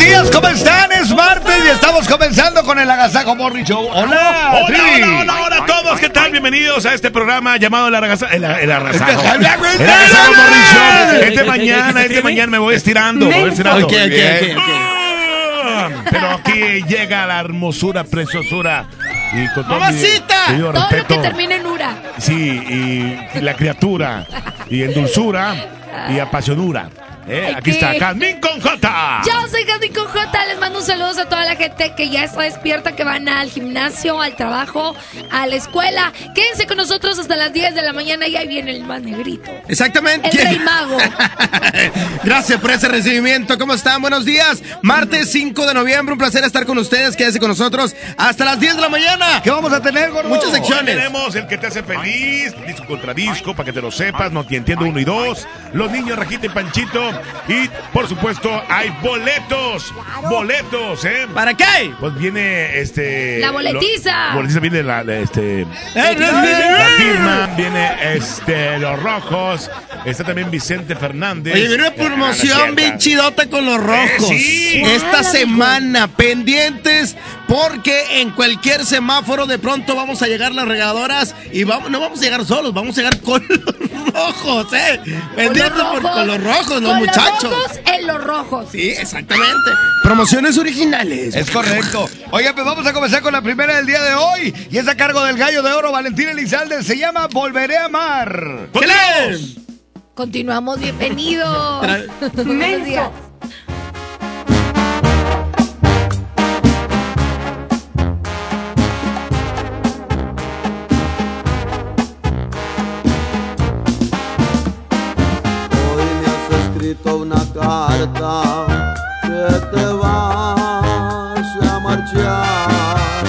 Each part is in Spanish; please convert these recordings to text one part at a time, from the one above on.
días, ¿cómo están? Es martes y estamos comenzando con el Agasajo Morning Show. Hola, hola, hola, hola, hola a todos, ¿qué tal? Bienvenidos a este programa llamado El Agasajo. El, el Agasajo. El Agasajo Morning Show. Este mañana, este mañana me voy estirando. Me voy estirando. Ok, ok, ok. Pero aquí llega la hermosura, preciosura. Y con todo ¡Mamacita! mi Todo lo respeto. que termine en Ura. Sí, y la criatura. Y en dulzura y apasionura. ¿Eh? Ay, Aquí qué- está Carmen con J. Yo soy Jasmine con J. Les mando un saludo a toda la gente que ya está despierta, que van al gimnasio, al trabajo, a la escuela. Quédense con nosotros hasta las 10 de la mañana y ahí viene el más negrito. Exactamente. El rey mago. Gracias por ese recibimiento. ¿Cómo están? Buenos días. Martes 5 de noviembre. Un placer estar con ustedes. Quédense con nosotros hasta las 10 de la mañana. ¿Qué vamos a tener, gordo? Muchas Hoy secciones. tenemos el que te hace feliz, disco contra disco, para que te lo sepas, no te entiendo uno y dos. Los niños Rajita y Panchito. Y por supuesto, hay boletos. Boletos, ¿eh? ¿Para qué? Pues viene este. La boletiza. lo- boletiza viene la, la, este. Eh, La firma, viene este, los rojos. Está también Vicente Fernández. Oye, viene una Ah, promoción bien chidota con los rojos. Eh, sí. Esta semana, pendientes, porque en cualquier semáforo de pronto vamos a llegar las regadoras y vamos, no vamos a llegar solos, vamos a llegar con los rojos, ¿eh? Pendientes por- con los rojos, los Con muchachos. Los rojos en los rojos. Sí, exactamente. Promociones originales. Es correcto. Oye, pues vamos a comenzar con la primera del día de hoy. Y es a cargo del gallo de oro, Valentín Elizalde. Se llama Volveré a amar. Continuamos, bienvenidos. Buenos días. Escrito una carta que te vas a marchar.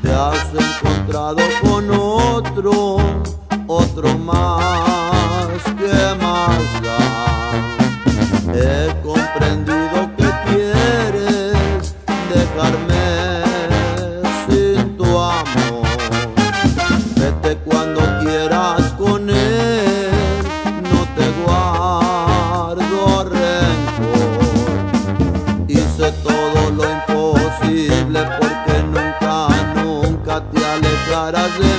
Te has encontrado con otro, otro más caras.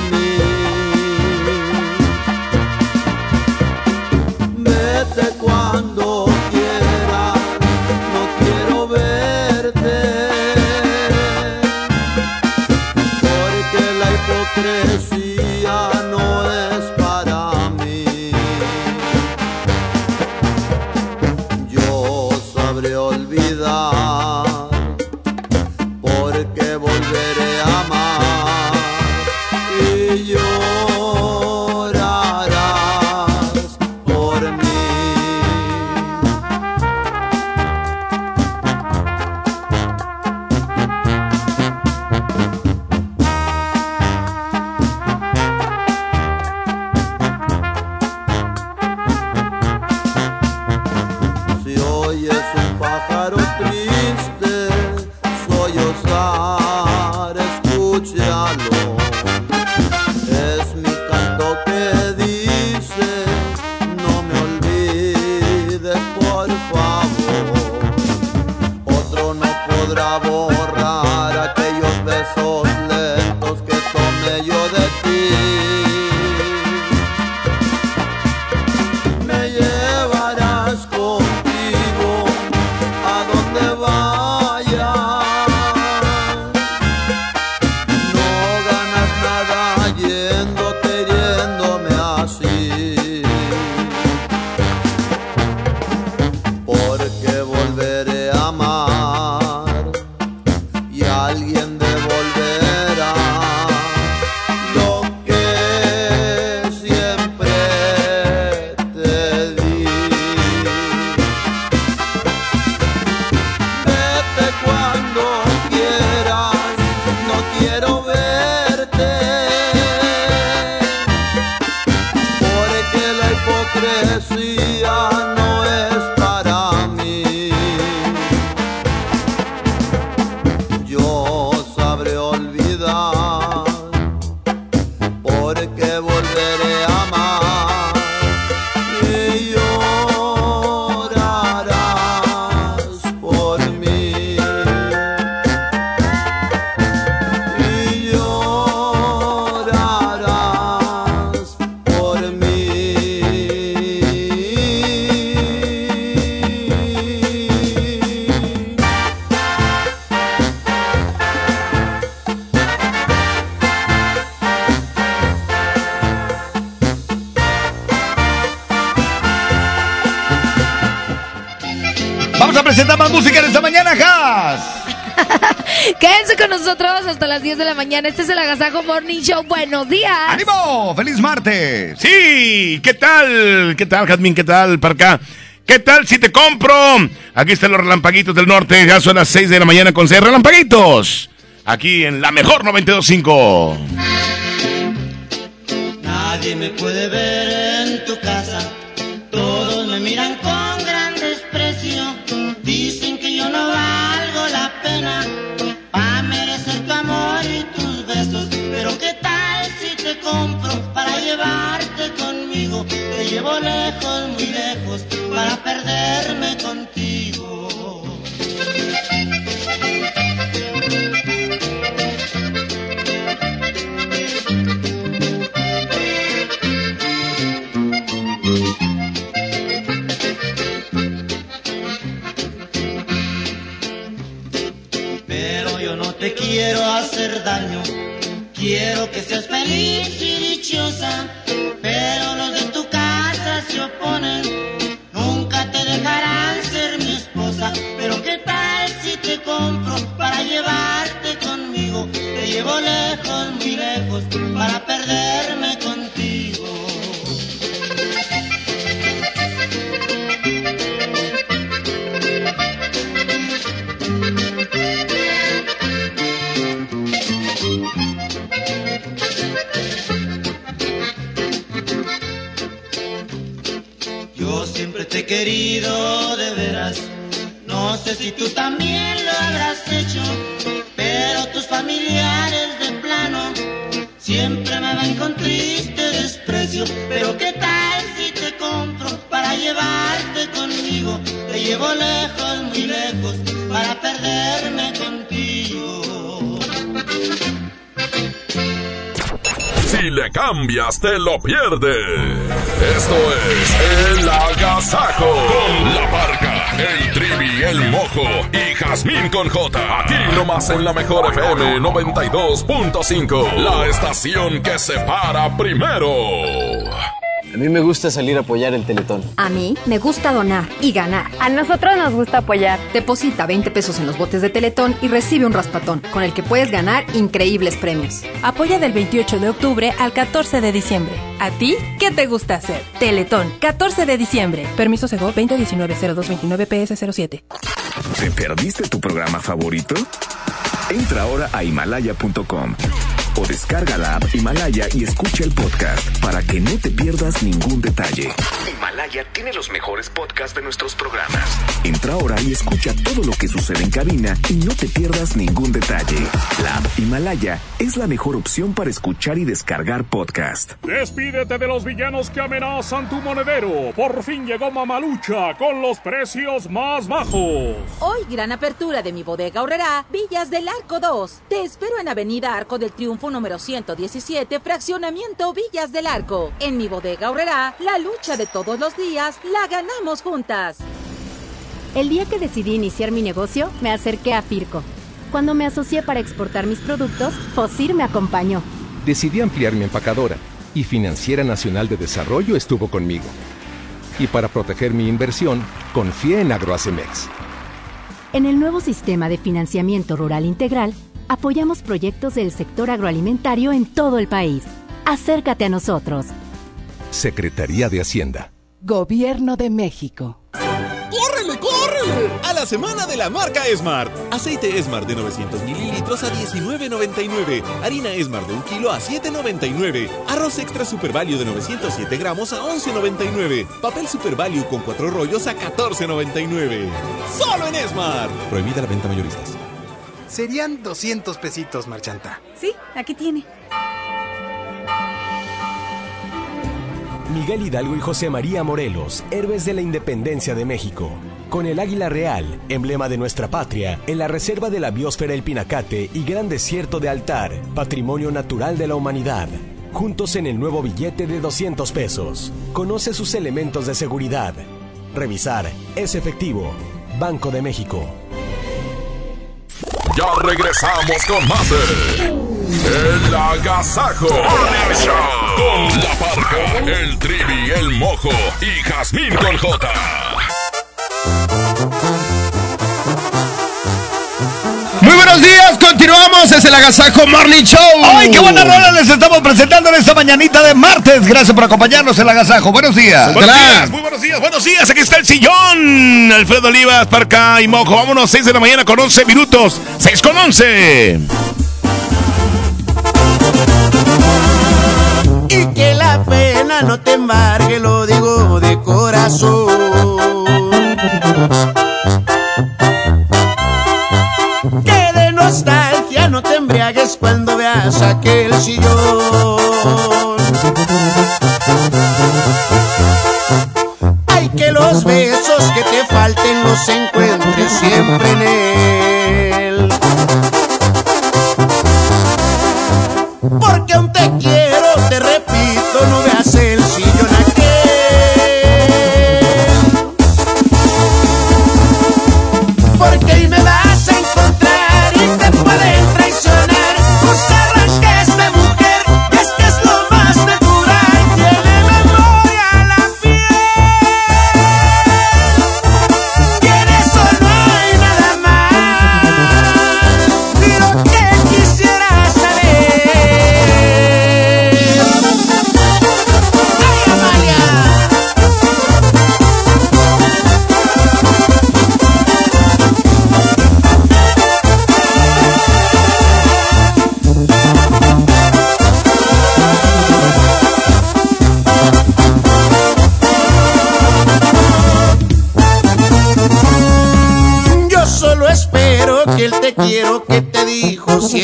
Este es el Agasajo Morning Show. Buenos días. ¡Ánimo! ¡Feliz martes! Sí, ¿qué tal? ¿Qué tal, Jazmín? ¿Qué tal, para acá? ¿Qué tal si te compro? Aquí están los relampaguitos del norte. Ya son las 6 de la mañana con 6 relampaguitos. Aquí en la mejor 92.5. cambias, te lo pierdes. Esto es El Agasajo con la parca, el trivi, el mojo y Jazmín con J. Aquí nomás en la mejor FM 92.5. La estación que se para primero. A mí me gusta salir a apoyar el Teletón. A mí me gusta donar y ganar. A nosotros nos gusta apoyar. Deposita 20 pesos en los botes de Teletón y recibe un raspatón, con el que puedes ganar increíbles premios. Apoya del 28 de octubre al 14 de diciembre. ¿A ti qué te gusta hacer? Teletón, 14 de diciembre. Permiso Sego 2019-0229-PS07. ¿Te perdiste tu programa favorito? Entra ahora a himalaya.com o descarga la app Himalaya y escucha el podcast para que no te pierdas ningún detalle. Himalaya tiene los mejores podcasts de nuestros programas. Entra ahora y escucha todo lo que sucede en cabina y no te pierdas ningún detalle. La app Himalaya es la mejor opción para escuchar y descargar podcast. Despídete de los villanos que amenazan tu monedero. Por fin llegó Mamalucha con los precios más bajos. Hoy gran apertura de mi bodega Horrera, Villas del Arco 2. Te espero en Avenida Arco del Triunfo número 117, fraccionamiento Villas del Arco. En mi bodega Horrera, la lucha de todos los días la ganamos juntas. El día que decidí iniciar mi negocio, me acerqué a Firco. Cuando me asocié para exportar mis productos, Fosir me acompañó. Decidí ampliar mi empacadora y Financiera Nacional de Desarrollo estuvo conmigo. Y para proteger mi inversión, confié en Agroacemex. En el nuevo sistema de financiamiento rural integral, apoyamos proyectos del sector agroalimentario en todo el país. Acércate a nosotros. Secretaría de Hacienda. Gobierno de México. ¡Córrele, córrele! A la semana de la marca Smart. Aceite Smart de 900 mililitros a 19.99. Harina Smart de un kilo a 7.99. Arroz extra Super Value de 907 gramos a 11.99. Papel Super Value con cuatro rollos a 14.99. ¡Solo en Smart! Prohibida la venta mayoristas. Serían 200 pesitos, Marchanta. Sí, aquí tiene. Miguel Hidalgo y José María Morelos, héroes de la independencia de México. Con el águila real, emblema de nuestra patria, en la reserva de la biosfera El Pinacate y Gran Desierto de Altar, patrimonio natural de la humanidad. Juntos en el nuevo billete de 200 pesos. Conoce sus elementos de seguridad. Revisar es efectivo. Banco de México. Ya regresamos con más de El Agasajo con la parca, el trivi, el mojo y Jazmín con J. buenos días, continuamos, es el Agasajo Morning Show. ¡Ay, qué buena rola les estamos presentando en esta mañanita de martes! Gracias por acompañarnos, el Agasajo. Buenos días. Buenos días, muy buenos días, buenos días. Aquí está el sillón. Alfredo Olivas, Parca y Mojo. Vámonos, 6 de la mañana con 11 minutos. 6 con 11. Y que la pena no te embargue, lo digo de corazón. nostalgia, no te embriagues cuando veas aquel sillón. Hay que los besos que te falten los encuentres siempre en él. Porque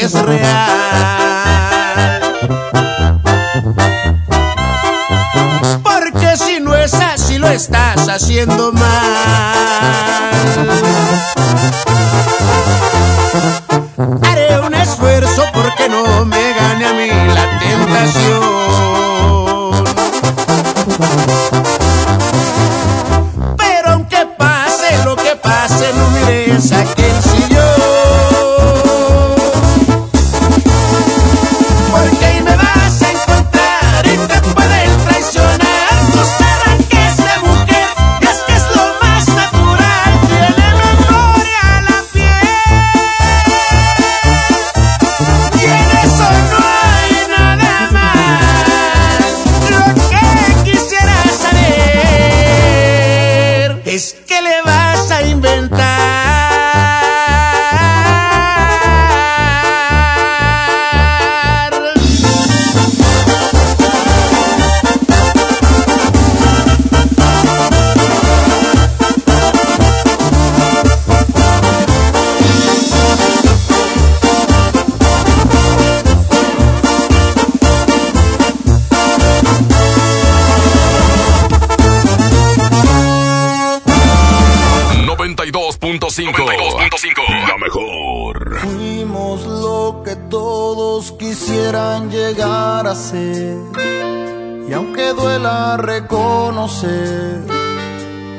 es real. Porque si no es así, lo estás haciendo mal.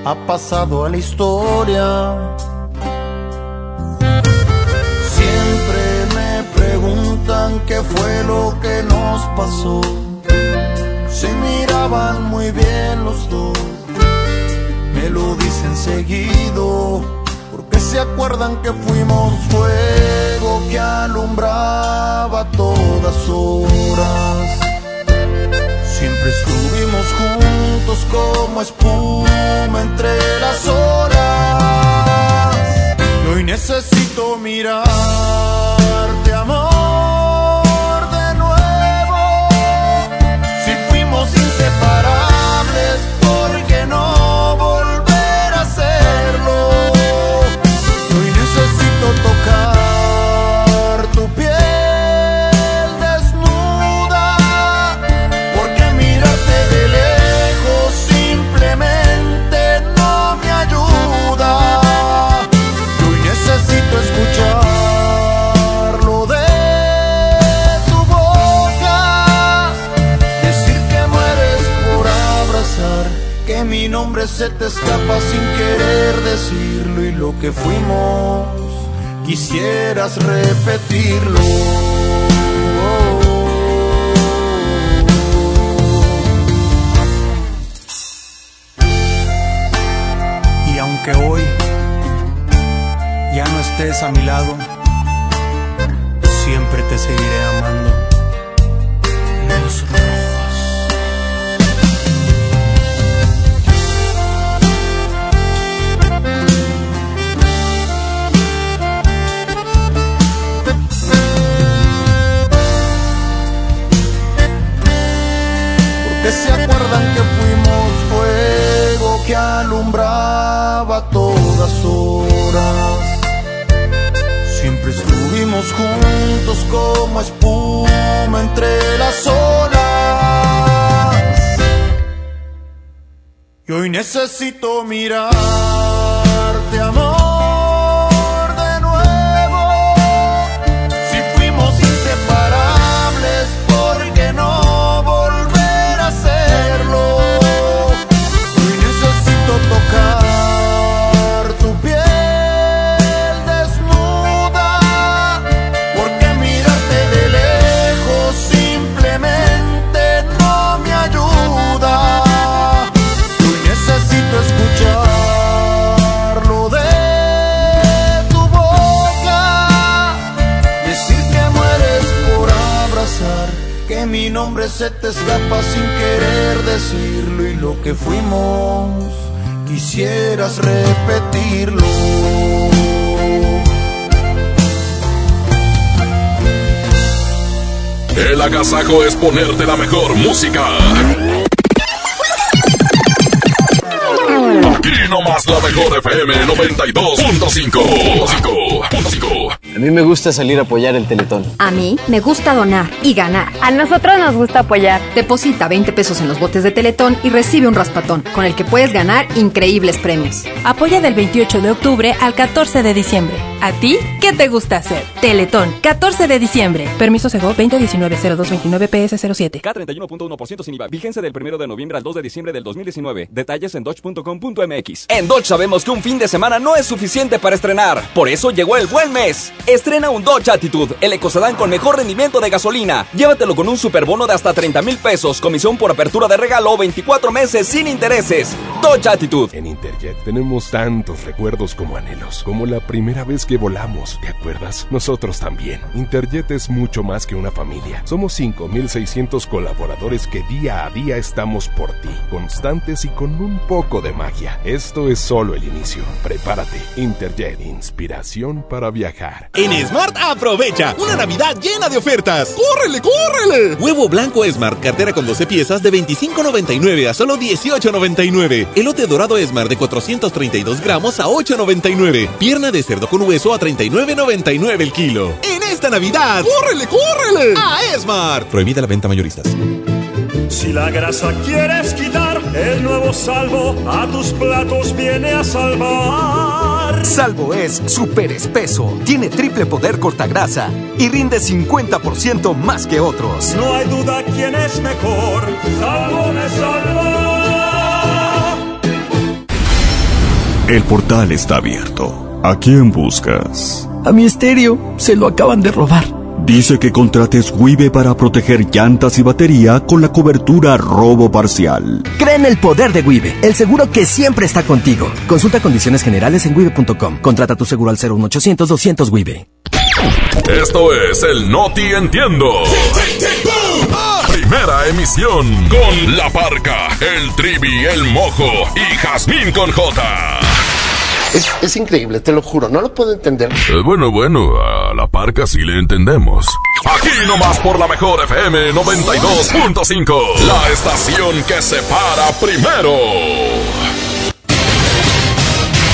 ha pasado a la historia. need decirlo. Ponerte la mejor música. Aquí nomás la mejor FM 92.5. A mí me gusta salir a apoyar el Teletón. A mí me gusta donar y ganar. A nosotros nos gusta apoyar. Deposita 20 pesos en los botes de Teletón y recibe un raspatón, con el que puedes ganar increíbles premios. Apoya del 28 de octubre al 14 de diciembre. ¿A ti qué te gusta hacer? Teletón, 14 de diciembre. Permiso Sego 2019-0229-PS07. K31.1% sin IVA. Vigencia del 1 de noviembre al 2 de diciembre del 2019. Detalles en dodge.com.mx. En Dodge sabemos que un fin de semana no es suficiente para estrenar. Por eso llegó el buen mes. Estrena un Dodge Attitude, el ecocedán con mejor rendimiento de gasolina. Llévatelo con un superbono de hasta 30 mil pesos, comisión por apertura de regalo, 24 meses sin intereses. Dodge Attitude. En Interjet tenemos tantos recuerdos como anhelos, como la primera vez que volamos, ¿te acuerdas? Nosotros también. Interjet es mucho más que una familia. Somos 5.600 colaboradores que día a día estamos por ti, constantes y con un poco de magia. Esto es solo el inicio. Prepárate. Interjet, inspiración para viajar. En Smart aprovecha una Navidad llena de ofertas. ¡Córrele, córrele! Huevo blanco Smart, cartera con 12 piezas de 25.99 a solo 18.99. Elote dorado Smart de 432 gramos a 8.99. Pierna de cerdo con hueso a 39.99 el kilo. En esta Navidad, ¡córrele, córrele! A Smart. Prohibida la venta mayoristas. Si la grasa quieres quitar, el nuevo salvo a tus platos viene a salvar. Salvo es súper espeso, tiene triple poder cortagrasa y rinde 50% más que otros. No hay duda quién es mejor. Salvo me salva. El portal está abierto. ¿A quién buscas? A mi estéreo se lo acaban de robar. Dice que contrates Wibe para proteger llantas y batería con la cobertura robo parcial. Cree en el poder de Wibe, el seguro que siempre está contigo. Consulta condiciones generales en wibe.com. Contrata tu seguro al 01800 200 Wibe. Esto es el Noti Entiendo. Primera emisión con La Parca, el Trivi, el Mojo y Jazmín con J. Es, es increíble, te lo juro, no lo puedo entender. Eh, bueno, bueno, a La Parca sí le entendemos. Aquí nomás por la mejor FM 92.5, la estación que se para primero.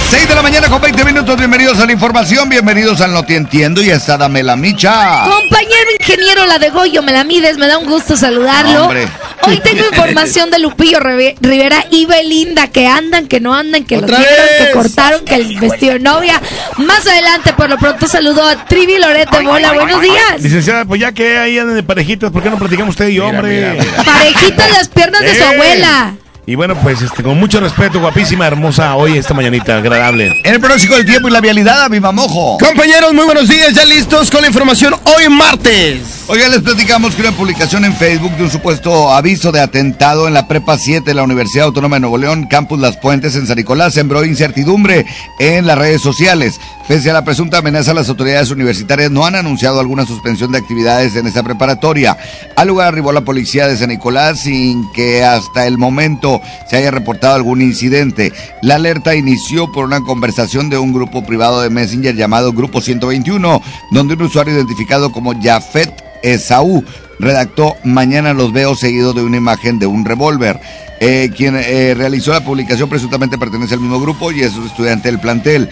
6 de la mañana con 20 minutos, bienvenidos a la información, bienvenidos al No Te Entiendo y está Dame la Micha. Compañero ingeniero La de Goyo, me la mides, me da un gusto saludarlo. Hombre. Hoy tengo información de Lupillo Rivera y Belinda, que andan, que no andan, que lo ¡Otra dieron, que cortaron, que el vestido de novia. Más adelante, por lo pronto, saludo a Trivi Loret de Bola. Buenos días. Licenciada, pues ya que ahí andan de parejitas, ¿por qué no platicamos usted y hombre? Parejitas las piernas de su Eh. abuela. Y bueno, pues este, con mucho respeto, guapísima, hermosa, hoy esta mañanita, agradable. En el pronóstico del tiempo y la vialidad, a mi mamojo. Compañeros, muy buenos días, ya listos con la información hoy martes. Oiga, les platicamos que una publicación en Facebook de un supuesto aviso de atentado en la Prepa 7 de la Universidad Autónoma de Nuevo León, Campus Las Puentes en San Nicolás, sembró incertidumbre en las redes sociales. Pese a la presunta amenaza, las autoridades universitarias no han anunciado alguna suspensión de actividades en esta preparatoria. Al lugar arribó la policía de San Nicolás sin que hasta el momento se haya reportado algún incidente. La alerta inició por una conversación de un grupo privado de Messenger llamado Grupo 121, donde un usuario identificado como Jafet Esaú redactó Mañana los veo seguido de una imagen de un revólver. Eh, quien eh, realizó la publicación presuntamente pertenece al mismo grupo y es un estudiante del plantel.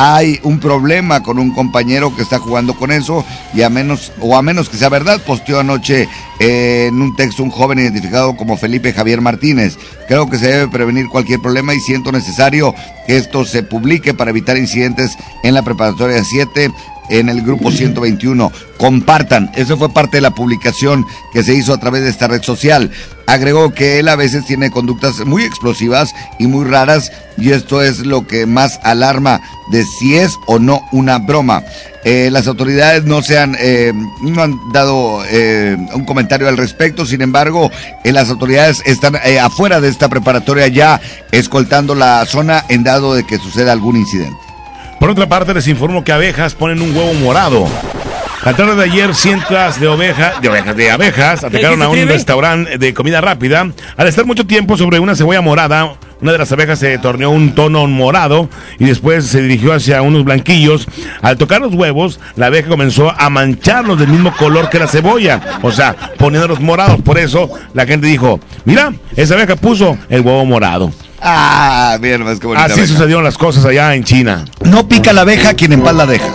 Hay un problema con un compañero que está jugando con eso y a menos, o a menos que sea verdad, posteó anoche en un texto un joven identificado como Felipe Javier Martínez. Creo que se debe prevenir cualquier problema y siento necesario que esto se publique para evitar incidentes en la preparatoria 7 en el grupo 121. Compartan. Eso fue parte de la publicación que se hizo a través de esta red social. Agregó que él a veces tiene conductas muy explosivas y muy raras y esto es lo que más alarma de si es o no una broma. Eh, las autoridades no se han, eh, no han dado eh, un comentario al respecto, sin embargo, las autoridades están afuera de esta preparatoria ya escoltando la zona en dado de que suceda algún incidente. Por otra parte, les informo que abejas ponen un huevo morado. La tarde de ayer, cientos de ovejas, de ovejas, de abejas, atacaron a un restaurante de comida rápida. Al estar mucho tiempo sobre una cebolla morada, una de las abejas se torneó un tono morado y después se dirigió hacia unos blanquillos. Al tocar los huevos, la abeja comenzó a mancharlos del mismo color que la cebolla, o sea, poniéndolos morados. Por eso la gente dijo, mira, esa abeja puso el huevo morado. Ah, bien, más que Así abeja. sucedieron las cosas allá en China. No pica la abeja quien en paz la deja.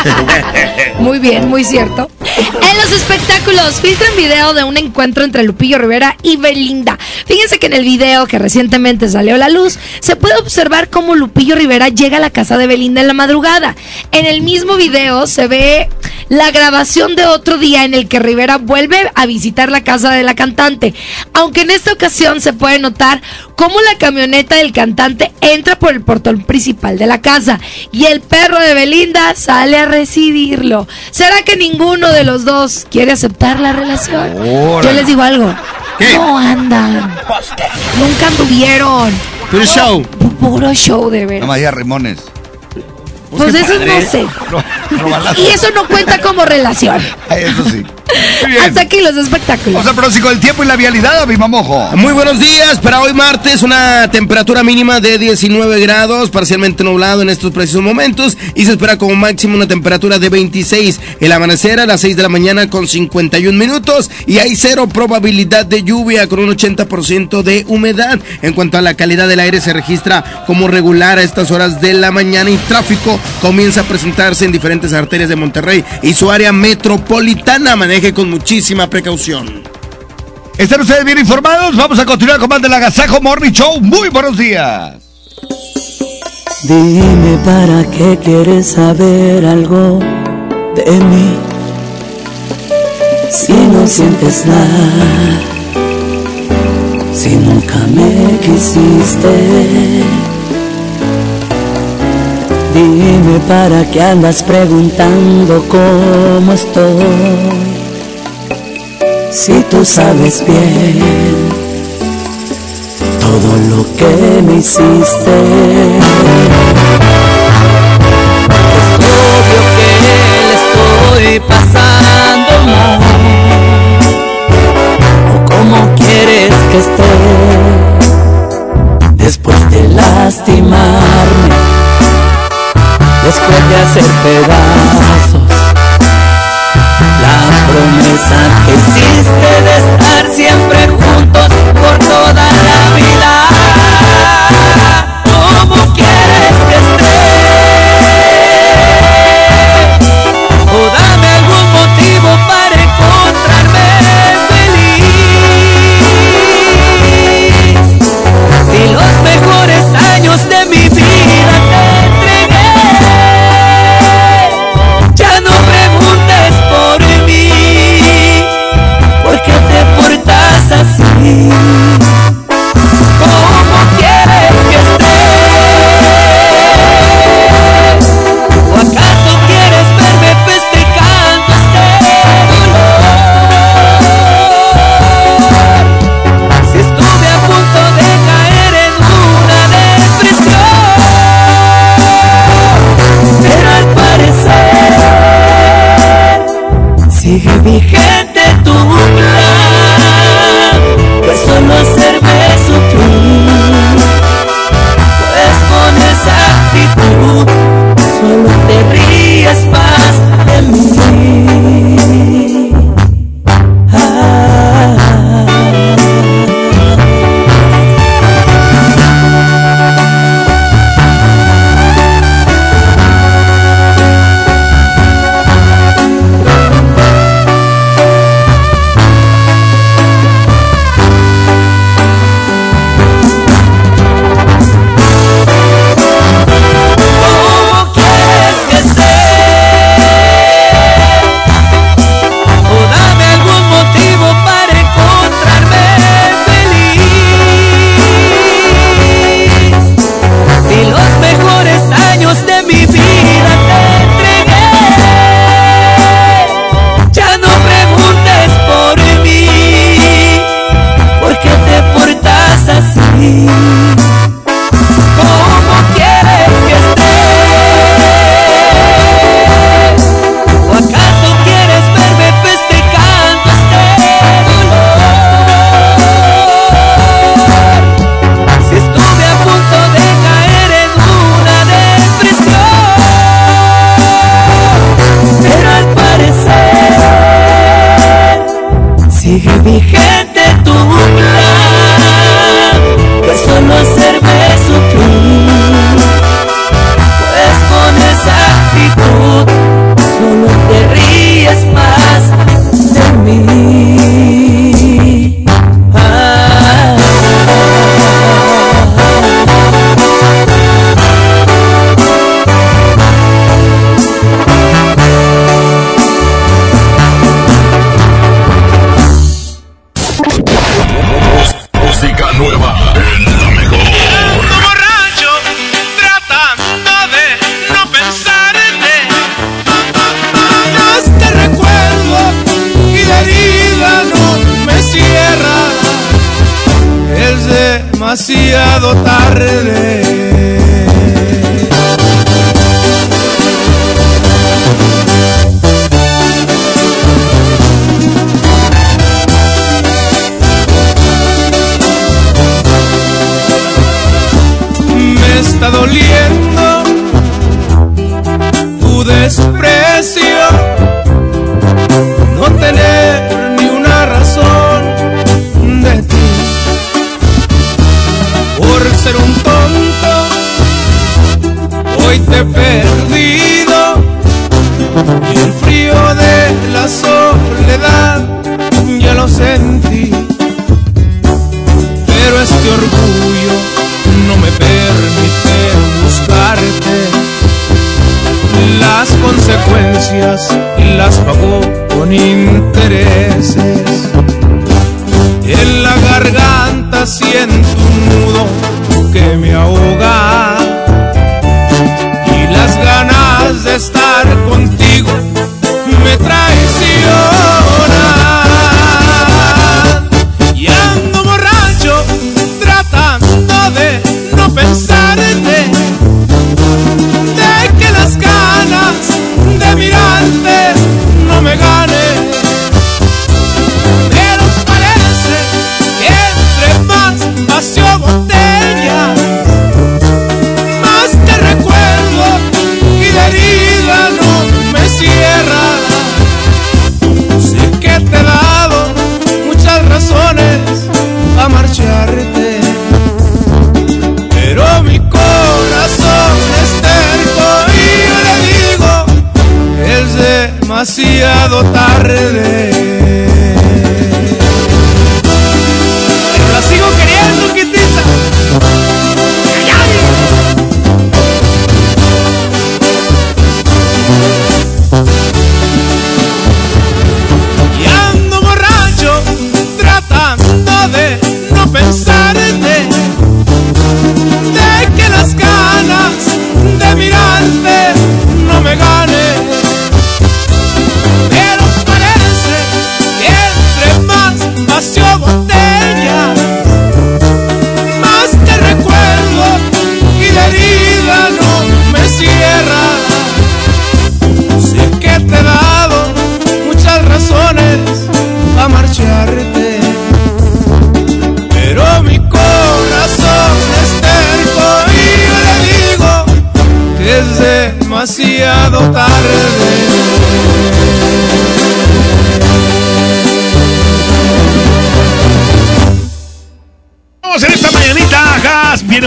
Muy bien, muy cierto. Los espectáculos, filtran video de un encuentro entre Lupillo Rivera y Belinda. Fíjense que en el video que recientemente salió a la luz, se puede observar cómo Lupillo Rivera llega a la casa de Belinda en la madrugada. En el mismo video se ve la grabación de otro día en el que Rivera vuelve a visitar la casa de la cantante. Aunque en esta ocasión se puede notar cómo la camioneta del cantante entra por el portón principal de la casa y el perro de Belinda sale a recibirlo. ¿Será que ninguno de los dos quiere aceptar la relación? Órale. Yo les digo algo. No andan. Nunca anduvieron. Puro show. Pu- Puro show de No veras. María Rimones. Pues eso no sé. Y eso no cuenta como relación. Eso sí. Hasta aquí los espectáculos. Vamos al pronóstico del tiempo y la vialidad, a mi mamojo. Muy buenos días para hoy martes, una temperatura mínima de 19 grados, parcialmente nublado en estos precisos momentos y se espera como máximo una temperatura de 26. El amanecer a las 6 de la mañana con 51 minutos y hay cero probabilidad de lluvia con un 80% de humedad. En cuanto a la calidad del aire se registra como regular a estas horas de la mañana y tráfico comienza a presentarse en diferentes arterias de Monterrey y su área metropolitana. Maneje con muchísima precaución. ¿Están ustedes bien informados? Vamos a continuar con más del Agasajo Morning Show. Muy buenos días. Dime para qué quieres saber algo de mí. Si no sientes nada, si nunca me quisiste. Dime para qué andas preguntando cómo estoy. Si tú sabes bien todo lo que me hiciste. Es obvio que le estoy pasando mal. ¿O cómo quieres que esté después de lastimarme? Después de hacer pedazos promesa. Que hiciste de estar siempre juntos por toda mim.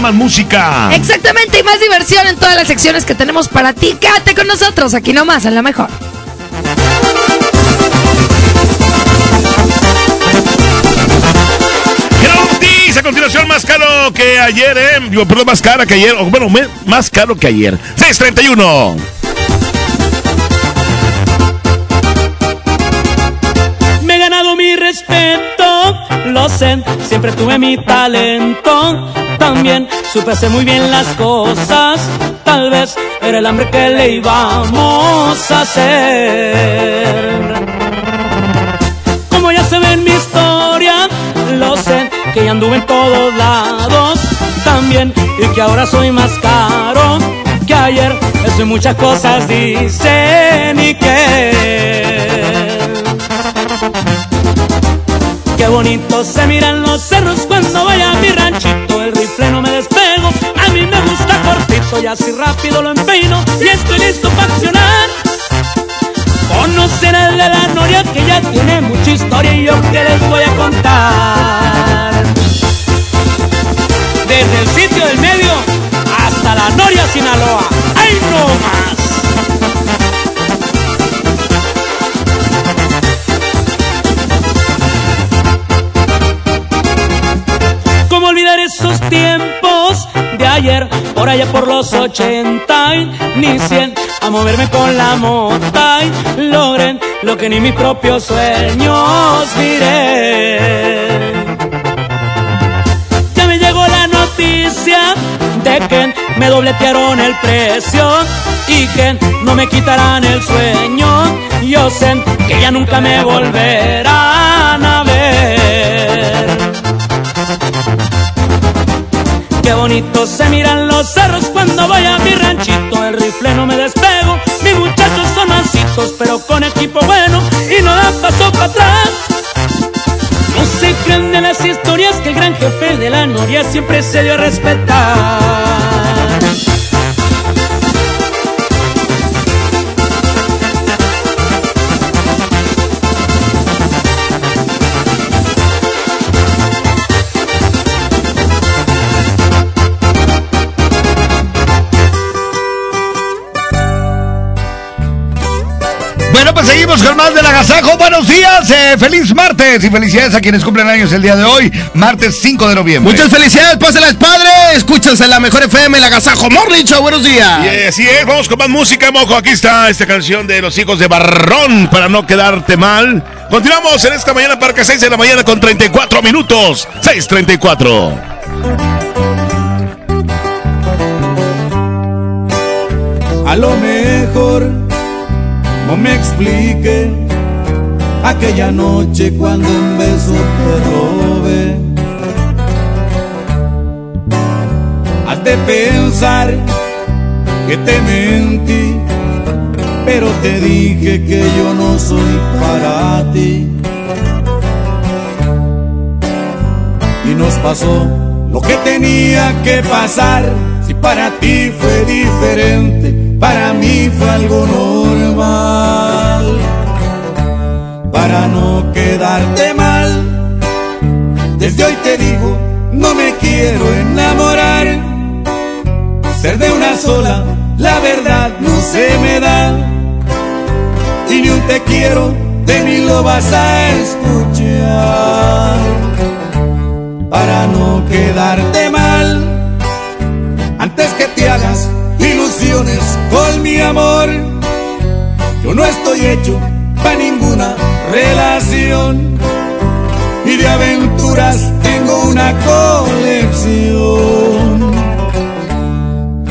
más música. Exactamente, y más diversión en todas las secciones que tenemos para ti. Quédate con nosotros aquí nomás, en la mejor. a continuación más caro que ayer, eh. perdón, más cara que ayer, bueno, más caro que ayer. 631. Me he ganado mi respeto, lo sé, siempre tuve mi talento también supe hacer muy bien las cosas. Tal vez era el hambre que le íbamos a hacer. Como ya se ve en mi historia, lo sé que ya anduve en todos lados también y que ahora soy más caro que ayer. Eso y muchas cosas dicen y que. Qué bonito se miran los cerros cuando vaya así rápido lo empeino y estoy listo para accionar. Conocer el de la noria que ya tiene mucha historia y yo que les voy a contar. Desde el sitio del medio hasta la noria Sinaloa. ¡Ay no más! ¿Cómo olvidar esos tiempos de ayer? Por allá por los ochenta y ni cien a moverme con la mota y logren lo que ni mis propios sueños diré. Ya me llegó la noticia de que me dobletearon el precio y que no me quitarán el sueño. Yo sé que ya nunca me volverán a ver. Qué bonito se miran los cerros cuando voy a mi ranchito. El rifle no me despego. Mis muchachos son mancitos, pero con equipo bueno y no dan paso para atrás. No se creen de las historias que el gran jefe de la noria siempre se dio a respetar. Seguimos con más del agasajo. Buenos días, eh, feliz martes y felicidades a quienes cumplen años el día de hoy, martes 5 de noviembre. Muchas felicidades, pásenlas padre. Escúchense la mejor FM, el Agasajo Morning Show. Buenos días. Y así es, vamos con más música, mojo. Aquí está esta canción de los hijos de Barrón para no quedarte mal. Continuamos en esta mañana, Parque 6 de la mañana con 34 minutos. 6:34. Me explique aquella noche cuando un beso te robé. Has de pensar que te mentí, pero te dije que yo no soy para ti. Y nos pasó lo que tenía que pasar, si para ti fue diferente para mí fue algo normal. Para no quedarte mal, desde hoy te digo, no me quiero enamorar. Ser de una sola, la verdad no se me da. Y ni un te quiero, de mí lo vas a escuchar. Para no quedarte mal, antes que te hagas ilusiones con mi amor. Yo no estoy hecho para ninguna relación y de aventuras tengo una colección.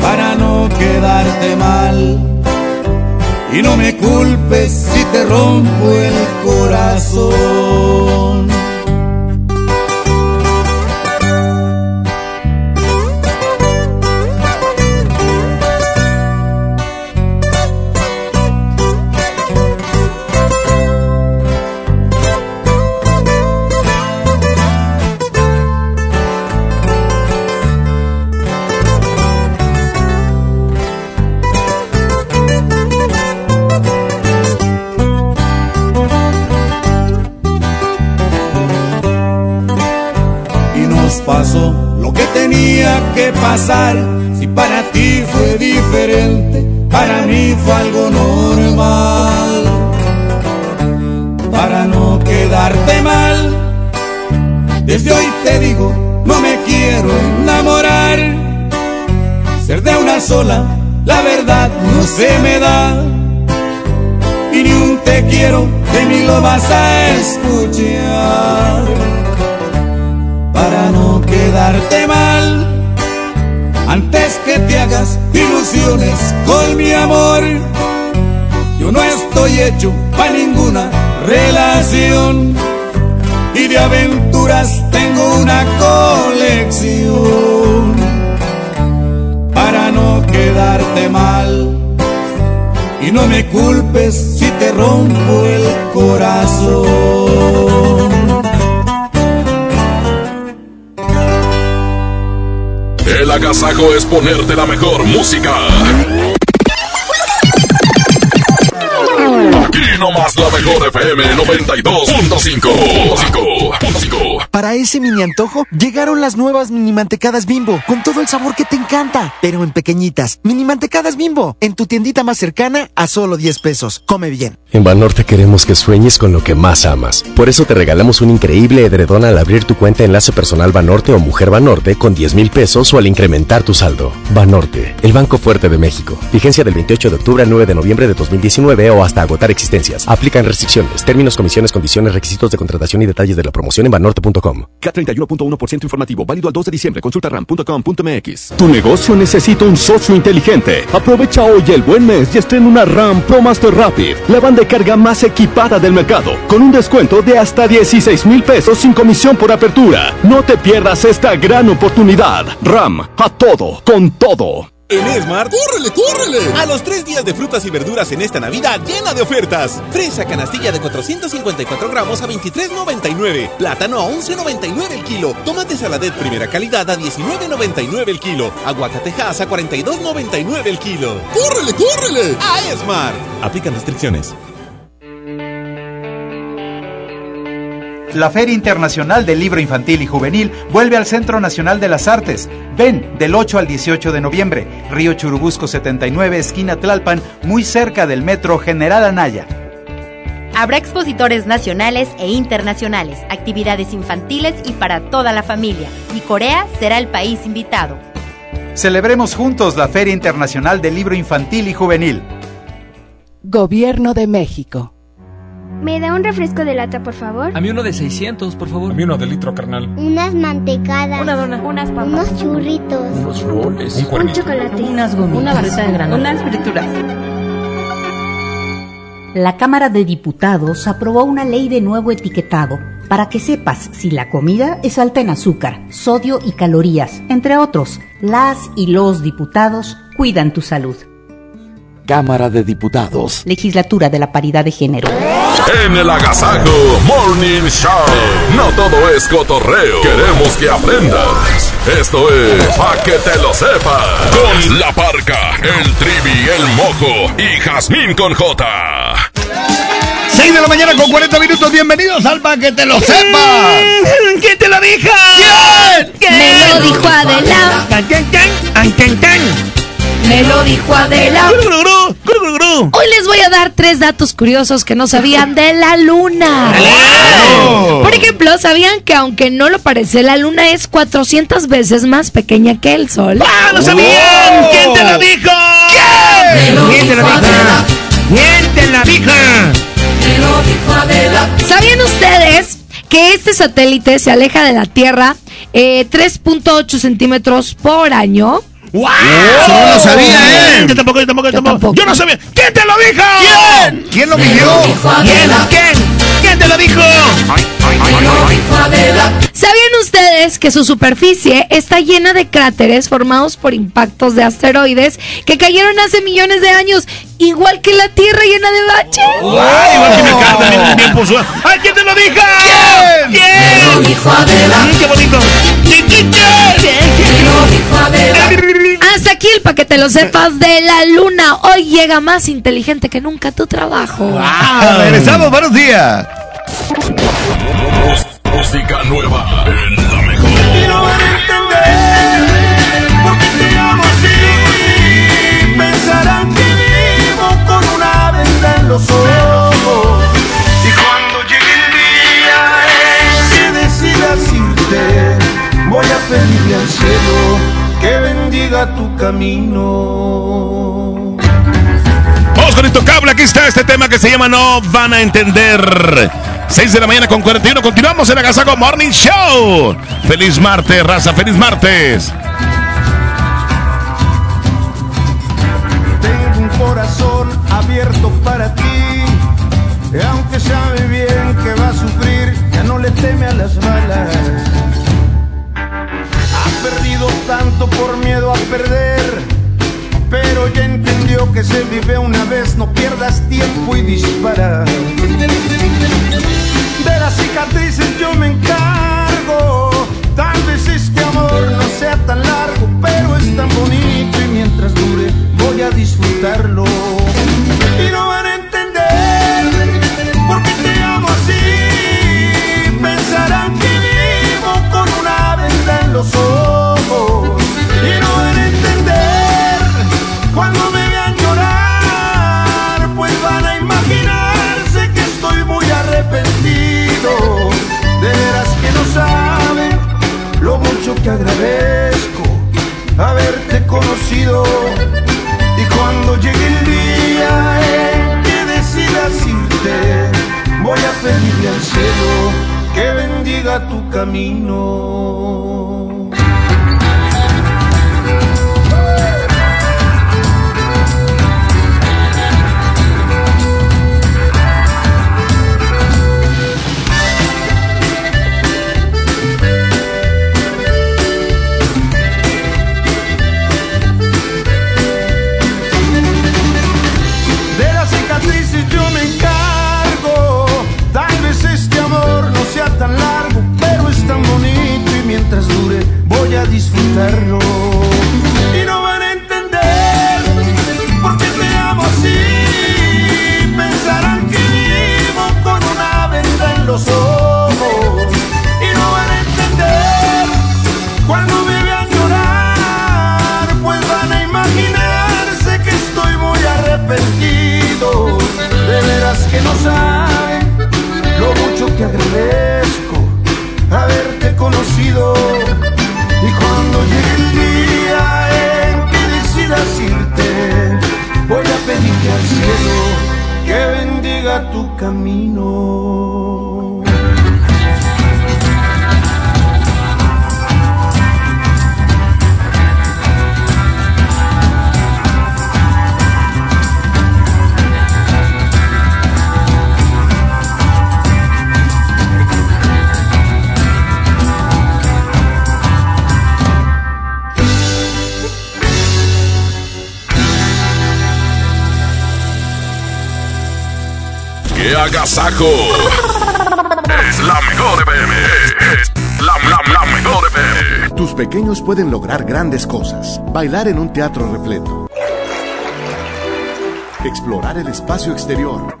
Para no quedarte mal y no me culpes si te rompo el corazón. Sola, la verdad no se me da. Y ni un te quiero, de mí lo vas a escuchar para no quedarte mal. Antes que te hagas ilusiones con mi amor, yo no estoy hecho para ninguna relación y de aventuras tengo una colección quedarte mal. Y no me culpes si te rompo el corazón. El agasajo es ponerte la mejor música. Aquí nomás la mejor FM 92.5. Para ese mini antojo, llegaron las nuevas mini mantecadas bimbo, con todo el sabor que te encanta, pero en pequeñitas. Mini mantecadas bimbo, en tu tiendita más cercana a solo 10 pesos. Come bien. En Banorte queremos que sueñes con lo que más amas. Por eso te regalamos un increíble edredón al abrir tu cuenta Enlace Personal Banorte o Mujer Banorte con 10 mil pesos o al incrementar tu saldo. Banorte, el Banco Fuerte de México. Vigencia del 28 de octubre al 9 de noviembre de 2019 o hasta agotar existencias. Aplican restricciones, términos, comisiones, condiciones, requisitos de contratación y detalles de la promoción en banorte.com. K31.1% informativo, válido al 2 de diciembre. Consulta ram.com.mx. Tu negocio necesita un socio inteligente. Aprovecha hoy el buen mes y estrena una RAM Pro Master Rapid, la banda de carga más equipada del mercado, con un descuento de hasta 16 mil pesos sin comisión por apertura. No te pierdas esta gran oportunidad. RAM, a todo, con todo. En Esmart, ¡córrele, córrele! A los tres días de frutas y verduras en esta Navidad llena de ofertas. Fresa canastilla de 454 gramos a 23,99. Plátano a 11,99 el kilo. Tomate saladet primera calidad a 19,99 el kilo. Aguacatejas a 42,99 el kilo. ¡Córrele, córrele! A Esmart. Aplican restricciones. La Feria Internacional del Libro Infantil y Juvenil vuelve al Centro Nacional de las Artes. Ven del 8 al 18 de noviembre, Río Churubusco 79, esquina Tlalpan, muy cerca del Metro General Anaya. Habrá expositores nacionales e internacionales, actividades infantiles y para toda la familia. Y Corea será el país invitado. Celebremos juntos la Feria Internacional del Libro Infantil y Juvenil. Gobierno de México. ¿Me da un refresco de lata, por favor? A mí uno de 600, por favor. A mí uno de litro, carnal. Unas mantecadas. Una dona. Unas papas. Unos churritos. Unos roles. Un, un chocolate. Unas gomitas. Una barrita de granola. Unas frituras. La Cámara de Diputados aprobó una ley de nuevo etiquetado para que sepas si la comida es alta en azúcar, sodio y calorías. Entre otros, las y los diputados cuidan tu salud. Cámara de Diputados. Legislatura de la Paridad de Género. En el Agasajo Morning Show. No todo es cotorreo. Queremos que aprendas. Esto es Pa' que te lo sepas. Con la parca, el trivi, el mojo y Jazmín con J. 6 de la mañana con 40 minutos. Bienvenidos al Pa' que te lo sepas. ¿Quién te lo dijo? ¿Quién? Me lo dijo Adela. Tan, tan, tan. Me lo dijo Adela. Hoy les voy a dar tres datos curiosos que no sabían de la luna. Por ejemplo, ¿sabían que aunque no lo parece, la luna es 400 veces más pequeña que el sol? ¡Ah, lo sabían! ¿Quién te lo dijo? ¿Quién? ¿Quién te lo dijo? ¿Quién te lo dijo? ¿Sabían ustedes que este satélite se aleja de la Tierra eh, 3.8 centímetros por año? ¡Wow! Eso no lo sabía, ¿eh? Yo tampoco, yo tampoco, yo tampoco. tampoco. Yo no sabía. ¿Quién te lo dijo? ¿Quién? ¿Quién lo midió? ¿Quién? ¿Quién? ¿Quién te lo dijo? ¿Sabían ustedes que su superficie está llena de cráteres formados por impactos de asteroides que cayeron hace millones de años, igual que la Tierra llena de baches? ¡Ay, igual que mi carta, bien, bien puso. ¡Ay, quién te lo dijo! ¿Quién? ¿Quién? lo dijo Adela. Mm, ¡Qué bonito! Hasta aquí el pa' que te lo sepas de la luna. Hoy llega más inteligente que nunca tu trabajo. Ah, regresamos, buenos días. Música nueva en la mejor. Entender por qué te amo así. Pensarán que vivo con una venda en los ojos. Pedirle al cielo que bendiga tu camino. Vamos con Intocable, aquí está este tema que se llama No van a entender. 6 de la mañana con 41, continuamos en Agasago Morning Show. Feliz martes, raza, feliz martes. Tengo un corazón abierto para ti. Y aunque sabe bien que va a sufrir, ya no le teme a las balas. Por miedo a perder. Pero ya entendió que se vive una vez, no pierde cuerpo y disparar. De las cicatrices yo me encargo. Tal vez este amor no sea tan largo, pero es tan bonito y mientras dure voy a disfrutarlo. Y no van a entender por qué te amo así. Pensarán que vivo con una venda en los ojos. Que agradezco haberte conocido. Y cuando llegue el día en que decidas irte, voy a pedirle al cielo que bendiga tu camino. Y no van a entender por qué te amo así. Pensarán que vivo con una venda en los ojos. Y no van a entender cuando me vean llorar, pues van a imaginarse que estoy muy arrepentido. De veras que no saben lo mucho que agradezco haberte conocido. Tu camino. Agasajo! Es la mejor FM. Es la, la, la mejor FM. Tus pequeños pueden lograr grandes cosas. Bailar en un teatro repleto. Explorar el espacio exterior.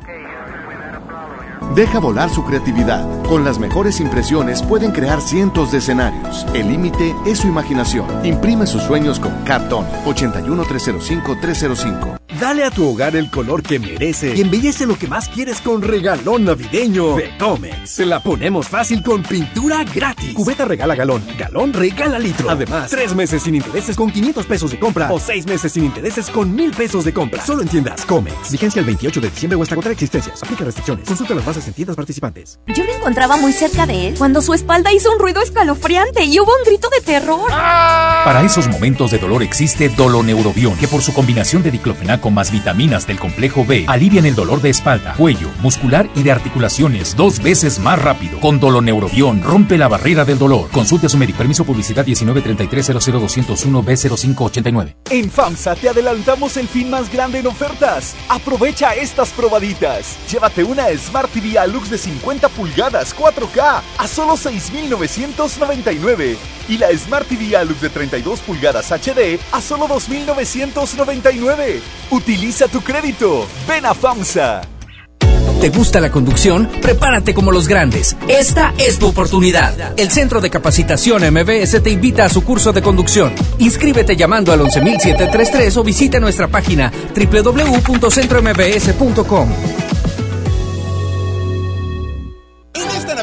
Deja volar su creatividad. Con las mejores impresiones pueden crear cientos de escenarios. El límite es su imaginación. Imprime sus sueños con Cartón 81 305 305. Dale a tu hogar el color que merece y embellece lo que más quieres con regalón navideño de Comex. Se la ponemos fácil con pintura gratis. Cubeta regala galón, galón regala litro. Además, tres meses sin intereses con 500 pesos de compra o seis meses sin intereses con 1000 pesos de compra. Solo en tiendas Comex. Vigencia el 28 de diciembre o hasta contra existencias. Aplica restricciones. Consulta las bases en tiendas participantes. Yo me encontraba muy cerca de él cuando su espalda hizo un ruido escalofriante y hubo un grito de terror. Para esos momentos de dolor existe Doloneurobion, que por su combinación de diclofenaco más vitaminas del complejo B alivian el dolor de espalda, cuello, muscular y de articulaciones dos veces más rápido. Con Doloneurobion rompe la barrera del dolor. Consulte a su médico. Permiso publicidad 1933-00201-B0589. En FAMSA te adelantamos el fin más grande en ofertas. Aprovecha estas probaditas. Llévate una Smart TV Alux de 50 pulgadas 4K a solo 6,999 y la Smart TV Alux de 32 pulgadas HD a solo 2,999. Utiliza tu crédito. Ven a FAMSA. ¿Te gusta la conducción? Prepárate como los grandes. Esta es tu oportunidad. El Centro de Capacitación MBS te invita a su curso de conducción. Inscríbete llamando al 11733 o visita nuestra página www.centrombs.com.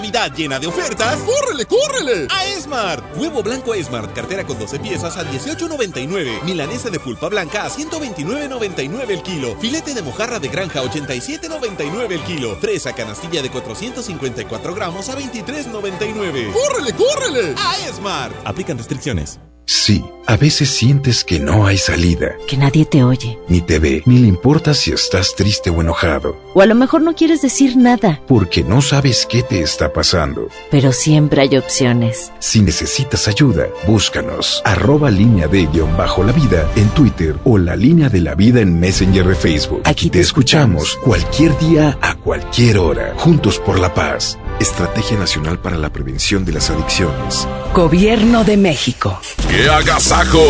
Navidad llena de ofertas, ¡córrele, córrele! A Esmart. Huevo blanco Esmart, cartera con 12 piezas a 18.99. Milanesa de pulpa blanca a 129.99 el kilo. Filete de mojarra de granja a 87.99 el kilo. Fresa canastilla de 454 gramos a 23.99. ¡Córrele, córrele! A Esmart. Aplican restricciones. Sí, a veces sientes que no hay salida, Que nadie te oye. ni te ve, ni le importa si estás triste o enojado, O a lo mejor no quieres decir nada, porque no sabes qué te está pasando. pero siempre hay opciones. Si necesitas ayuda, búscanos. Arroba línea de guion bajo la vida en Twitter o la línea de la vida en Messenger de Facebook. Aquí te escuchamos cualquier día a cualquier hora. Juntos por la paz. Estrategia Nacional para la Prevención de las Adicciones. Gobierno de México. ¡Qué agasajo!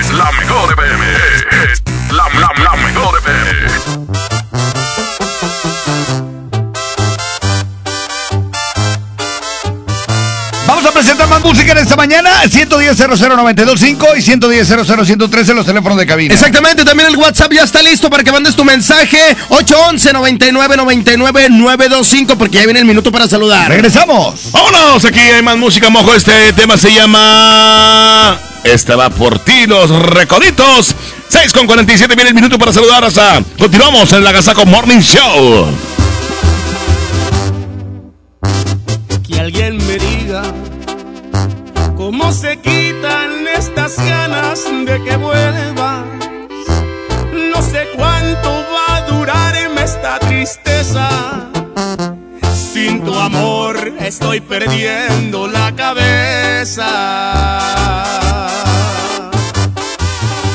Es la mejor FM. Es la, la, la mejor. Vamos presentar más música en esta mañana. 110 00925 y 110 00113 los teléfonos de cabina. Exactamente, también el WhatsApp ya está listo para que mandes tu mensaje 811 99 99 925 porque ya viene el minuto para saludar. Regresamos. Vámonos, aquí hay más música, mojo. Este tema se llama. Esta va por ti, los recoditos. 6 con 47 viene el minuto para saludar hasta. Continuamos en la Gazaco Morning Show. Que alguien me diga cómo se quitan estas ganas de que vuelvas. No sé cuánto va a durarme esta tristeza. Sin tu amor estoy perdiendo la cabeza.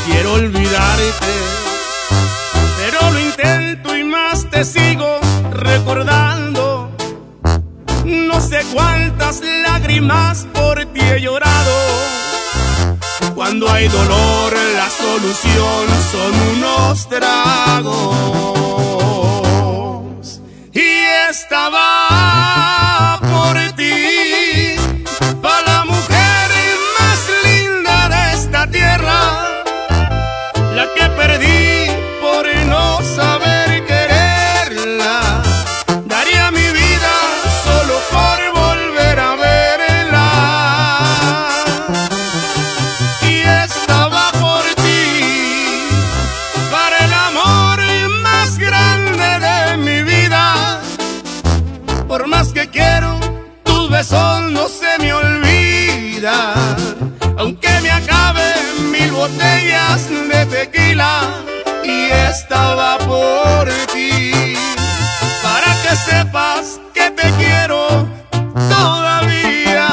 Quiero olvidarte, pero lo intento y más te sigo recordando. Sé cuántas lágrimas por ti he llorado. Cuando hay dolor, la solución son unos tragos. Y estaba botellas de tequila. Y estaba por ti para que sepas que te quiero todavía.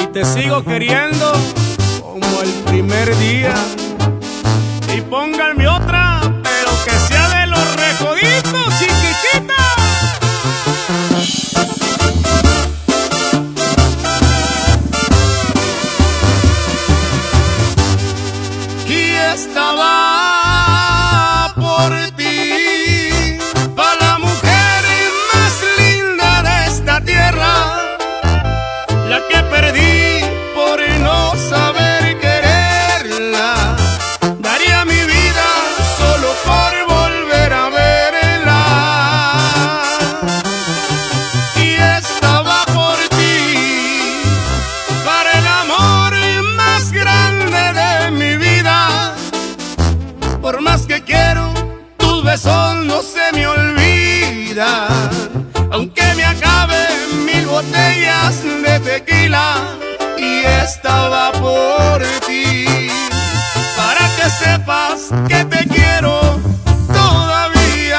Y te sigo queriendo como el primer día. Y pónganme otra, pero que sea de los recoditos, chiquitita. De tequila. Y estaba por ti, para que sepas que te quiero todavía.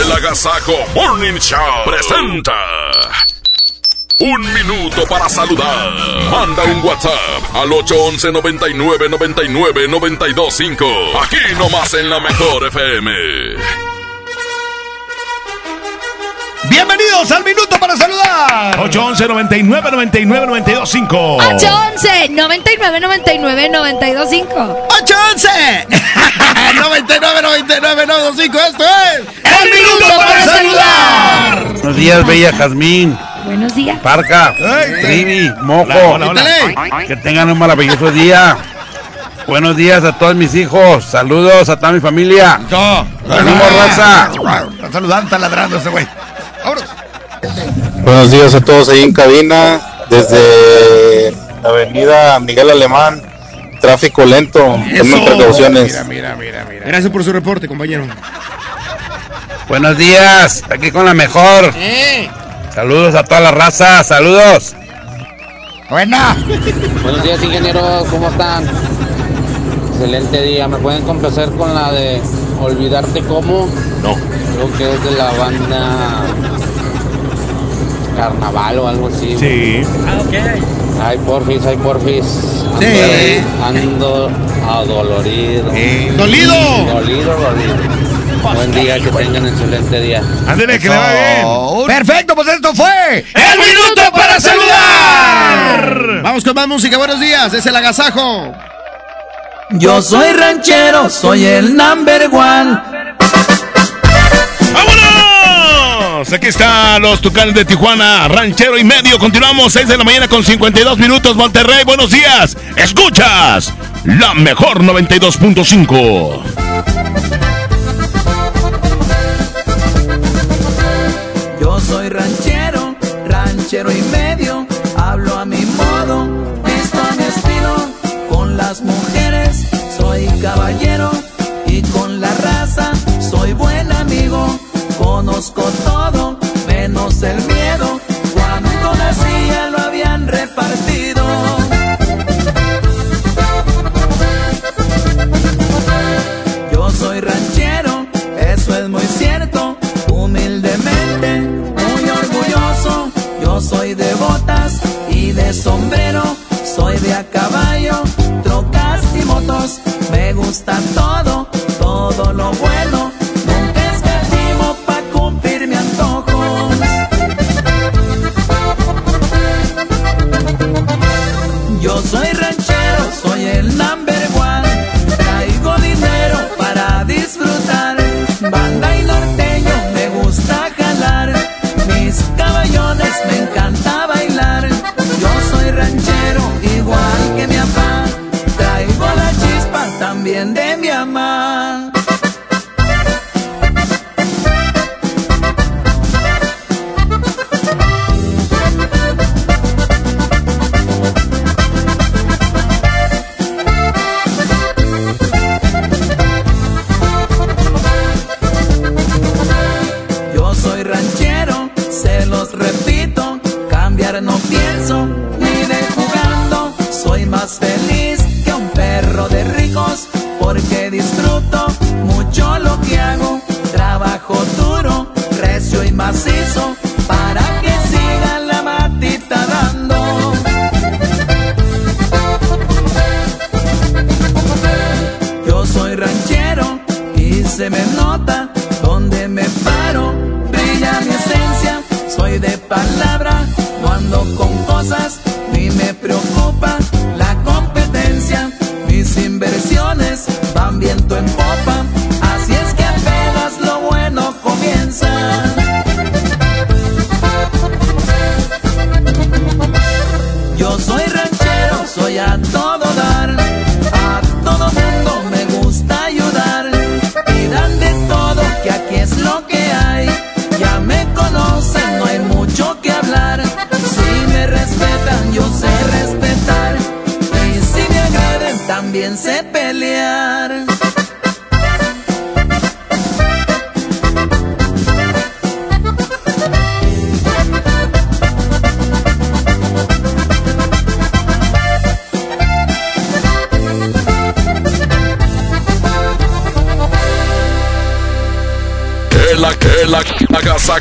El Agasajo Morning Show presenta. Un minuto para saludar. Manda un WhatsApp al 811 99 99 925. Aquí nomás en la mejor FM. Bienvenidos al minuto para saludar. 811 99 99 925. 811 99 99 925 811 99 99 925 Esto es El Minuto para Saludar. Buenos días, bella Jazmín. Buenos días. Parca, Trivi, Mojo. Hola, hola, hola. Que tengan un maravilloso día. Buenos días a todos mis hijos. Saludos a toda mi familia. ¡Ánimo, raza! Está saludando, está ladrando ese güey. Vámonos. Buenos días a todos ahí en cabina, desde la avenida Miguel Alemán, tráfico lento, tomen precauciones. Gracias por su reporte, compañero. Buenos días, aquí con la mejor. Eh. Saludos a toda la raza, saludos. Buena. Buenos días, ingenieros, ¿cómo están? Excelente día. ¿Me pueden complacer con la de Olvidarte cómo? No. Creo que es de la banda Carnaval o algo así. Sí. Ah, ok. Ay, porfis, ay, porfis. Sí. Ando adolorido. ¡Dolido! Dolido, dolido. Buen día, que tengan excelente día. Ándale, que le va bien. Perfecto, pues esto fue ¡El Minuto para Saludar! Vamos con más música. Buenos días. Es el agasajo. Yo soy ranchero, soy el number one. ¡Vámonos! Aquí están los Tucanes de Tijuana, ranchero y medio. Continuamos 6 de la mañana con 52 minutos. Monterrey, buenos días. Escuchas la mejor 92.5. Yo soy ranchero, ranchero y medio. Hablo a mi modo, visto a mi estilo. Con las mujeres caballero y con la raza soy buen amigo. Conozco todo, menos el miedo. Cuando nacía lo habían repartido. Yo soy ranchero, eso es muy cierto. Humildemente, muy orgulloso. Yo soy de botas y de sombrero. Soy de a caballo, gusta todo,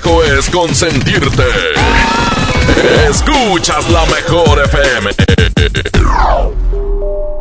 es consentirte. Escuchas la mejor FM.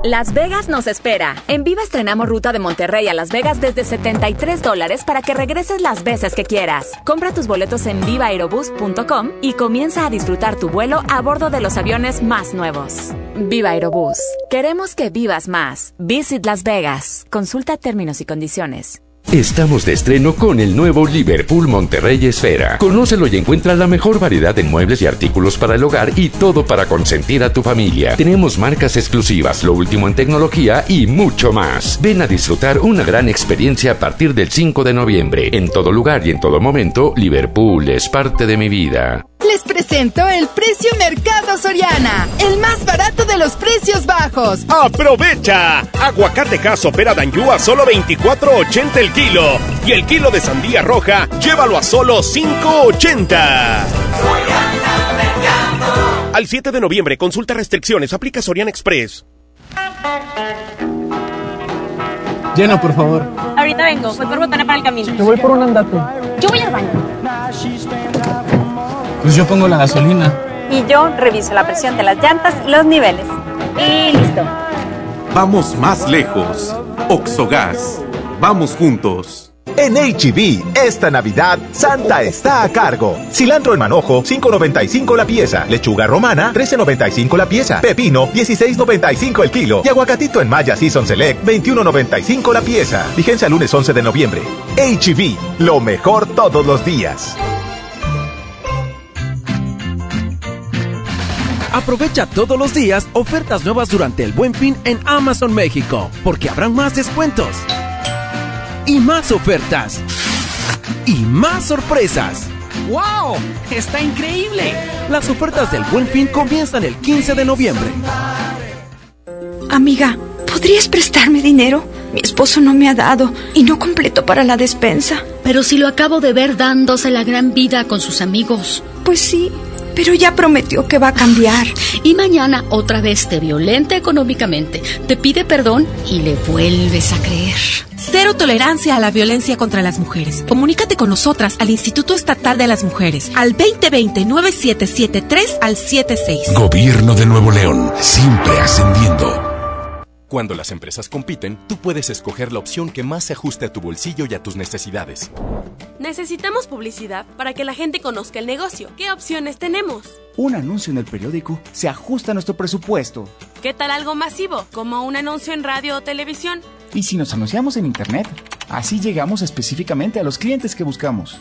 Las Vegas nos espera. En Viva estrenamos ruta de Monterrey a Las Vegas desde 73 dólares para que regreses las veces que quieras. Compra tus boletos en vivaaerobus.com y comienza a disfrutar tu vuelo a bordo de los aviones más nuevos. Viva Aerobús. Queremos que vivas más. Visit Las Vegas. Consulta términos y condiciones. Estamos de estreno con el nuevo Liverpool Monterrey Esfera. Conócelo y encuentra la mejor variedad de muebles y artículos para el hogar y todo para consentir a tu familia. Tenemos marcas exclusivas, lo último en tecnología y mucho más. Ven a disfrutar una gran experiencia a partir del 5 de noviembre. En todo lugar y en todo momento, Liverpool es parte de mi vida. Les presento el precio Mercado Soriana, el más barato de los precios bajos. ¡Aprovecha! Aguacate caso pera Danjú a solo 24.80 el kilo. Y el kilo de sandía roja, llévalo a solo 5.80. Al 7 de noviembre, consulta restricciones, aplica Soriana Express. Llena, por favor. Ahorita vengo, voy por botana para el camino. Yo voy por un andate. Yo voy al baño. Pues yo pongo la gasolina. Y yo reviso la presión de las llantas y los niveles. Y listo. Vamos más lejos. Oxogas. Vamos juntos. En HB, esta Navidad, Santa está a cargo. Cilantro en manojo, 5.95 la pieza. Lechuga romana, 13.95 la pieza. Pepino, 16.95 el kilo. Y aguacatito en Maya Season Select, 21.95 la pieza. Vigencia el lunes 11 de noviembre. HB, lo mejor todos los días. Aprovecha todos los días ofertas nuevas durante el Buen Fin en Amazon México, porque habrán más descuentos y más ofertas y más sorpresas. ¡Wow! ¡Está increíble! Las ofertas del Buen Fin comienzan el 15 de noviembre. Amiga, ¿podrías prestarme dinero? Mi esposo no me ha dado y no completo para la despensa. Pero si lo acabo de ver dándose la gran vida con sus amigos. Pues sí, pero ya prometió que va a cambiar. Y mañana otra vez te violenta económicamente, te pide perdón y le vuelves a creer. Cero tolerancia a la violencia contra las mujeres. Comunícate con nosotras al Instituto Estatal de las Mujeres al 2020-9773 al 76. Gobierno de Nuevo León, siempre ascendiendo. Cuando las empresas compiten, tú puedes escoger la opción que más se ajuste a tu bolsillo y a tus necesidades. Necesitamos publicidad para que la gente conozca el negocio. ¿Qué opciones tenemos? Un anuncio en el periódico se ajusta a nuestro presupuesto. ¿Qué tal algo masivo, como un anuncio en radio o televisión? ¿Y si nos anunciamos en Internet? Así llegamos específicamente a los clientes que buscamos.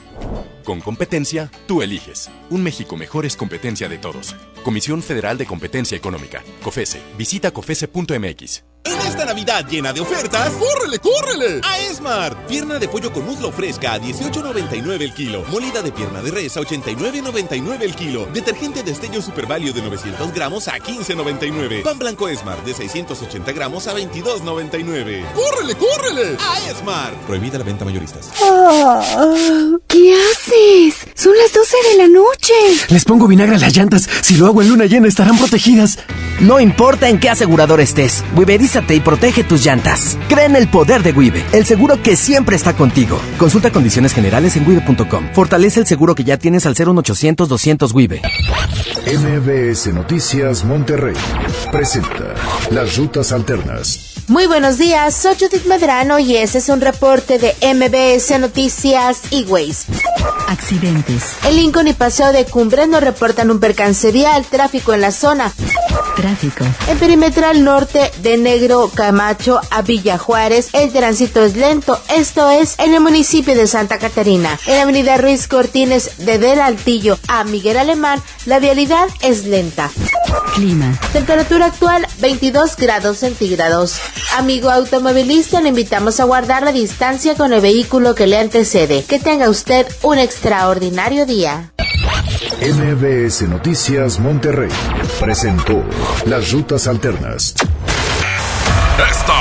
Con competencia, tú eliges. Un México mejor es competencia de todos. Comisión Federal de Competencia Económica. COFESE. Visita COFESE.mx. En esta Navidad llena de ofertas, ¡córrele, córrele! A Esmart. Pierna de pollo con muslo fresca a 18.99 el kilo. Molida de pierna de res a 89.99 el kilo. Detergente de estello Super Value de 900 gramos a 15.99. Pan blanco Esmart de 680 gramos a 22.99. ¡Córrele, córrele! A Esmart. Prohibida la venta mayoristas. Oh, ¿Qué haces? Son las 12 de la noche. Les pongo vinagre a las llantas. Si lo hago en luna llena estarán protegidas. No importa en qué asegurador estés, Wiberízate y protege tus llantas. Cree en el poder de Wibe, el seguro que siempre está contigo. Consulta condiciones generales en wibe.com. Fortalece el seguro que ya tienes al 01800 200 Wibe. MBS Noticias Monterrey presenta Las Rutas Alternas. Muy buenos días, soy Judith Medrano y este es un reporte de MBS Noticias y Waze. Accidentes. El Lincoln y Paseo de Cumbre nos reportan un percance vial, tráfico en la zona. Tráfico. En perimetral norte de Negro Camacho a Villa Juárez, el tránsito es lento, esto es en el municipio de Santa Catarina. En la avenida Ruiz Cortines de Del Altillo a Miguel Alemán, la vialidad es lenta. Clima. Temperatura actual 22 grados centígrados. Amigo automovilista, le invitamos a guardar la distancia con el vehículo que le antecede. Que tenga usted un extraordinario día. MBS Noticias Monterrey presentó Las Rutas Alternas. Esta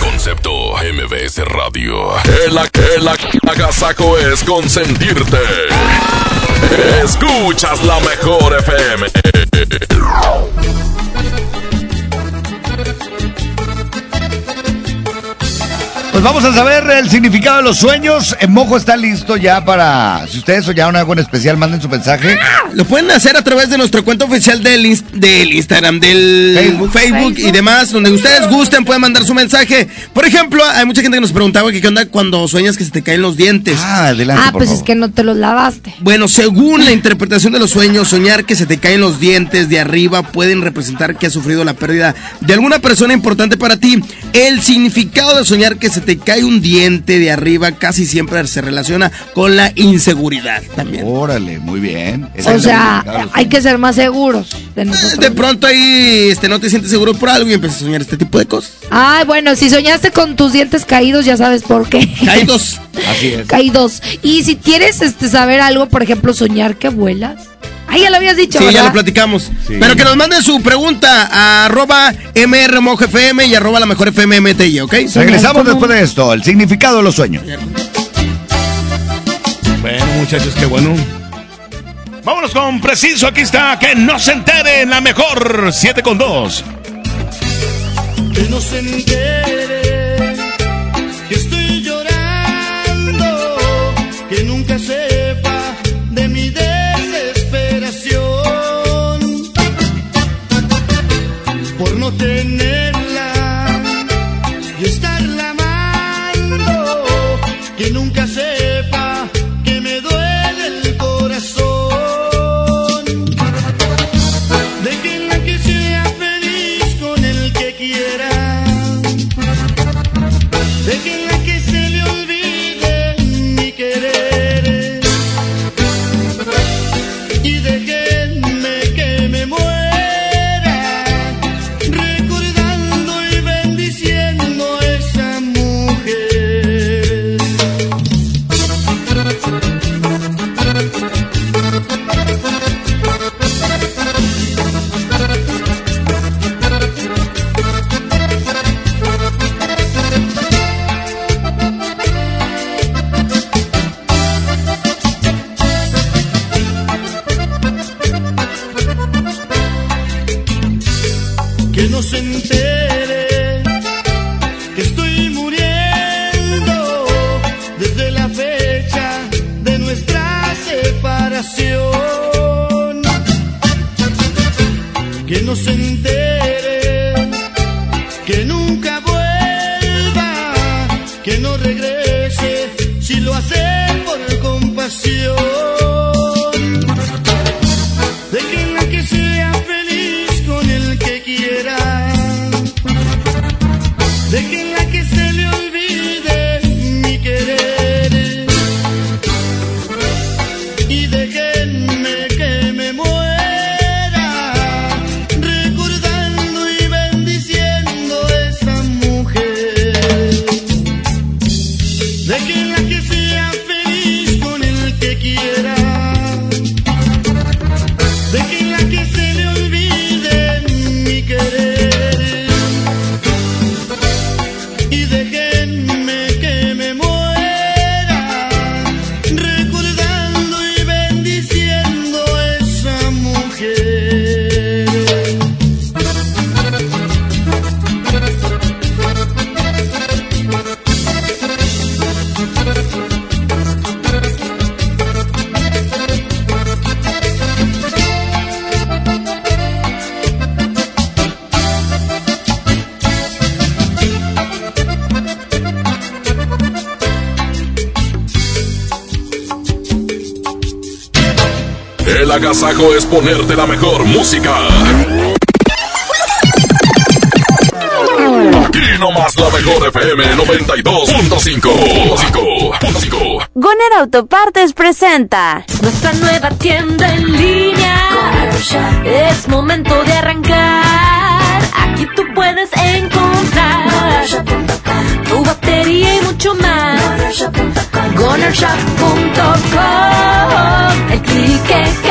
Concepto MBS Radio. El, el, el agasajo es consentirte. Escuchas la mejor FM. Pues vamos a saber el significado de los sueños. El mojo está listo ya para. Si ustedes soñaron algo en especial, manden su mensaje. Lo pueden hacer a través de nuestro cuenta oficial del, del Instagram, del Facebook. Facebook, y demás, donde ustedes gusten, pueden mandar su mensaje. Por ejemplo, hay mucha gente que nos preguntaba que qué onda cuando sueñas que se te caen los dientes. Ah, adelante. Ah, pues es que no te los lavaste. Bueno, según la interpretación de los sueños, soñar que se te caen los dientes de arriba pueden representar que has sufrido la pérdida de alguna persona importante para ti. El significado de soñar que se te cae un diente de arriba casi siempre se relaciona con la inseguridad también. Órale, muy bien. o sea, hay que ser más seguros de nosotros. De pronto ahí este, no te sientes seguro por algo y empiezas a soñar este tipo de cosas. Ay, bueno, si soñaste con tus dientes caídos, ya sabes por qué. Caídos. Así es. Caídos. Y si quieres este, saber algo, por ejemplo, soñar que vuelas. Ah, ya lo habías dicho. Sí, ya lo platicamos. Pero que nos manden su pregunta a arroba mrmojfm y arroba la mejor FMMTI, ¿ok? Regresamos después de esto. El significado de los sueños. Bueno, muchachos, qué bueno. Vámonos con preciso, aquí está, que no se entere en la mejor 7 con 2. Que no se entere agasajo es ponerte la mejor música. Aquí nomás la mejor FM 92.5. Goner Autopartes presenta Nuestra nueva tienda en línea. Es momento de arrancar. Aquí tú puedes encontrar tu batería y mucho más. GonerShop.com El clic que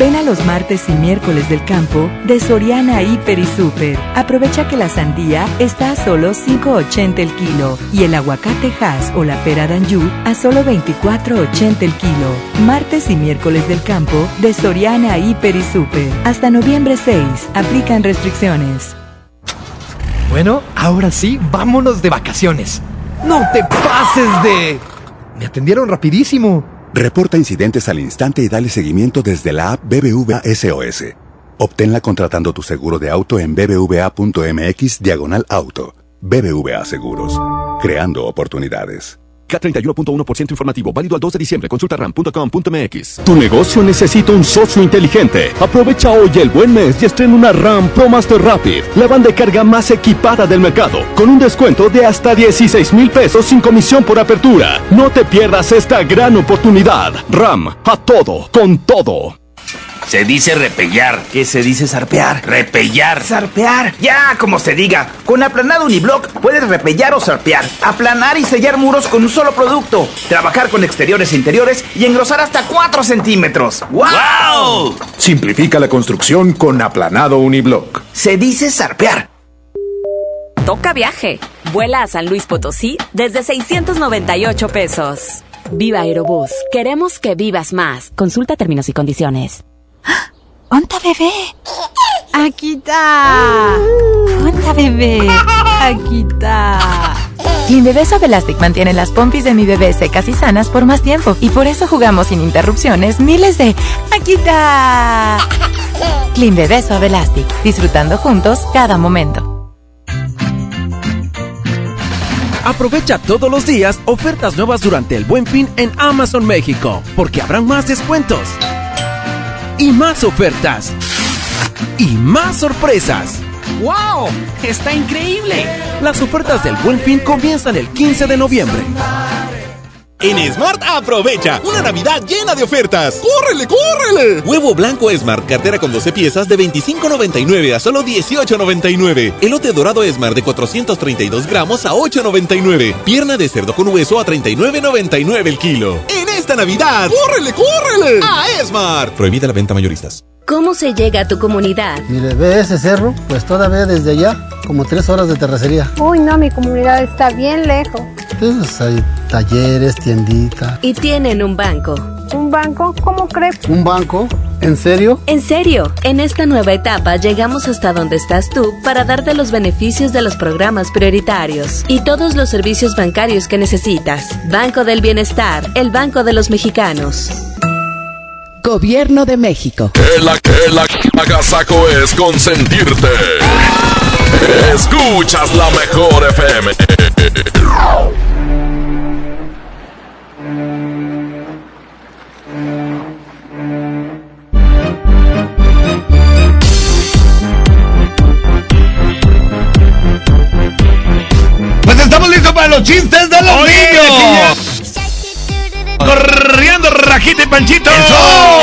Ven a los martes y miércoles del campo de Soriana Hiper y Super. Aprovecha que la sandía está a solo 5.80 el kilo y el aguacate Hass o la pera Danju a solo 24.80 el kilo. Martes y miércoles del campo de Soriana Hiper y Super. Hasta noviembre 6. Aplican restricciones. Bueno, ahora sí, vámonos de vacaciones. No te pases de... Me atendieron rapidísimo. Reporta incidentes al instante y dale seguimiento desde la app BBVA SOS. Obténla contratando tu seguro de auto en bbva.mx diagonal auto. BBVA Seguros. Creando oportunidades. K31.1% informativo, válido al 2 de diciembre. Consulta ram.com.mx. Tu negocio necesita un socio inteligente. Aprovecha hoy el buen mes y estrena una RAM Pro Master Rapid, la banda de carga más equipada del mercado, con un descuento de hasta 16 mil pesos sin comisión por apertura. No te pierdas esta gran oportunidad. RAM, a todo, con todo. Se dice repellar. ¿Qué se dice zarpear? Repellar. Zarpear. Ya, como se diga. Con aplanado uniblock puedes repellar o zarpear. Aplanar y sellar muros con un solo producto. Trabajar con exteriores e interiores y engrosar hasta 4 centímetros. ¡Wow! Simplifica la construcción con aplanado uniblock. Se dice zarpear. Toca viaje. Vuela a San Luis Potosí desde 698 pesos. Viva Aerobús. Queremos que vivas más. Consulta términos y condiciones. ¡Onta bebé! Aquí está. ¡Onta bebé! Aquí está. Clean Bebé Suave Elastic mantiene las pompis de mi bebé secas y sanas por más tiempo. Y por eso jugamos sin interrupciones miles de... ¡Aquí está! Clean Bebé Suave Elastic. Disfrutando juntos cada momento. Aprovecha todos los días ofertas nuevas durante el Buen Fin en Amazon México, porque habrán más descuentos. Y más ofertas. Y más sorpresas. ¡Wow! ¡Está increíble! Las ofertas del Buen Fin comienzan el 15 de noviembre. En Smart aprovecha una Navidad llena de ofertas. ¡Córrele, córrele! Huevo blanco Smart, cartera con 12 piezas de 25.99 a solo 18.99. Elote dorado Smart de 432 gramos a 8.99. Pierna de cerdo con hueso a 39.99 el kilo. En esta Navidad, ¡córrele, córrele! A Smart. Prohibida la venta mayoristas. ¿Cómo se llega a tu comunidad? Mire, ve ese cerro, pues todavía desde allá, como tres horas de terracería. Uy, no, mi comunidad está bien lejos. Pues hay talleres, tiendita. Y tienen un banco. ¿Un banco? ¿Cómo crees? ¿Un banco? ¿En serio? En serio, en esta nueva etapa llegamos hasta donde estás tú para darte los beneficios de los programas prioritarios y todos los servicios bancarios que necesitas. Banco del Bienestar, el Banco de los Mexicanos. Gobierno de México. Que la que la agasaco es consentirte. Escuchas la mejor FM. Pues estamos listos para los chistes de los Oye, niños. Corriendo, Rajita y Panchito. ¡Hola,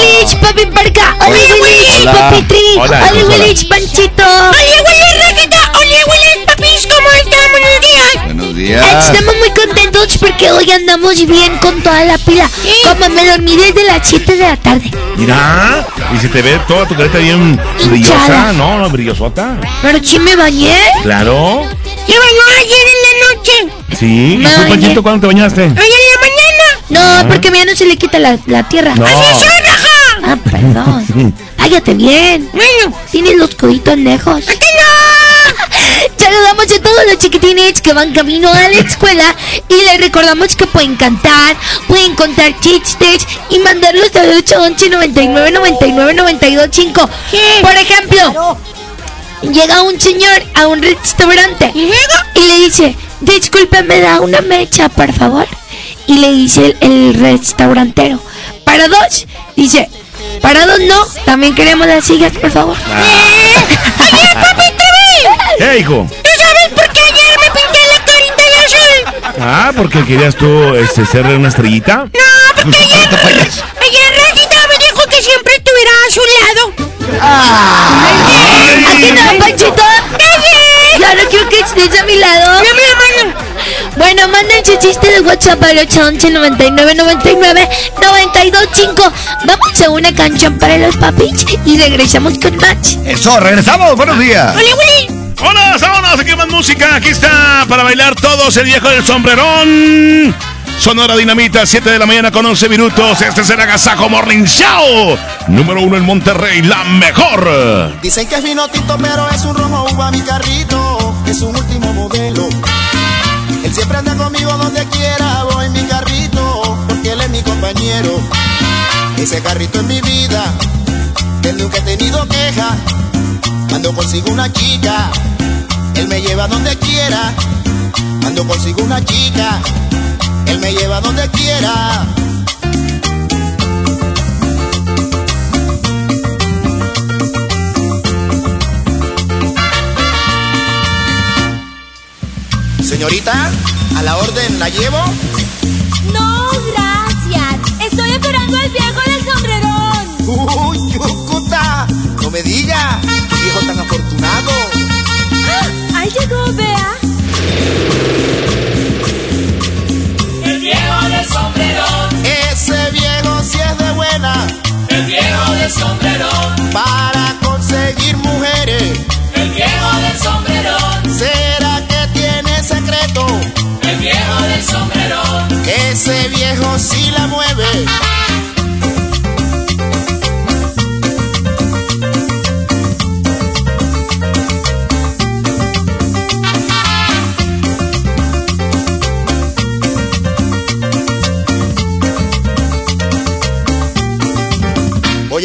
Willich, papi Parca! ¡Hola, Willich, papi Tri! Hola, ¡Hola, hola. Willich, Panchito! ¡Hola, Willich, Raqueta! ¡Hola, Willich, papis! ¿Cómo están? ¡Buenos días! Buenos Estamos muy contentos porque hoy andamos bien con toda la pila. Como me dormí desde las 7 de la tarde. Mira, y se te ve toda tu careta bien brillosa. ¿no? no brillosota. Pero sí me bañé. Claro. ¿Qué bañó ayer en la noche? Sí. ¿Y tú. Panchito, cuándo te bañaste? ¿Ayer en la mañana? No, Ah. porque ya no se le quita la, la tierra. No. ¡Así soy, raja! Ah, perdón. Cállate bien. Bueno, tienes los coditos lejos. ¡Aquí no! Saludamos a todos los chiquitines que van camino a la escuela y les recordamos que pueden cantar, pueden contar chistes y mandarlos al 811 99 99 92 5. Por ejemplo, llega un señor a un restaurante y le dice, disculpe, me da una mecha, por favor. Y le dice el, el restaurantero, para dos, dice, Parados no, también queremos las sillas, por favor. Oye, papi, ¿Qué, hijo? ¿Tú sabes por qué ayer me pinté la carita de azul? Ah, porque querías tú este, ser una estrellita. No, porque ayer, ayer Rosita me dijo que siempre estuviera a su lado. Aquí no, Panchito. Ya no quiero que estés a mi lado. Bueno, manden su chiste de WhatsApp al 811 99 99 925. Vamos a una canción para los papis y regresamos con Match. Eso, regresamos. Buenos días. ¡Hola, Willy! Hola, vámonos, aquí más música. Aquí está para bailar todos el viejo del sombrerón. Sonora Dinamita, 7 de la mañana con 11 minutos. Este es el Agasajo Morning Show. Número uno en Monterrey, la mejor. Dicen que es vino tinto, pero es un rojo uva mi carrito. Es un último modelo. Él siempre anda conmigo donde quiera, voy mi carrito, porque él es mi compañero. Ese carrito es mi vida, él nunca he tenido queja. Cuando consigo una chica, él me lleva donde quiera. Cuando consigo una chica, él me lleva donde quiera. Señorita, a la orden la llevo. No, gracias. Estoy esperando al viejo del sombrerón. Uy, Yucuta, no me diga, qué viejo tan afortunado. ¡Ah! Ahí llegó, vea. Del sombrerón. Para conseguir mujeres. El viejo del sombrerón. ¿Será que tiene secreto? El viejo del sombrerón. Ese viejo sí la mueve.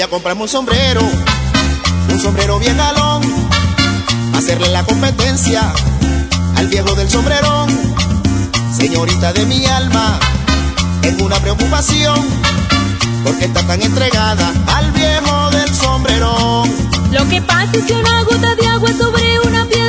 Voy a un sombrero, un sombrero bien galón, hacerle la competencia al viejo del sombrerón. Señorita de mi alma, tengo una preocupación, porque está tan entregada al viejo del sombrerón. Lo que pasa es que una gota de agua sobre una piedra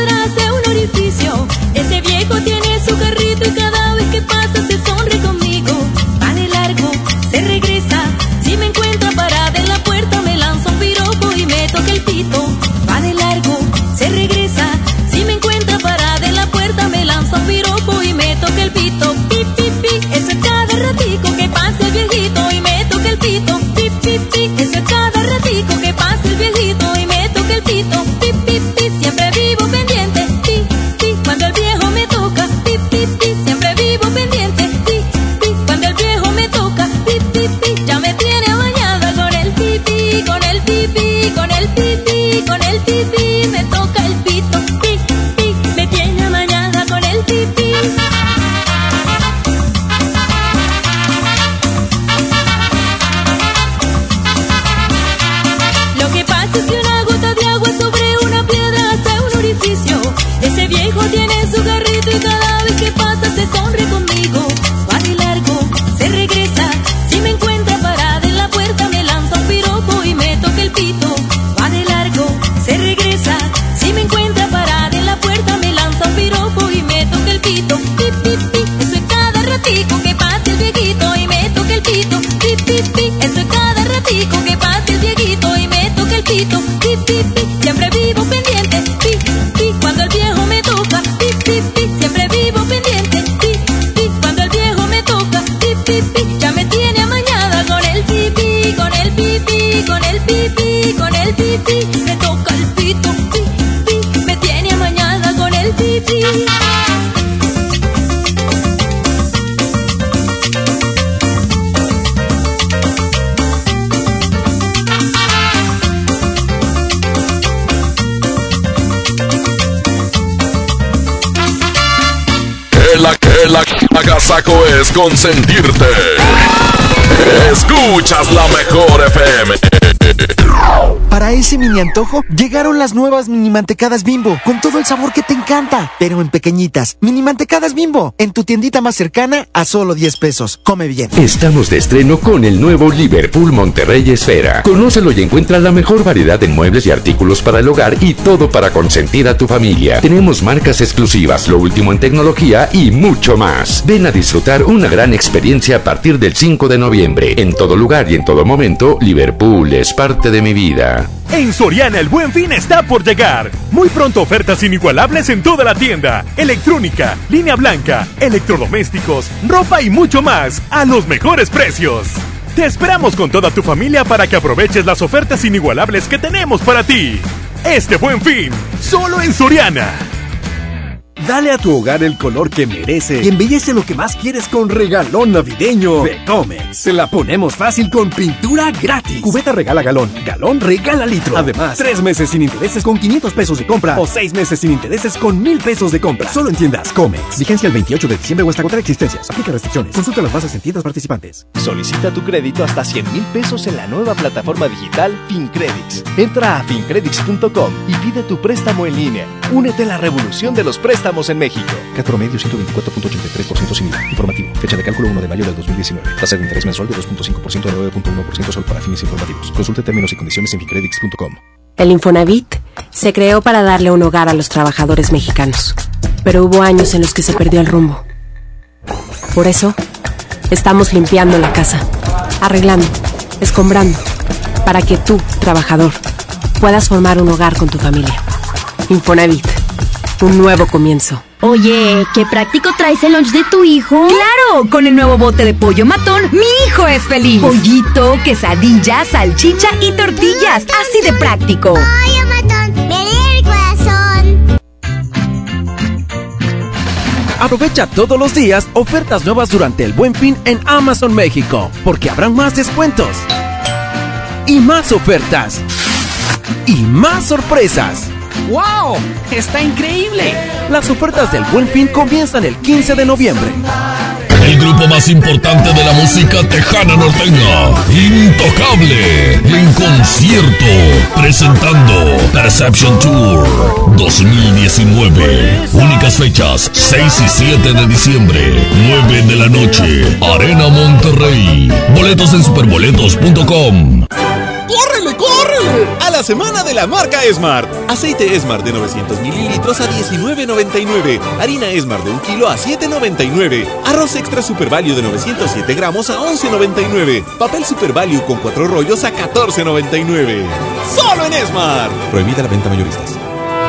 consentirte. Escuchas la mejor FM. Ese mini antojo llegaron las nuevas mini mantecadas bimbo, con todo el sabor que te encanta, pero en pequeñitas. Mini mantecadas bimbo, en tu tiendita más cercana a solo 10 pesos. Come bien. Estamos de estreno con el nuevo Liverpool Monterrey Esfera. Conócelo y encuentra la mejor variedad de muebles y artículos para el hogar y todo para consentir a tu familia. Tenemos marcas exclusivas, lo último en tecnología y mucho más. Ven a disfrutar una gran experiencia a partir del 5 de noviembre. En todo lugar y en todo momento, Liverpool es parte de mi vida. En Soriana el buen fin está por llegar. Muy pronto ofertas inigualables en toda la tienda. Electrónica, línea blanca, electrodomésticos, ropa y mucho más a los mejores precios. Te esperamos con toda tu familia para que aproveches las ofertas inigualables que tenemos para ti. Este buen fin, solo en Soriana. Dale a tu hogar el color que merece y embellece lo que más quieres con regalón navideño de Comex. Se la ponemos fácil con pintura gratis. Cubeta regala galón, galón regala litro. Además, tres meses sin intereses con 500 pesos de compra o seis meses sin intereses con mil pesos de compra. Solo en tiendas Comex. Vigencia el 28 de diciembre o hasta agotar existencias. Aplica restricciones. Consulta las bases en tiendas participantes. Solicita tu crédito hasta 100 mil pesos en la nueva plataforma digital FinCredits. Entra a fincredits.com y pide tu préstamo en línea. Únete a la revolución de los préstamos en México. CAT promedio 124.83% sin IVA. Informativo. Fecha de cálculo 1 de mayo del 2019. Tasa de interés mensual de 2.5% a 9.1% solo para fines informativos. Consulte términos y condiciones en fincredits.com. El Infonavit se creó para darle un hogar a los trabajadores mexicanos. Pero hubo años en los que se perdió el rumbo. Por eso, estamos limpiando la casa, arreglando, escombrando, para que tú, trabajador, puedas formar un hogar con tu familia. Infonavit un nuevo comienzo. Oye, qué práctico traes el lunch de tu hijo. Claro, con el nuevo bote de pollo matón, mi hijo es feliz. Pollito, quesadilla, salchicha y tortillas, así de práctico. Pollo matón, me el corazón. Aprovecha todos los días ofertas nuevas durante el Buen Fin en Amazon México, porque habrán más descuentos y más ofertas y más sorpresas. ¡Wow! ¡Está increíble! Las ofertas del Buen Fin comienzan el 15 de noviembre. El grupo más importante de la música tejana norteña, Intocable, en concierto, presentando Perception Tour 2019. Únicas fechas, 6 y 7 de diciembre, 9 de la noche, Arena Monterrey. Boletos en superboletos.com. ¡Córrele, córrele! A la semana de la marca Smart. Aceite Smart de 900 mililitros a 19.99. Harina Smart de 1 kilo a 7.99. Arroz extra Super Value de 907 gramos a 11.99. Papel Super Value con 4 rollos a 14.99. ¡Solo en Smart! Prohibida la venta mayoristas.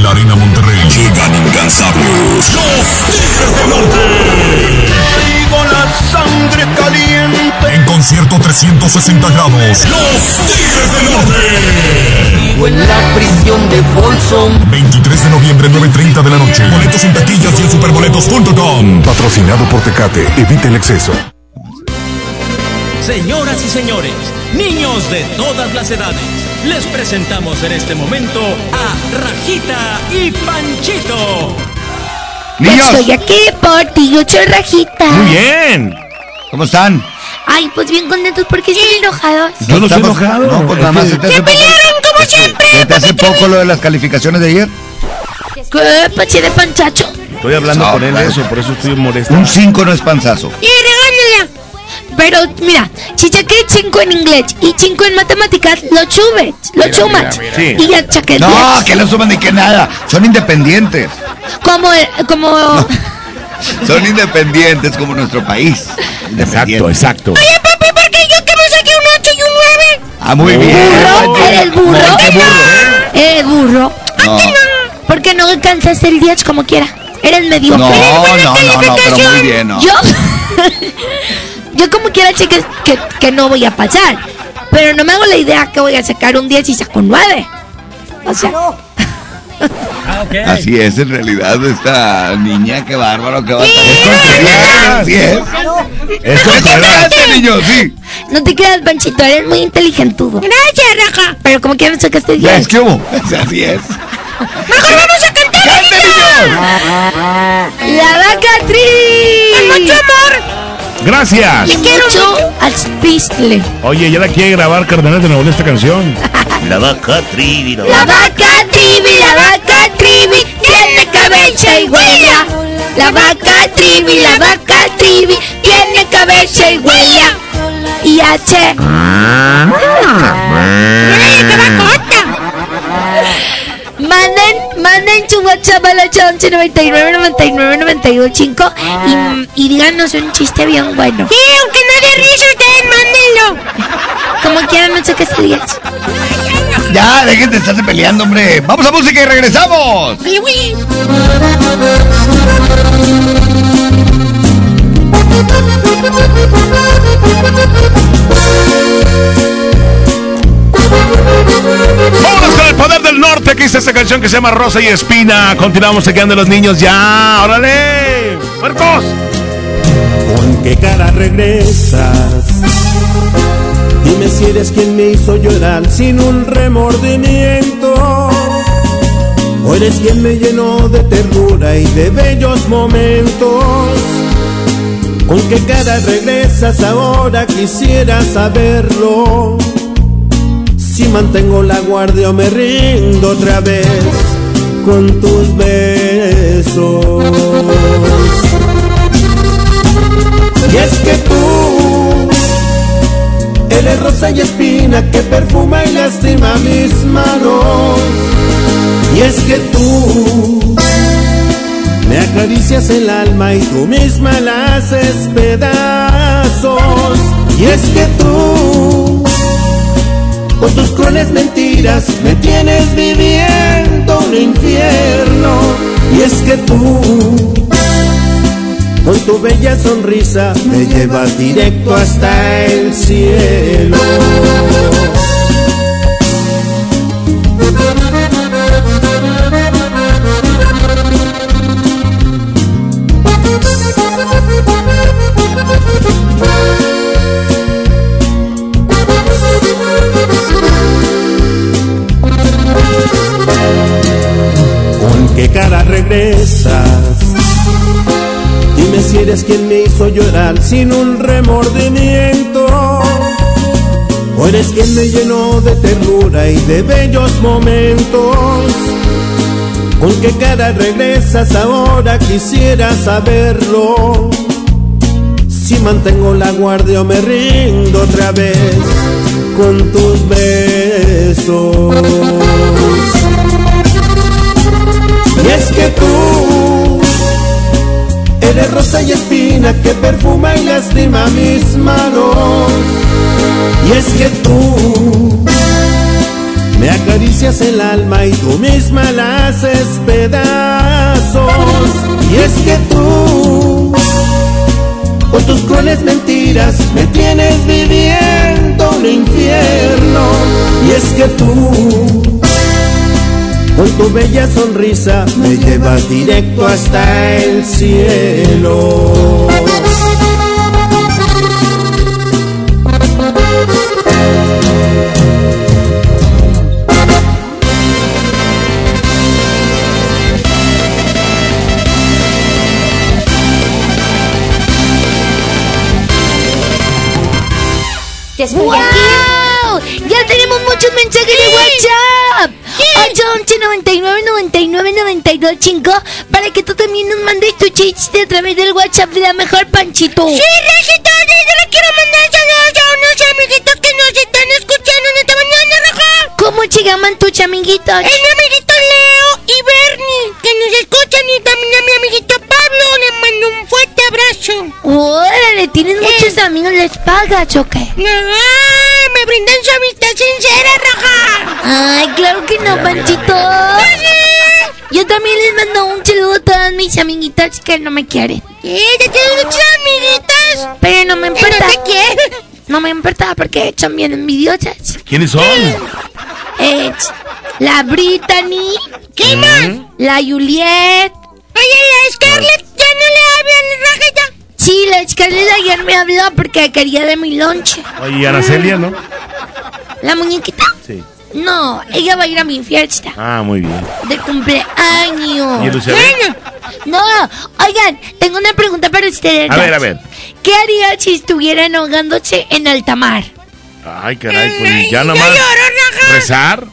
En la Arena Monterrey. Llegan incansables. Los Tigres del Norte. Con la sangre caliente. En concierto 360 grados. Los Tigres del Norte. Vivo en la prisión de Folsom. 23 de noviembre, 9.30 de la noche. Boletos en taquillas y en superboletos.com. Patrocinado por Tecate. Evita el exceso. Señoras y señores, niños de todas las edades, les presentamos en este momento a Rajita y Panchito. Niños. Estoy aquí por ti, yo soy Rajita. Muy bien. ¿Cómo están? Ay, pues bien contentos porque están enojados. Yo no estoy enojado. No, pues nada más se te hace ¡Se poco- pelearon como siempre! ¿Se te hace poco lo de las calificaciones de ayer? ¿Qué? Pache de panchacho. Estoy hablando No, con él de claro. eso, por eso estoy molesto. Un 5 no es panzazo. Y regálala. Pero mira, si saqué 5 en inglés y 5 en matemáticas, lo subes, lo Mira, mira. Y ya saqué No, 10. que no suman ni que nada. Son independientes. Como, el- como... Son independientes como nuestro país. Exacto, exacto. Oye, papi, ¿por qué yo que me saqué un 8 y un 9? Ah, muy bien. ¿Burro? ¿Eres burro? No, qué burro. ¿Eres burro? No. ¿Por qué no alcanzaste el 10 como quiera? Eres medio No, Eres no, no, no, pero muy bien, no. Yo, yo como quiera, chicas, que, que no voy a pasar. Pero no me hago la idea que voy a sacar un 10 y saco un 9. O sea, Ah, ok. Así es, en realidad, esta niña, qué bárbaro, qué bárbaro. Así es. Es ¿Qué te hace, niño? Sí. no te creas, Panchito, eres muy inteligentudo. Gracias, Raja. Pero como quieras sacaste 10. es que hubo. Así es. ¡Mejor vamos a cantar, La vaca tri. Con mucho amor. Gracias. Y mucho al pistle. Oye, ya la quiere grabar Cardenal de Nuevo esta canción. La vaca trivi, la La vaca trivi, la vaca trivi, tiene cabeza y huella. La vaca trivi, la vaca trivi, tiene cabeza y huella. Y H. Manden, manden su WhatsApp al 811 99 99 92 5 y, y díganos un chiste bien bueno. Sí, aunque no dé risa, ustedes mándenlo. Como quieran, no sé qué se diga. Ya, dejen de estarse peleando, hombre. Vamos a música y regresamos. Vámonos está esta canción que se llama Rosa y Espina. Continuamos chequeando los niños ya. ¡Órale! ¡Puercos! ¿Con qué cara regresas? Dime si eres quien me hizo llorar sin un remordimiento. O eres quien me llenó de ternura y de bellos momentos. ¿Con qué cara regresas ahora? Quisiera saberlo. Si mantengo la guardia o me rindo otra vez con tus besos. Y es que tú eres rosa y espina que perfuma y lastima mis manos. Y es que tú me acaricias el alma y tú misma la haces pedazos. Y es que tú con tus crueles mentiras me tienes viviendo un infierno. Y es que tú con tu bella sonrisa me llevas directo hasta el cielo. Qué cara regresas? Dime si eres quien me hizo llorar sin un remordimiento. O eres quien me llenó de ternura y de bellos momentos. ¿Con qué cara regresas ahora? Quisiera saberlo. Si mantengo la guardia o me rindo otra vez con tus besos. Y es que tú eres rosa y espina que perfuma y lastima mis manos. Y es que tú me acaricias el alma y tú misma la haces pedazos. Y es que tú con tus crueles mentiras me tienes viviendo un infierno. Y es que tú con tu bella sonrisa me llevas directo hasta el cielo. ¡Wow! Ya tenemos muchos mensajes de WhatsApp. 811 99 99 92 5 para que tú también nos mandes tu chiste a través del WhatsApp de la mejor Panchito. Sí, Rajita, yo le quiero mandar saludos a unos amiguitos que nos están escuchando en esta mañana, Raja. ¿Cómo se llaman tus amiguitos? Es mi amiguito Leo y Bernie, que nos escuchan, y también a mi amiguito Pablo, le mando un fuerte abrazo. Órale, tienes muchos amigos, ¿les pagas o qué? No, me brindan su amistad sincera, Raja. Ay, claro que no, Panchito. Yo también les mando un saludo a todas mis amiguitas que no me quieren. ¿Eh? ¿Ya tienes muchas amiguitas? Pero no me importa. ¿Que no te quieren? No me importa porque son bien envidiosas. ¿Quiénes son? Es la Brittany. ¿Qué más? La Juliet. Oye, la Scarlett ya no le hablan, raja ya. Sí, la Scarlett ayer me habló porque quería de mi lonche. Oye, Aracelia, ¿no? ¿La muñequita? Sí. No, ella va a ir a mi fiesta Ah, muy bien. de cumpleaños. ¿Y? No, oigan, tengo una pregunta para ustedes. A ver, a ver. ¿Qué haría si estuvieran ahogándose en alta mar? Ay, caray, pues ya nomás. ¿Rezar?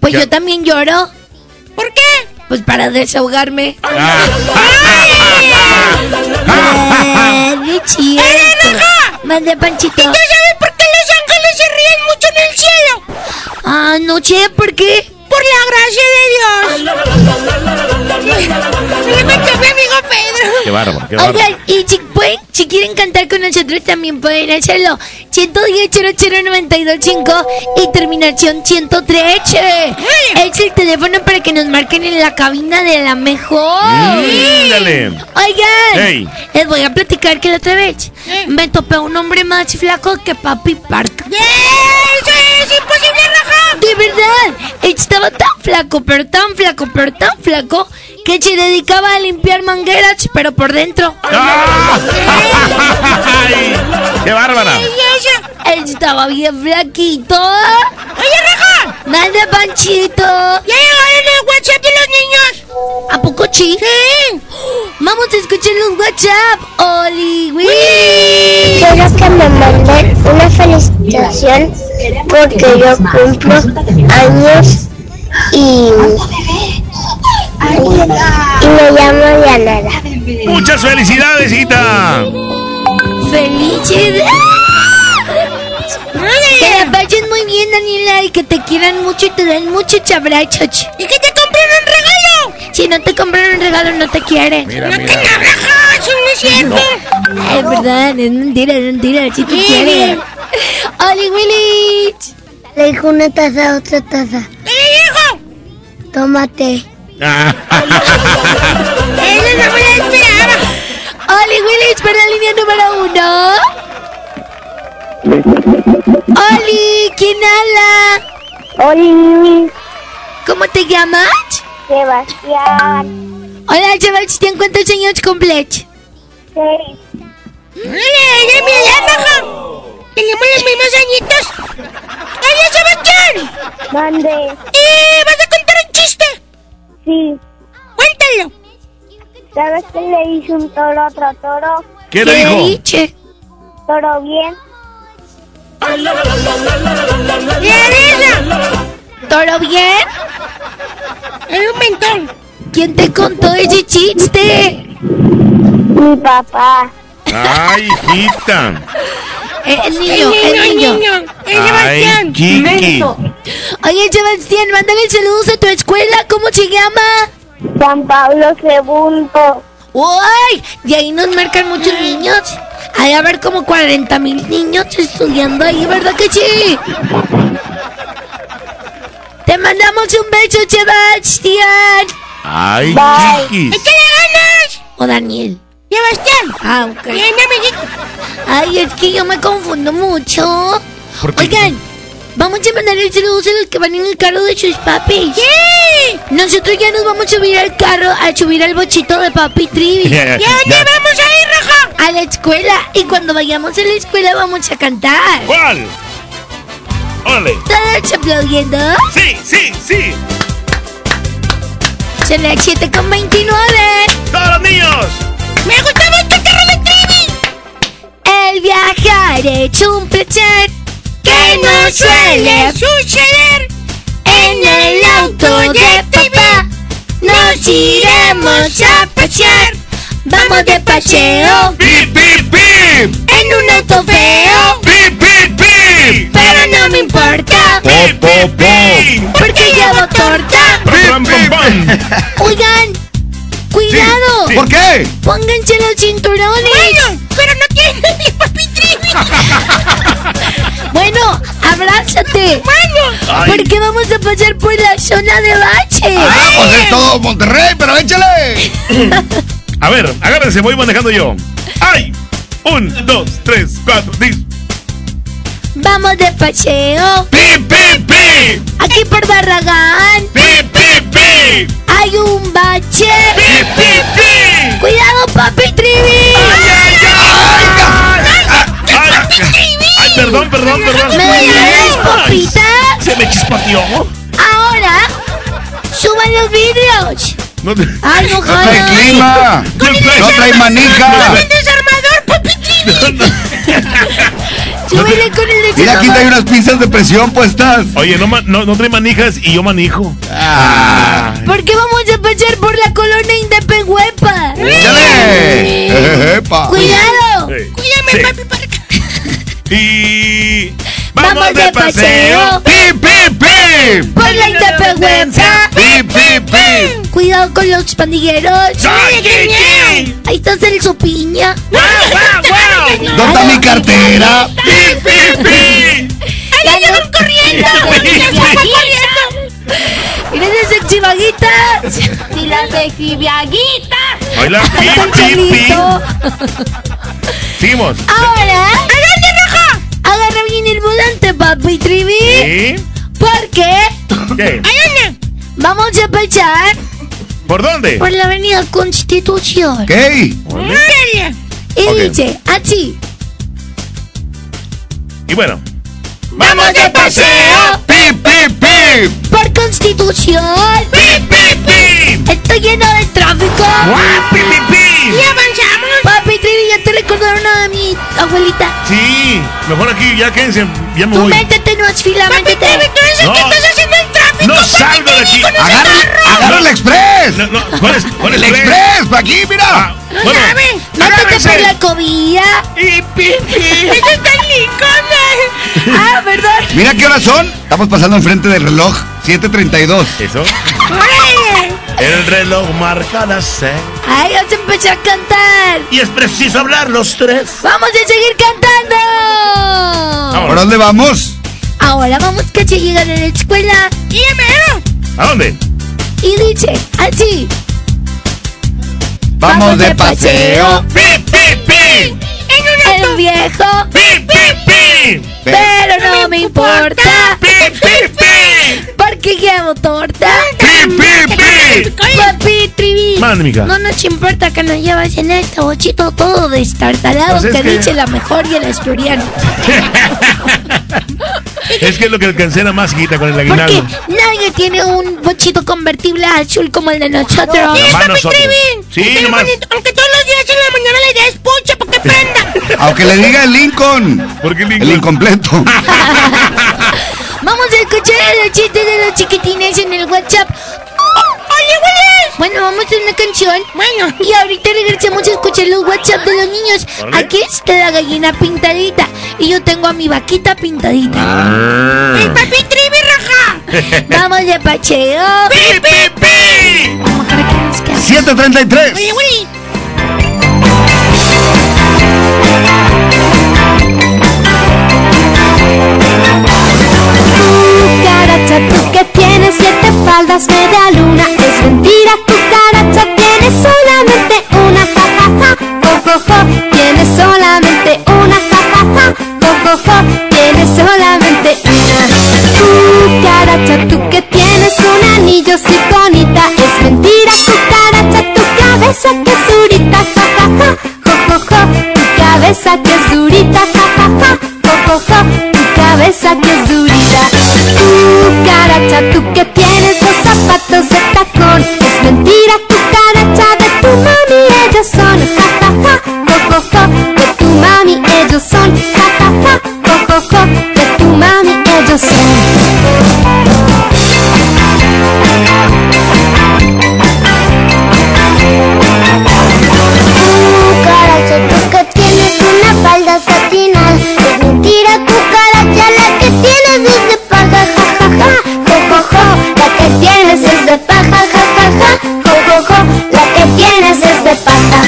Pues yo también lloro. ¿Por qué? Pues para desahogarme. Ah. Ah, ¡Qué chido! Mande Panchito. ¿Y tú sabes por qué los ángeles se ríen mucho en el cielo? No sé, ¿por qué? Por la gracia de Dios. A mi amigo Pedro. Qué bárbaro, qué bárbaro. Oigan, y si, pueden, si quieren cantar con nosotros también pueden hacerlo. 110-00925 y terminación 103. Es el teléfono para que nos marquen en la cabina de la mejor. Mm, dale. Oigan, les voy a platicar que la otra vez me topé un hombre más flaco que Papi Park. ¡Eso es imposible, raja! De verdad, estaba tan flaco, pero tan flaco, pero tan flaco que se dedicaba a limpiar mangueras, pero por dentro. ¡Ay! ¡Qué bárbara! Él estaba bien flaquito. ¡Oye, raja! Manda Panchito. ¿Ya llegaron el WhatsApp de los niños? ¿A poco sí? Sí. Vamos a escuchar los WhatsApp. Oli. Quiero que me manden una felicitación porque yo cumplo años y, y me llamo Yanara. ¡Muchas felicidades, hijita! ¡Felicidades! Que la pases muy bien, Daniela, y que te quieran mucho y te den muchos abrazos. ¿Y que te compren un regalo? Si no te compran un regalo, no te quieren. Mira, No, que mira. eso no es cierto. Es verdad, es mentira, es mentira, si te Sí. quieren. ¡Oli, Willy! Le dijo una taza a otra taza. ¿Qué le dijo? Tómate. Ah. Eso no me lo esperaba. ¡Oli, Willy! Para la línea número uno. ¡Oli! ¿Quién habla? Oli, ¿Cómo te llamas? Sebastián. Hola, Sebastián, ¿cuántos años cumples? Seis. ¡Dale, ella es mi edad, raja! Tenemos los mismos añitos. ¡Oye, Sebastián! Mande. ¿Y vas a contar chiste? Sí. Cuéntalo. ¿Sabes qué le hizo un toro a otro toro? ¿Qué le dijo? dice? Toro bien. ¿Y risa? ¿Todo bien? Es un mentón. ¿Quién te contó ese chiste? Mi papá. ¡Ay, hijita! Eh, el El niño, niño, el el niño. niño. Es ¡Ay, Sebastián. Oye, Sebastián, mándale saludos a tu escuela. ¿Cómo se llama? San Pablo II. ¡Uy! De ahí nos marcan muchos niños. Hay a ver como 40 mil niños estudiando ahí, ¿verdad que sí? Te mandamos un beso, Sebastián. ¡Ay, Bye. Kiki! ¡Échale ganas! O Daniel. Sebastián. Ah, ok. Bien, amiguito. Ay, es que yo me confundo mucho. ¿Por qué? Oigan, vamos a mandarle saludos a los que van en el carro de sus papis. ¡Sí! Nosotros ya nos vamos a subir al carro, a subir al bochito de papi Trivi. ¿Y a dónde Ya. vamos a ir, raja? A la escuela. Y cuando vayamos a la escuela vamos a cantar. ¿Cuál? ¡Órale! Todos aplaudiendo. ¡Sí, sí, sí! Son las 7 con 29. ¡Todos los niños! ¡Me gusta El viajar es un placer que no suele suceder en el auto de papá. Nos iremos a pasear. Vamos de paseo ¡Pip, pip, pip! en un auto feo. ¡Pip, pip, pip! Pero no me importa porque llevo torta. Oigan, sí. ¿Por qué? Pónganse los cinturones. Bueno, pero no tiene mi papi. Bueno, abrázate. Bueno. Porque vamos a pasar por la zona de bache. Ah, pues es todo Monterrey, pero échale. A ver, agárrense, voy manejando yo. ¡Ay! Un, dos, tres, cuatro, diez. Vamos de paseo. ¡Pi, pi, pi! Aquí por Barragán. ¡Pi, pi, pi! Hay un bache. ¡Pi, pi, pi! Cuidado, papi Trivi. ¡Ay, ay, perdón, perdón, perdón! ¿Me das papitas? Se me chispateó. Ahora, suban los vidrios. No te- Ay, no No trae clima. No trae manija. desarmador, papi Trivi! Súbele con el Mira, aquí hay unas pinzas de presión puestas. Oye, no, no, no trae manijas y yo manijo. Ah. ¿Por qué vamos a pasar por la colonia Indepenhuepa? ¡Échale! ¡Cuidado! Cuídame, Sí. papi, para acá. Y. Vamos de paseo. ¡Pi, pi, pi! Por la Indepenhuepa. ¡Pi, pi, pi! Cuidado con los pandilleros. ¡Ay, qué, qué! Ahí está Celso Piña. ¿Dónde está mi cartera? ¡Pi, pi, pi! ¡Ay, llegaron corriendo! ¡Mira esa sexy vaguita! Y la sexy viaguita. Baila pi, Ahí está el pi, pi. chelito. Seguimos. Ahora, ¡adelante, roja! Agarra bien el volante, papi Trivi. ¿Sí? Porque ¿Qué? Vamos a pasar ¿Por dónde? por la avenida Constitución. ¿Qué? Y dice así. Y bueno. ¡Vamos de paseo! ¡Pi, pi, pi! Por Constitución. ¡Pi, pi, pi! Está lleno de tráfico. ¡Guau, pi, pi, pi! Y avanzamos. Papi Trivi, ya te recordaron a mi abuelita. Sí, mejor aquí, ya quédense, ya me Tú voy. métete, no es fila, métete. No. No salgo de aquí. ¡Agarra, el express! No, no, ¿cuál es? ¿Cuál? ¡El express! ¡Pa' aquí, mira! Ah, bueno, Métete agárrense. por la cobilla. Y pi, pi. Ese está Lincoln. Ah, perdón. Mira qué horas son. Estamos pasando enfrente del reloj. 7.32. ¿Eso? El reloj marca las seis. Ay, ya se empezó a cantar. Y es preciso hablar los tres. Vamos a seguir cantando. ¿Por dónde vamos? Ahora vamos que se llegan a la escuela. Y. ¿A dónde? Y dice así. Vamos de paseo. ¡Pi, pi, pi! En un viejo. ¡Pi, pi, pi! Pero no me importa. ¡Pi, pi, pi! Porque llevo torta. ¡Pi, pi, pi! Papi, Trivi. Mande, mija. No nos importa que nos llevas en este bochito todo destartalado Pues es que, que- dice la mejor y el asturiano. Es que es lo que alcancé nada más, hijita, con el Porque aguinaldo. nadie tiene un bochito convertible azul como el de nosotros. Nomás Papi nosotros. Trivi. Sí, Pero nomás. bonito, Aunque todos los días en la mañana la idea es poncha para que prenda. Aunque le diga el Lincoln. ¿Por qué El Lincoln? incompleto. Vamos a escuchar los chistes de los chiquitines en el WhatsApp. Oye, güey. Bueno, vamos a una canción. Bueno. Y ahorita regresamos a escuchar los WhatsApp de los niños. Aquí está la gallina pintadita. Y yo tengo a mi vaquita pintadita. El papi Trivi raja. Vamos de paseo. ¡Pi, pi, pi! Vamos para que nos quede. 7.33. Oye, güey. Cucaracha, tú que tienes siete faldas, media luna. Es mentira, cucaracha, tienes solamente una ja, ja, ja. Tienes solamente una ja, ja, ja. Tienes solamente una. Cucaracha, tú que tienes un anillo si. Es mentira, cucaracha, tu cabeza que es durita, ja, ja, ja. Tu cabeza que es durita, ja, ja, ja. Jo, tu cabeza que es durita. Cucaracha, tú que tienes los zapatos de tacón. Es mentira, cucaracha, de tu mami ellos son. Ja, ja, ja, jo, jo, jo, de tu mami ellos son. Que tienes es de paja, ja, ja, ja. Jo, jo, jo, la que tienes es de paja.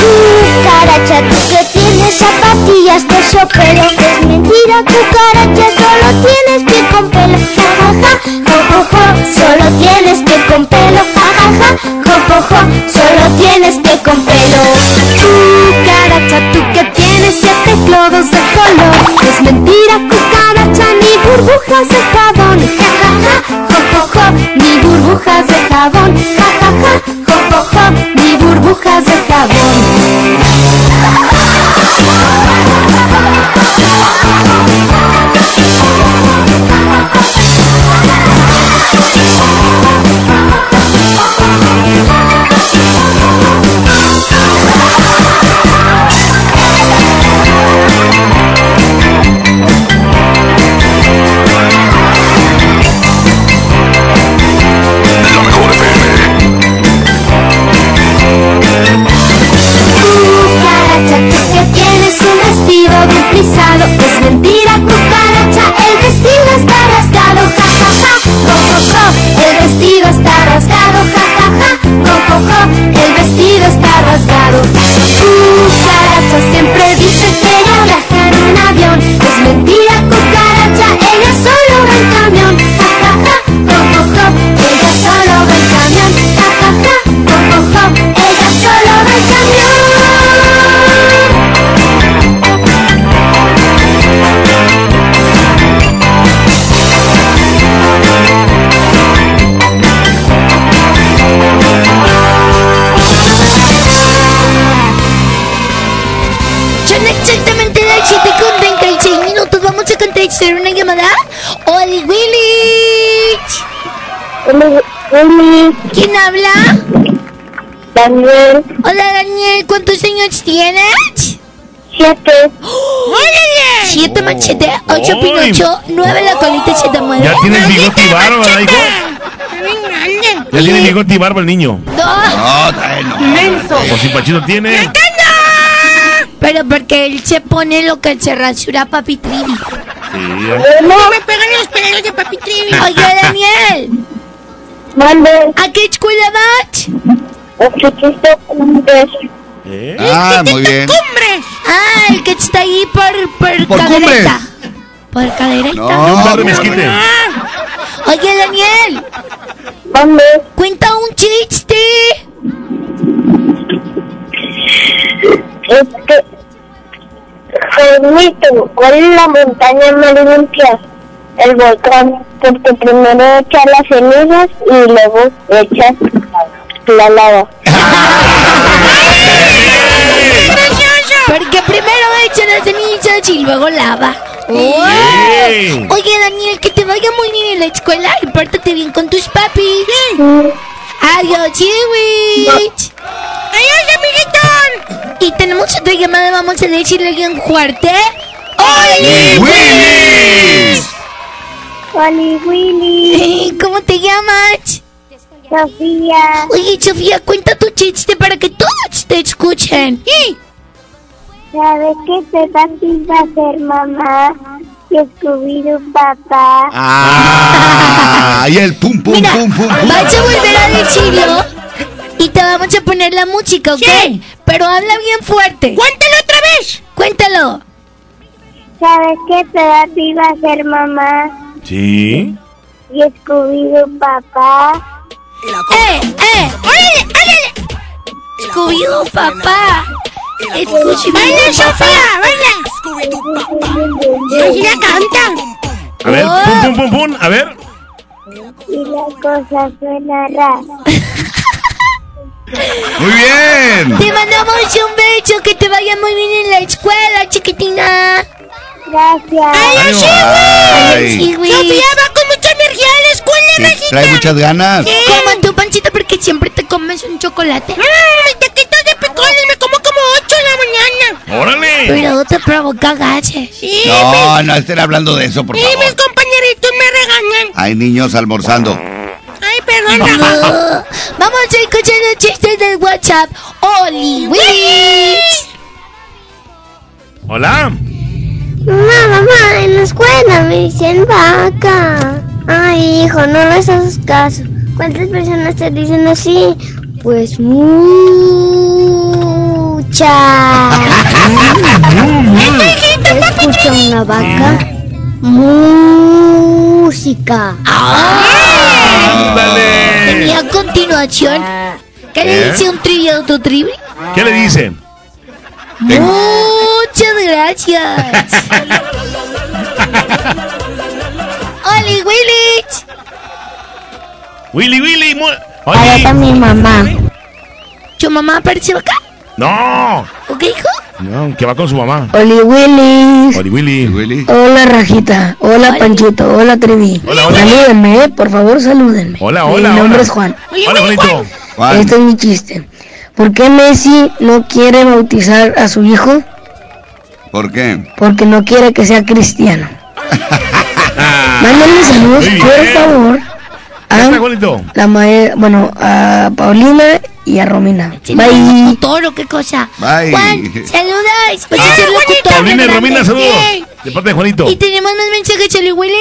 Cucaracha, tú que tienes zapatillas de sopero Es mentira, cucaracha, solo tienes pie con pelo, ja, ja, ja Jo, jo, jo, solo tienes pie con pelo, ja, ja, ja Jo, jo, jo, solo tienes pie con pelo. Cucaracha, tú que tienes siete clodos de color. Es mentira, cucaracha burbujas de jabón, ja ja ja, ni burbujas de jabón, ja ja ja, jo jo jo, ni burbujas de jabón. Daniel. Hola Daniel, ¿cuántos años tienes? Siete. ¡Órale! Siete machete, ocho pinocho, nueve la colita se te mueve. Ya tienes bigote y barba, ¿verdad, hijo? Ya tiene bigote y barba el niño. Dos. Menso. Por si Pachito tiene. Pero porque él se pone lo que se rasura papi Trivi. Sí, No me pegan los pelos de papi Trivi. Oye, Daniel. Mande. ¿A qué escuela vas? Cumbres. Ah, muy bien. ¡Cumbres! Ah, el que está ahí por, por, Por cadereta. Por cadereta. No, muy mezquite. Oye, Daniel. Mande. Cuenta un chiste. Este. Jaimito, ¿cuál es la montaña más limpia? El volcán, porque primero echas las cenizas y luego echas la lava. Porque primero echan las cenizas y luego lava. ¡Oh! Sí. Oye, Daniel, que te vaya muy bien en la escuela y pórtate bien con tus papis. Adiós, Chiwich. ¡Adiós, amiguitos! Y tenemos otra llamada, vamos a decirle bien fuerte. ¡Oli Willy! Oli Willy, ¿Cómo te llamas? Sofía, Oye, Sofía, cuenta tu chiste para que todos te escuchen. ¿sabes que Peppa Pig va a ser mamá? Y Scooby-Doo papá. Ah, y el pum, pum, Mira, pum, pum, pum. vas a volver a decirlo y te vamos a poner la música, ¿ok? Sí. Pero habla bien fuerte. ¡Cuéntalo otra vez! Cuéntalo. ¿Sabes que Peppa Pig va a ser mamá? Sí. Y Scooby-Doo papá. ¡Eh, eh! ¡Órale, órale! Scooby-Doo, papá. Scooby-Doo, ¡Baila. Sofía! ¡Baila! ¡Así la canta! A ver, Oh. pum, pum, pum, pum. A ver. Y la cosa suena rara. Muy bien. Te mandamos un beso, que te vaya muy bien en la escuela, chiquitina. Gracias. ¡Adiós, Ay. Chiwi. Sofía va Sí, trae muchas ganas. Coma tu pancita porque siempre te comes un chocolate. ¡Mmm! Taquitos de picones me como como 8 en la mañana. ¡Órale! Pero te provoca gases. Sí, No, no estén hablando de eso, por mis, y mis favor. compañeritos me regañan. Hay niños almorzando. Ay, perdón. No. Vamos a escuchar los chistes del WhatsApp. Oli Willis. Hola. Mamá, mamá, en la escuela me dicen vaca. Ay, hijo, no les hagas caso. ¿Cuántas personas te dicen así? Pues muchas. Escucha una vaca. Música. ¡Ándale! Y a continuación, ¿qué le ¿Eh? dice un trivia a otro trivia? ¿Qué le dice? Muchas gracias. Oli Willich. Willy, Willy. mu- Ahí está mi mamá. ¿Tu mamá apareció acá? No. ¿O qué dijo? No, que va con su mamá. Oli Willy. Oli, Willy. Hola Rajita, hola Panchito, hola Trivi. Hola, hola. Salúdenme, eh, por favor salúdenme. Hola, hola, Mi nombre hola. es Juan. Hola, bonito. Este es mi chiste. ¿Por qué Messi no quiere bautizar a su hijo? ¿Por qué? Porque no quiere que sea cristiano. Mándenle saludos, por favor. A Juanito. la mae- bueno, a Paulina y a Romina. Bye. Locutor o qué cosa. Bye. Juan, a ser locutor. Paulina y. Romina, saludos. Yay. De parte de Juanito. Y tenemos más mensajes, Oli Willy.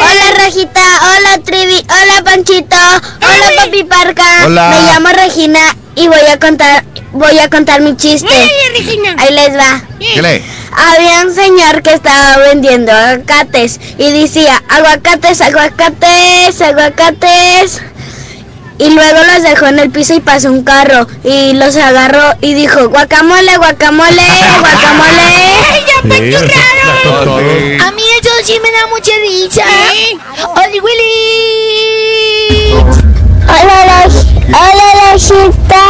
Hola Rajita, hola Trivi, hola Panchito, hola Papi Parca. Hola. Me llamo Regina y voy a contar, voy a contar mi chiste. Ahí les va. Había un señor que estaba vendiendo aguacates y decía aguacates, aguacates, aguacates. Y luego los dejó en el piso y pasó un carro y los agarró y dijo guacamole, guacamole, guacamole. Sí, eso está todo. A mí eso sí me da mucha risa. Oli Willy. Hola, hola Rajita,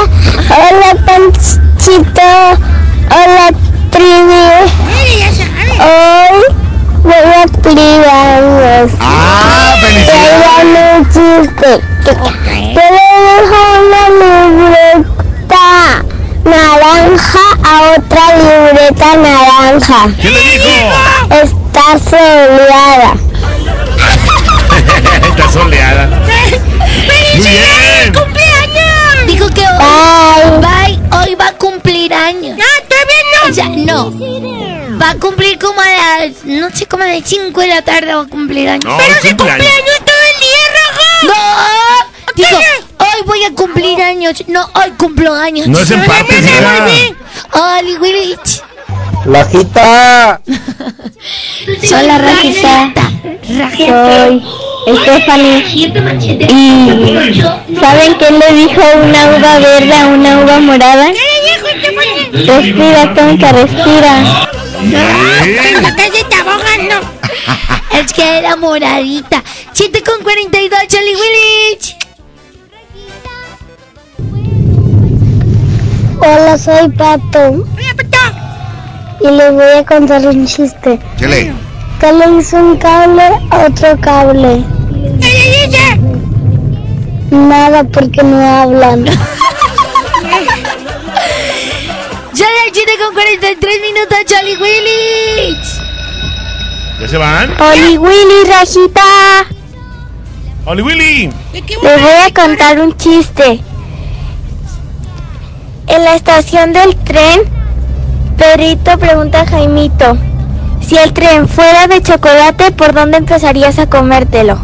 hola Panchito, hola Trivi. Hoy voy a años. Ah, un chiste. Yo le dejo una libreta naranja a otra libreta naranja. ¿Qué le dijo? Está soleada. Está soleada. Muy bien. Que hoy, bye, hoy va a cumplir años. Todavía no. O sea, no. Va a cumplir como a las, no sé, como a las 5 de la tarde va a cumplir años. No, Pero es si cumpleaños. cumpleaños todo el día, Raja. ¡No! Dijo, hoy voy a cumplir años. No, hoy cumplo años. No es en parte. Oli Willich. Lajita. Hola, Rajita. Soy Stephanie. ¿Y saben qué le dijo una uva verde a una uva morada? Respira, tonta, respira. La calle está ahogando. Es que era moradita. 7 con 42, Oli Willich. Hola, soy Pato. Y les voy a contar un chiste. ¿Qué le? ¿Qué le hizo un cable a otro cable? Nada, porque no hablan. Ya la 7 con 43 minutos, Oli Willich. ¿Ya se van? Oli Willy, Rajita. Oli Willy. Les voy a contar un chiste. En la estación del tren, Pedrito pregunta a Jaimito, si el tren fuera de chocolate, ¿por dónde empezarías a comértelo?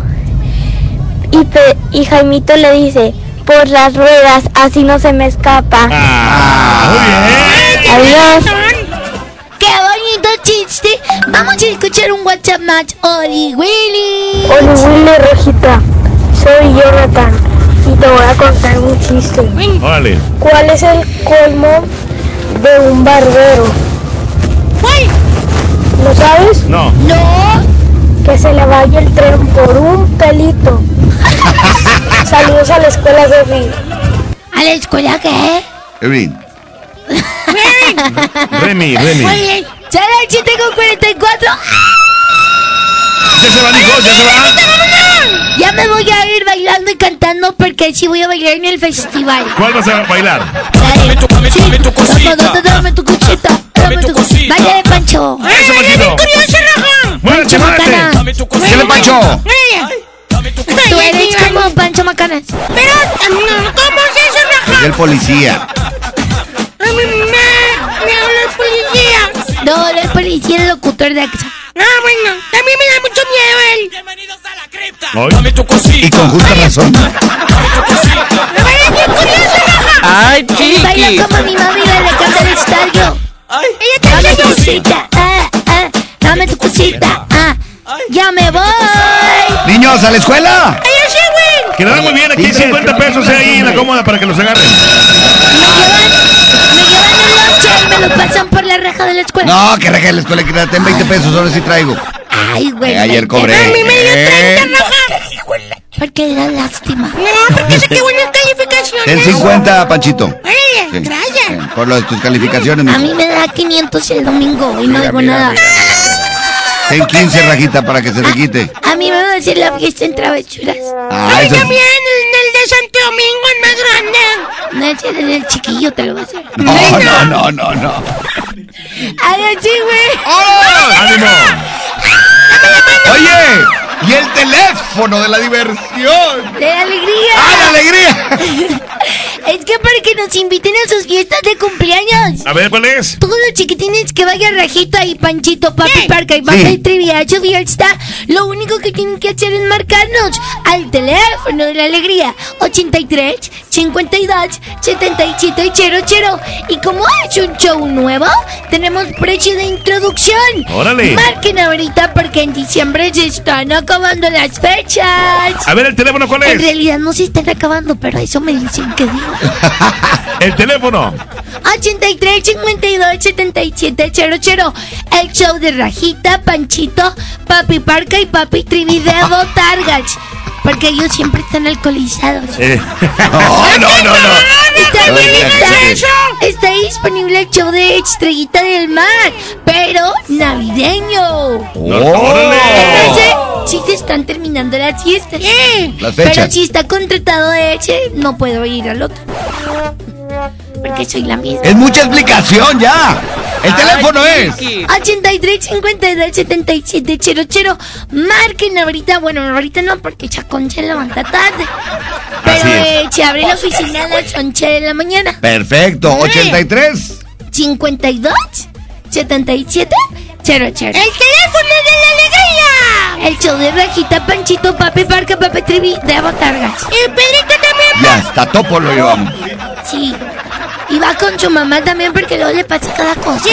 Y, Pe- y Jaimito le dice, por las ruedas, así no se me escapa. Adiós. ¡Qué bonito chiste! Vamos a escuchar un WhatsApp match. Oli Willy. Oli Willy, Rojita. Soy Jonathan y te voy a contar un chiste. Órale. ¿Cuál es el colmo de un barbero? ¿Lo sabes? No. No. Que se le vaya el tren por un pelito. Saludos a la escuela de Río. ¿A la escuela qué? Erin. Remy, Remy. Muy bien. La 7 con 44. Ya se van, hijos, ya se van. Ya me voy a ir bailando y cantando porque sí voy a bailar en el festival. ¿Cuál vas a bailar? Dame tu, dame tu cosita. Dame tu cosita. Dame tu cosita. De Pancho. Eso, Panchito. Muévete, Macana. muévete. ¿Qué le pancho? Tú eres como Pancho Macanas. Pero, no, ¿cómo es eso, Raja? Es el policía. No, no es policía, el locutor de AXA. Ah, bueno, también me da mucho miedo él. Bienvenidos a la cripta. Dame tu Y con justa razón. Ay, chiqui. Baila como mi mami le canta el estadio. Dame tu cosita. Ah, ah. Dame tu cosita. Ah. Ya me voy. Niños, a la escuela. Que le dan muy bien, aquí hay 50 pesos ahí en la cómoda para que los agarren. Me llevan lonche y me pasan por la reja de la escuela. No, que reja la escuela, que ten 20 pesos, ahora sí traigo. Ay, güey. Eh, ayer cobré. A mí me dio Eh. 30, Raja. Porque le da lástima. No, porque sé que buenas calificaciones. Ten 50, Panchito. Órale, Sí, gracias. Por lo de tus calificaciones. A mí me da 500 el domingo y no Mira, digo mira, nada. Ten 15, Rajita, para que se te quite. A mí me va a decir la fiesta en travesuras. Ah, Ay, también, de Santo Domingo, el más grande. No, ese es el chiquillo, te lo voy a hacer. No, no, no, no, no. Ay, sí, güey. ¡Ánimo! Oye, y el teléfono de la diversión. ¡De alegría! ¡Ah, de alegría! Es que para que nos inviten a sus fiestas de cumpleaños. A ver, ¿cuál es? Todos los chiquitines que vayan Rajito ahí, Panchito, Papi Parca y Baja y Trivia, su fiesta, lo único que tienen que hacer es marcarnos al teléfono de la alegría 83 52 77 00. Y como es un show nuevo, tenemos precio de introducción. Órale. Marquen ahorita porque en diciembre se están acabando las fechas. A ver, ¿el teléfono cuál En es? realidad no se están acabando, pero eso me dicen que digo. El teléfono. 83 52 77 00. El show de Rajita, Panchito, Papi Parca y Papi Trivi de Botargas. Porque ellos siempre están alcoholizados. Eh. No, no, no, no. Y también está, está disponible el show de Estrellita del Mar, pero navideño. Entonces, sí se están terminando las fiestas. Las Pero fechas. si está contratado ese, no puedo ir al otro. Porque soy la misma. Es mucha explicación ya. El teléfono es. 83 52 77 00. Marquen ahorita, bueno, ahorita no, porque Chacón se levanta tarde. Pero Así es. eh, se abre la oficina a las 11 de la mañana. Perfecto. 83. 52 77 00. ¡El teléfono de la alegría! El show de Rajita, Panchito, Papi Parca, Papi Trivi de Botargas. ¿Y Pedrito también? Ya, hasta topo lo llevamos. Sí. Y va con su mamá también porque luego le pasa cada cosa.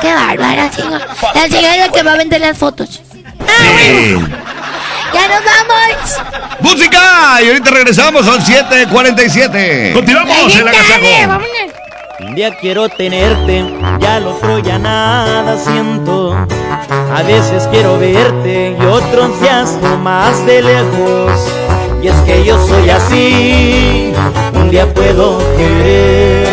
Qué bárbara, señora. La señora es la que va a vender las fotos. Sí. ¡Ya nos vamos! ¡Música! Y ahorita regresamos, son 7.47. Continuamos en la Agasajo. Un día quiero tenerte, ya al otro ya nada siento. A veces quiero verte y otros días más de lejos. Y es que yo soy así, un día puedo querer,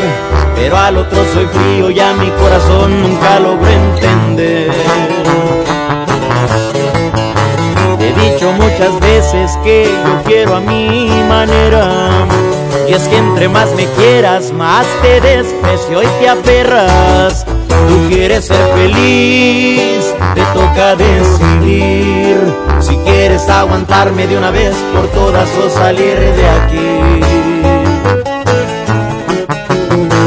pero al otro soy frío y a mi corazón nunca logro entender. Te he dicho muchas veces que yo quiero a mi manera. Y es que entre más me quieras, más te desprecio y te aferras. Tú quieres ser feliz, te toca decidir. Si quieres aguantarme de una vez por todas o salir de aquí.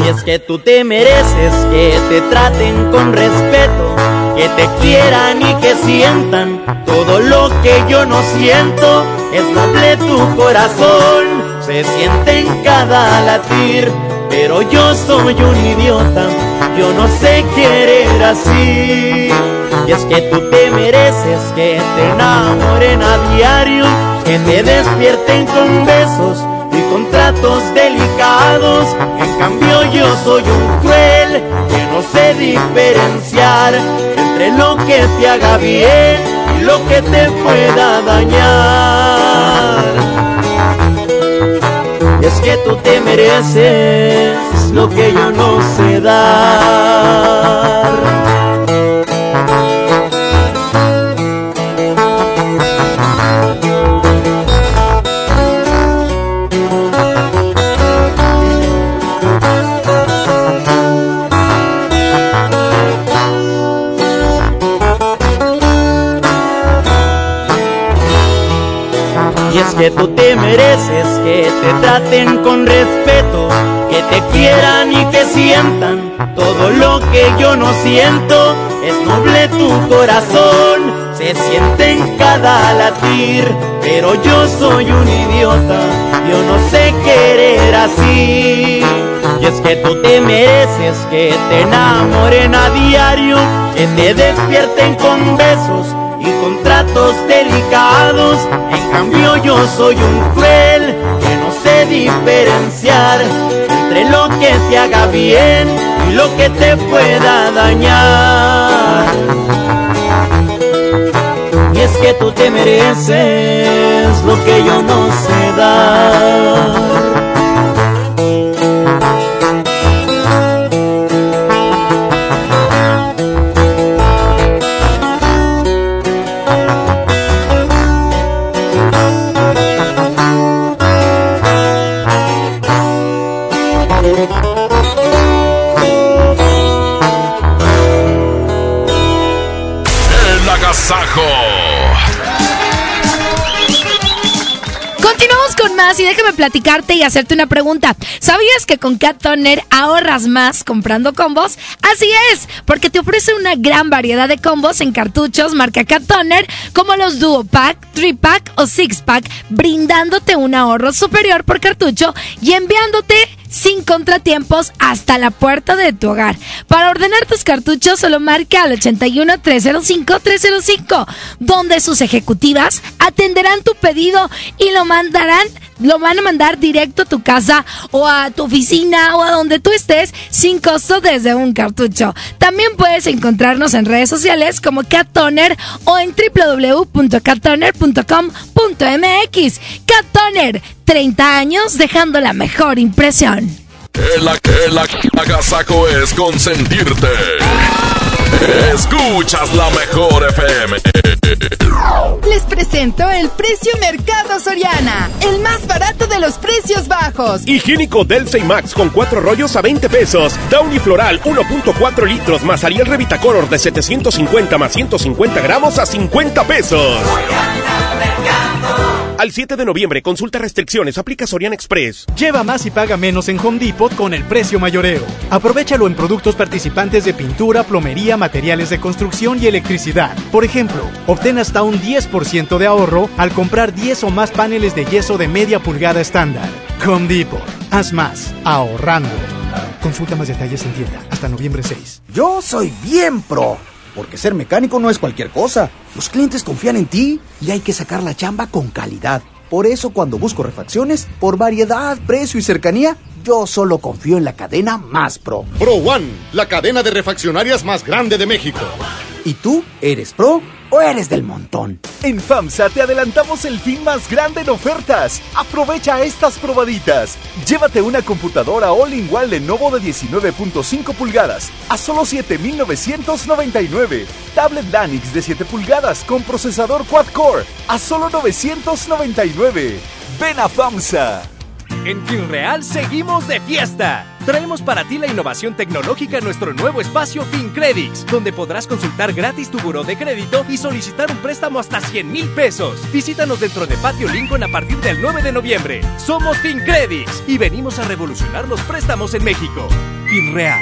Y es que tú te mereces que te traten con respeto, que te quieran y que sientan todo lo que yo no siento. Es noble tu corazón, se siente en cada latir, pero yo soy un idiota, yo no sé querer así. Y es que tú te mereces que te enamoren a diario, que te despierten con besos y con tratos delicados. En cambio yo soy un cruel que no sé diferenciar entre lo que te haga bien y lo que te pueda dañar. Es que tú te mereces lo que yo no sé dar. Que tú te mereces que te traten con respeto, que te quieran y que sientan todo lo que yo no siento. Es noble tu corazón, se siente en cada latir, pero yo soy un idiota, yo no sé querer así. Y es que tú te mereces que te enamoren a diario, que te despierten con besos y con tratos delicados. En cambio yo soy un cruel que no sé diferenciar entre lo que te haga bien y lo que te pueda dañar. es que tú te mereces lo que yo no sé dar. Más y déjame platicarte y hacerte una pregunta. ¿Sabías que con Cat Toner ahorras más comprando combos? Así es, porque te ofrece una gran variedad de combos en cartuchos marca Cat Toner, como los Duo Pack, 3 Pack o 6 Pack, brindándote un ahorro superior por cartucho y enviándote sin contratiempos hasta la puerta de tu hogar. Para ordenar tus cartuchos solo marca al 81 305 305, donde sus ejecutivas atenderán tu pedido y lo mandarán lo van a mandar directo a tu casa o a tu oficina o a donde tú estés sin costo desde un cartucho. También puedes encontrarnos en redes sociales como Cat Toner o en www.cattoner.com.mx. Cat Toner, 30 años dejando la mejor impresión. El, el ag- agasajo es consentirte. Escuchas la mejor FM. Les presento el precio Mercado Soriana, el más barato de los precios bajos. Higiénico Delta y Max con cuatro rollos a 20 pesos. Downy Floral 1.4 litros más Ariel Revitacolor de 750 más 150 gramos a 50 pesos. Al 7 de noviembre, consulta restricciones, aplica Sorian Express. Lleva más y paga menos en Home Depot con el precio mayoreo. Aprovechalo en productos participantes de pintura, plomería, materiales de construcción y electricidad. Por ejemplo, obtén hasta un 10% de ahorro al comprar 10 o más paneles de yeso de media pulgada estándar. Home Depot. Haz más, ahorrando. Consulta más detalles en tienda hasta noviembre 6. Yo soy bien pro, porque ser mecánico no es cualquier cosa. Los clientes confían en ti y hay que sacar la chamba con calidad. Por eso cuando busco refacciones, por variedad, precio y cercanía, yo solo confío en la cadena más pro. Pro One, la cadena de refaccionarias más grande de México. ¿Y tú eres pro o eres del montón? En FAMSA te adelantamos el fin más grande en ofertas. Aprovecha estas probaditas. Llévate una computadora all-in-one Lenovo de 19.5 pulgadas a solo 7.999. Tablet Lanix de 7 pulgadas con procesador quad-core a solo 999. Ven a FAMSA. En FinReal seguimos de fiesta. Traemos para ti la innovación tecnológica en nuestro nuevo espacio FinCredits, donde podrás consultar gratis tu buró de crédito y solicitar un préstamo hasta 100 mil pesos. Visítanos dentro de Patio Lincoln a partir del 9 de noviembre. Somos FinCredits y venimos a revolucionar los préstamos en México. FinReal.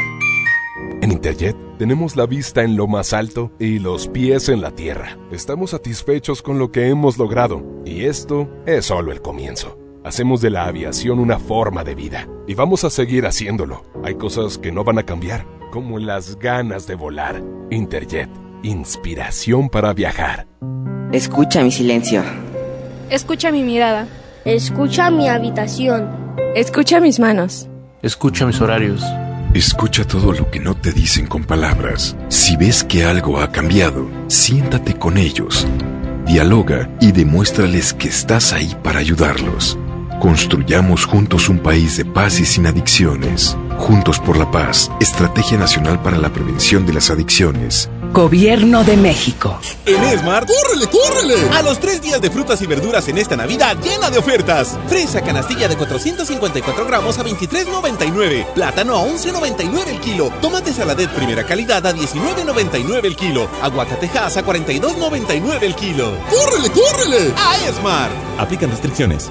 En Interjet tenemos la vista en lo más alto y los pies en la tierra. Estamos satisfechos con lo que hemos logrado y esto es solo el comienzo. Hacemos de la aviación una forma de vida y vamos a seguir haciéndolo. Hay cosas que no van a cambiar, como las ganas de volar. Interjet, inspiración para viajar. Escucha mi silencio. Escucha mi mirada. Escucha mi habitación. Escucha mis manos. Escucha mis horarios. Escucha todo lo que no te dicen con palabras. Si ves que algo ha cambiado, siéntate con ellos. Dialoga y demuéstrales que estás ahí para ayudarlos. Construyamos juntos un país de paz y sin adicciones. Juntos por la paz, Estrategia Nacional para la Prevención de las Adicciones. Gobierno de México. En Smart, ¡córrele, córrele! A los tres días de frutas y verduras en esta Navidad llena de ofertas. Fresa canastilla de 454 gramos a 23.99. Plátano a 11.99 el kilo. Tomate saladet primera calidad a 19.99 el kilo. Aguacatejas a 42.99 el kilo. ¡Córrele, córrele! A Smart. Aplican restricciones.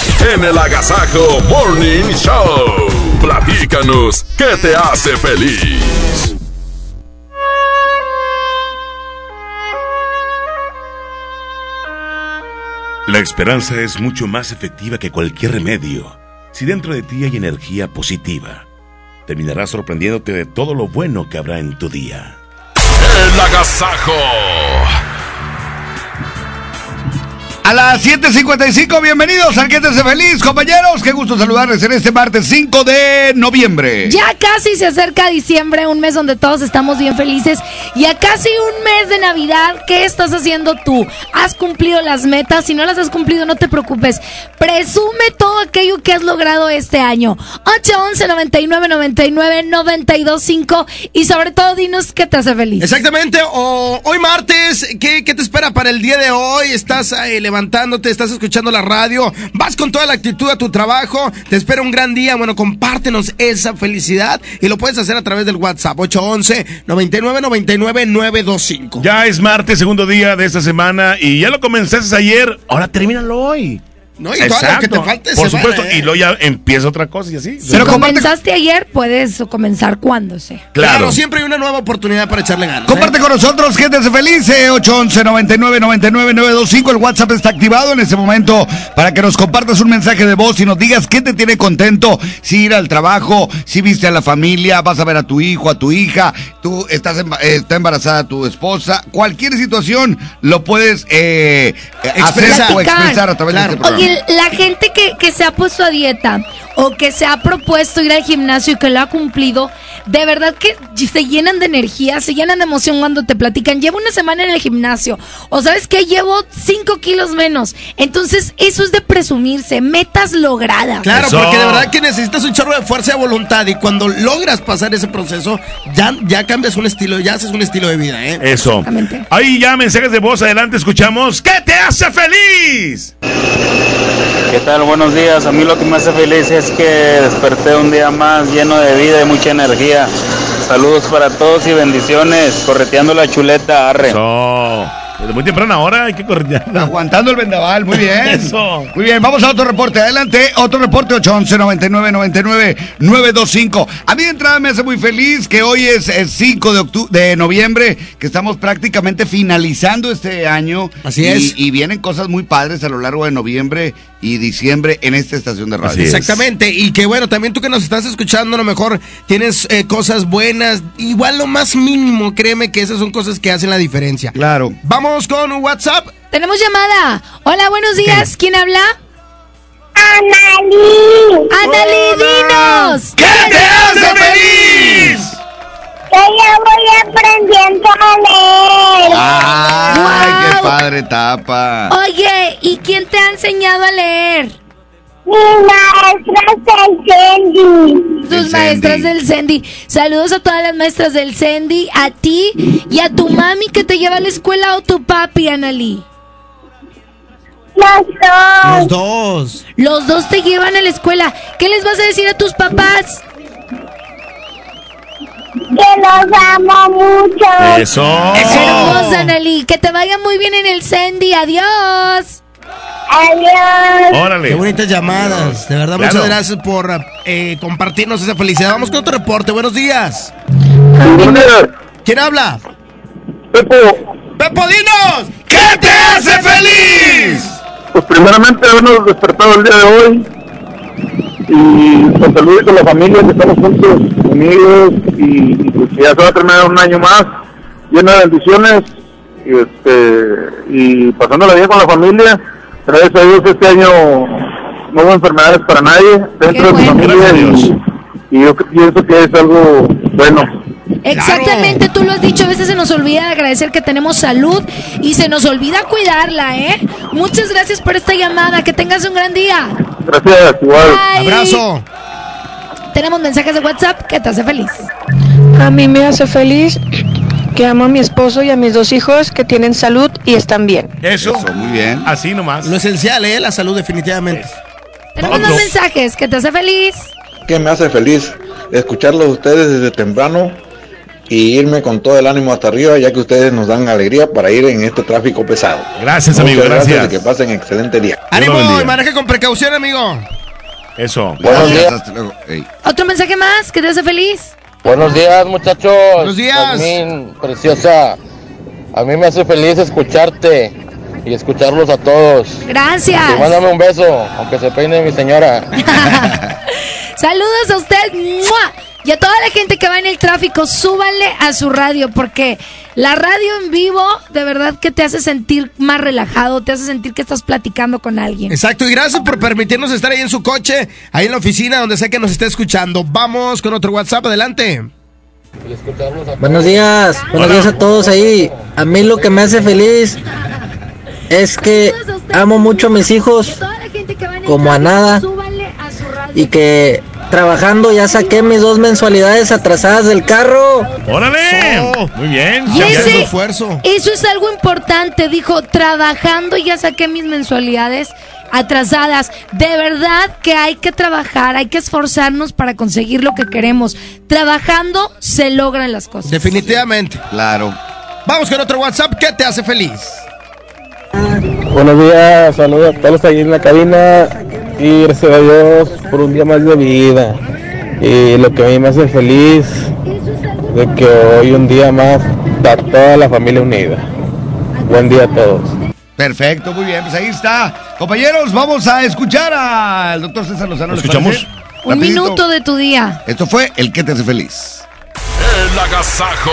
En el Agasajo Morning Show. Platícanos, ¿qué te hace feliz? La esperanza es mucho más efectiva que cualquier remedio. Si dentro de ti hay energía positiva, terminarás sorprendiéndote de todo lo bueno que habrá en tu día. El agasajo. A las 7.55, bienvenidos al Quédese Feliz, compañeros. Qué gusto saludarles en este martes 5 de noviembre. Ya casi se acerca diciembre, un mes donde todos estamos bien felices. Y a casi un mes de Navidad, ¿qué estás haciendo tú? ¿Has cumplido las metas? Si no las has cumplido, no te preocupes. Presume todo aquello que has logrado este año. 811 99 99 925 y sobre todo dinos qué te hace feliz. Exactamente, o hoy martes, ¿qué, qué te espera para el día de hoy? Estás eh, levantándote, estás escuchando la radio, vas con toda la actitud a tu trabajo, te espera un gran día, bueno, compártenos esa felicidad y lo puedes hacer a través del WhatsApp 811 99 99 925. Ya es martes, segundo día de esta semana y ya lo comenzaste ayer, ahora termínalo hoy. No, y todo lo que te falte Por se supuesto, vale, ¿eh? y luego ya empieza otra cosa y así. Si comenzaste ayer, puedes comenzar cuando sea. Claro. siempre hay una nueva oportunidad para echarle ganas. ¿eh? Comparte con nosotros, gente feliz, eh, 811 99 99 925. El WhatsApp está activado en este momento para que nos compartas un mensaje de voz y nos digas qué te tiene contento. Si ir al trabajo, si viste a la familia, vas a ver a tu hijo, a tu hija, tú estás emba- está embarazada tu esposa. Cualquier situación lo puedes eh, hacer o expresar a través de este programa. Oye, la gente que, que se ha puesto a dieta o que se ha propuesto ir al gimnasio y que lo ha cumplido, de verdad que se llenan de energía, se llenan de emoción cuando te platican. Llevo una semana en el gimnasio o sabes que llevo 5 kilos menos. Entonces, eso es de presumirse, metas logradas. Claro, porque de verdad que necesitas un chorro de fuerza de voluntad y cuando logras pasar ese proceso, ya, ya cambias un estilo, ya haces un estilo de vida, ¿eh? Eso. Ahí ya mensajes de voz, adelante, escuchamos. ¿Qué te hace feliz? ¿Qué tal? Buenos días. A mí lo que me hace feliz es que desperté un día más lleno de vida y mucha energía. Saludos para todos y bendiciones. Correteando la chuleta, arre. Desde muy temprana hora hay que correr. Aguantando el vendaval, muy bien. Eso. Muy bien, vamos a otro reporte. Adelante, otro reporte 811 99 99 925. A mí de entrada me hace muy feliz que hoy es el 5 de, octu- de noviembre, que estamos prácticamente finalizando este año. Así Y- es. Y vienen cosas muy padres a lo largo de noviembre y diciembre en esta estación de radio. Exactamente, y que bueno, también tú que nos estás escuchando, a lo mejor tienes eh, cosas buenas, igual lo más mínimo, créeme que esas son cosas que hacen la diferencia. Claro. Vamos con un WhatsApp. Tenemos llamada. Hola, buenos días. ¿Quién habla? Analí. Analí, dinos. ¿Qué te hace feliz? Que ya voy aprendiendo a leer. ¡Ay, qué padre etapa! Oye, ¿y quién te ha enseñado a leer? Mi maestra del Sandy. Tus maestras del Sandy. Saludos a todas las maestras del Sandy, a ti y a tu mami que te lleva a la escuela o tu papi, Analí. Los dos. Los dos. Los dos te llevan a la escuela. ¿Qué les vas a decir a tus papás? Que los amo mucho. Eso. Hermosa, Analí. Que te vaya muy bien en el Sandy. Adiós. Adiós. Órale. Qué bonitas llamadas. De verdad, Claro. muchas gracias por eh, compartirnos esa felicidad. Vamos con otro reporte. Buenos días. ¿Quién habla? Pepo, Pepo, dinos. ¿Qué te hace feliz? pues primeramente habernos despertado el día de hoy y pues saludos con la familia que estamos juntos, unidos y, y, pues ya se va a terminar un año más lleno de bendiciones y este y pasándola bien con la familia. Gracias a Dios este año no hubo enfermedades para nadie dentro de mi familia y, y yo pienso que es algo bueno. Exactamente, tú lo has dicho, a veces se nos olvida agradecer que tenemos salud y se nos olvida cuidarla, ¿eh? Muchas gracias por esta llamada, que tengas un gran día. Gracias, igual. Bye. Abrazo. Tenemos mensajes de WhatsApp que te hace feliz. A mí me hace feliz que amo a mi esposo y a mis dos hijos que tienen salud y están bien. Eso. muy bien. Así nomás. Lo esencial, ¿eh? La salud, definitivamente. Tenemos Otro. más mensajes que te hace feliz. que me hace feliz escucharlos a ustedes desde temprano y irme con todo el ánimo hasta arriba, ya que ustedes nos dan alegría para ir en este tráfico pesado. Gracias, Muchas amigo, gracias. y que pasen excelente día. Ánimo y maneje con precaución, amigo. Eso. Buenos días. Hasta luego. Ey. Otro mensaje más que te hace feliz. Buenos días, muchachos. Buenos días. Yasmín, preciosa. A mí me hace feliz escucharte y escucharlos a todos. Gracias. Y mándame un beso, aunque se peine mi señora. Saludos a usted. ¡Mua! Y a toda la gente que va en el tráfico, súbanle a su radio, porque la radio en vivo, de verdad que te hace sentir más relajado, te hace sentir que estás platicando con alguien. Exacto, y gracias por permitirnos estar ahí en su coche, ahí en la oficina, donde sé que nos está escuchando. Vamos con otro WhatsApp, adelante. Buenos días, buenos días a todos ahí. A mí lo que me hace feliz es que amo mucho a mis hijos como a nada y que trabajando ya saqué mis dos mensualidades atrasadas del carro. ¡Órale! Muy bien. Y ese- Eso es algo importante, dijo, trabajando ya saqué mis mensualidades atrasadas. De verdad que hay que trabajar, hay que esforzarnos para conseguir lo que queremos. Trabajando se logran las cosas. Definitivamente. Claro. Vamos con otro WhatsApp, ¿qué te hace feliz? Buenos días, saludos a todos ahí en la cabina y gracias a Dios por un día más de vida. Y lo que a mí me hace feliz de que hoy un día más está toda la familia unida. Buen día a todos. Perfecto, muy bien, pues ahí está. Compañeros, vamos a escuchar al doctor César Lozano. ¿les escuchamos? Un Rapidito. minuto de tu día. Esto fue el que te hace feliz. El agasajo.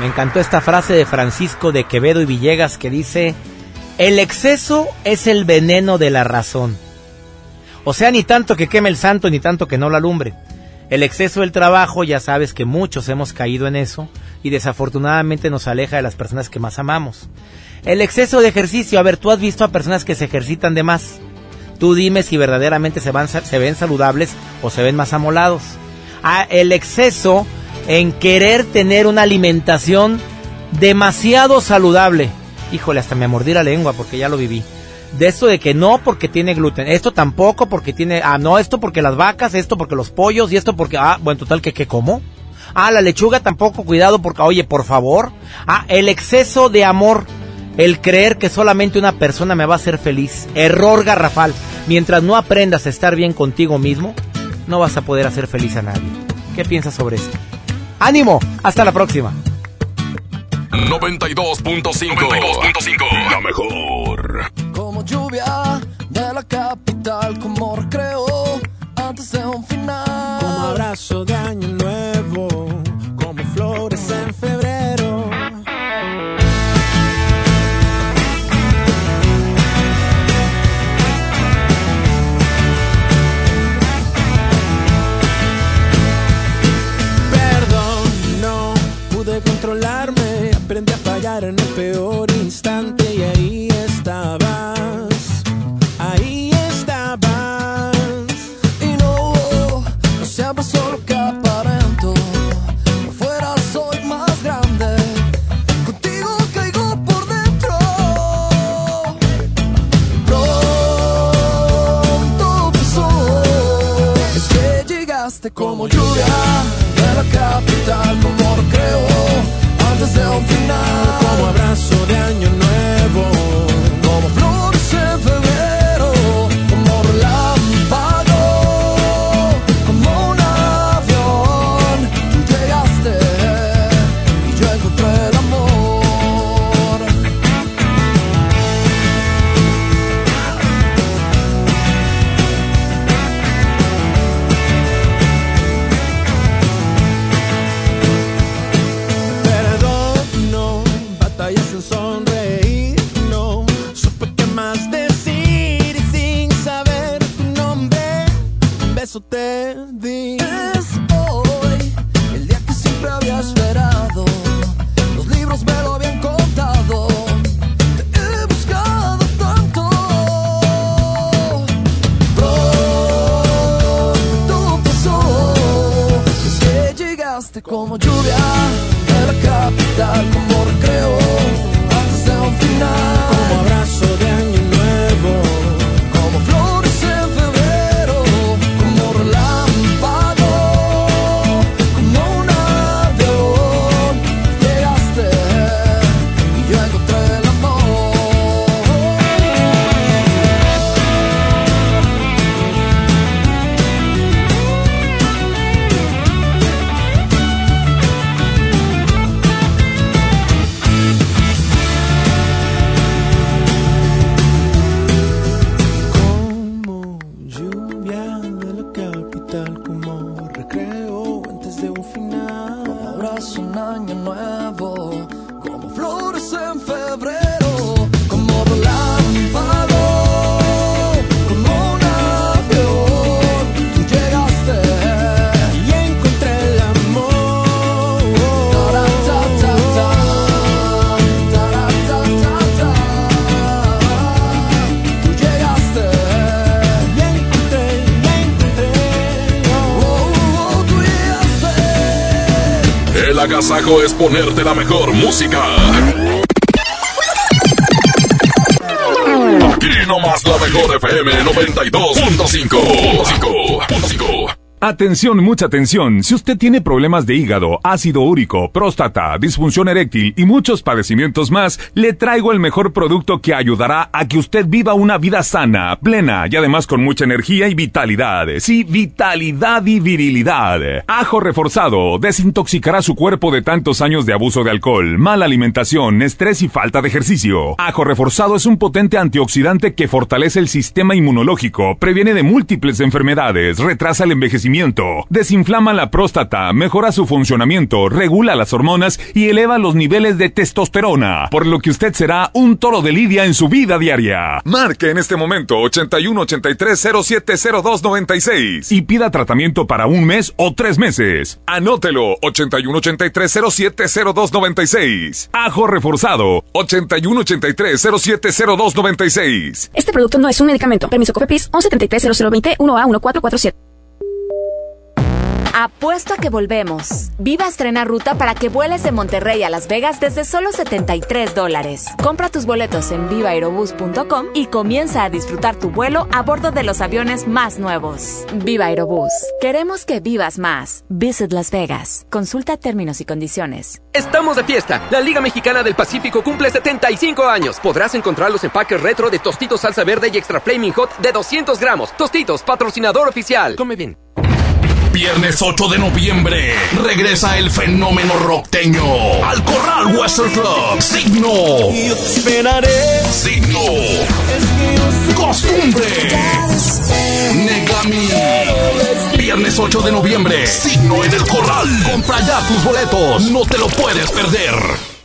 Me encantó esta frase de Francisco de Quevedo y Villegas que dice, el exceso es el veneno de la razón. O sea, ni tanto que queme el santo, ni tanto que no lo alumbre. El exceso del trabajo, ya sabes que muchos hemos caído en eso y desafortunadamente nos aleja de las personas que más amamos. El exceso de ejercicio, a ver, tú has visto a personas que se ejercitan de más. Tú dime si verdaderamente se, ven saludables o se ven más amolados. Ah, el exceso en querer tener una alimentación demasiado saludable. Híjole, hasta me mordí la lengua porque ya lo viví. De esto de que no porque tiene gluten, esto tampoco porque tiene, ah, no, esto porque las vacas, esto porque los pollos y esto porque, ah, bueno, total, que qué como? Ah, la lechuga tampoco, cuidado porque, oye, por favor. Ah, el exceso de amor, el creer que solamente una persona me va a hacer feliz. Error garrafal. Mientras no aprendas a estar bien contigo mismo, no vas a poder hacer feliz a nadie. ¿Qué piensas sobre eso? ¡Ánimo! Hasta la próxima. 92.5. La mejor. Como lluvia de la capital, como recreo antes de un final. Como abrazo de año como lluvia de la capital, como recreo antes de un final. Como abrazo de año capital, El agasajo es ponerte la mejor música. Aquí nomás la mejor FM 92.5. Atención, mucha atención. Si usted tiene problemas de hígado, ácido úrico, próstata, disfunción eréctil y muchos padecimientos más, le traigo el mejor producto que ayudará a que usted viva una vida sana, plena y además con mucha energía y vitalidad. Sí, vitalidad y virilidad. Ajo reforzado desintoxicará su cuerpo de tantos años de abuso de alcohol, mala alimentación, estrés y falta de ejercicio. Ajo reforzado es un potente antioxidante que fortalece el sistema inmunológico, previene de múltiples enfermedades, retrasa el envejecimiento desinflama la próstata, mejora su funcionamiento, regula las hormonas y eleva los niveles de testosterona, por lo que usted será un toro de lidia en su vida diaria. Marque en este momento 81 83 07 02 96 y pida tratamiento para un mes o tres meses. Anótelo 81 83 07 02 96. Ajo reforzado 81 83 07 02 96. Este producto no es un medicamento. Permiso COFEPRIS 1173 0020 1A 1447. Apuesto a que volvemos. Viva estrena ruta para que vueles de Monterrey a Las Vegas desde solo 73 dólares. Compra tus boletos en vivaerobus.com y comienza a disfrutar tu vuelo a bordo de los aviones más nuevos. Viva Aerobús. Queremos que vivas más. Visit Las Vegas. Consulta términos y condiciones. Estamos de fiesta. La Liga Mexicana del Pacífico cumple 75 años. Podrás encontrar los empaques retro de Tostitos Salsa Verde y Extra Flaming Hot de 200 gramos. Tostitos, patrocinador oficial. Come bien. Viernes 8 de noviembre regresa el fenómeno rockteño al Corral Western Club. Signo. Yo te esperaré. Signo. Costumbre. Negami. Viernes 8 de noviembre. Signo en el Corral. Compra ya tus boletos. No te lo puedes perder.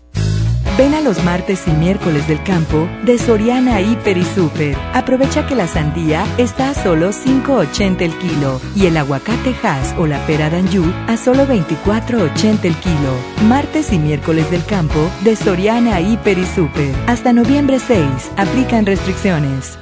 Ven a los martes y miércoles del campo de Soriana Hiper y Super. Aprovecha que la sandía está a solo 5.80 el kilo y el aguacate Hass o la pera d'Anjou a solo 24.80 el kilo. Martes y miércoles del campo de Soriana Hiper y Super. Hasta noviembre 6. Aplican restricciones.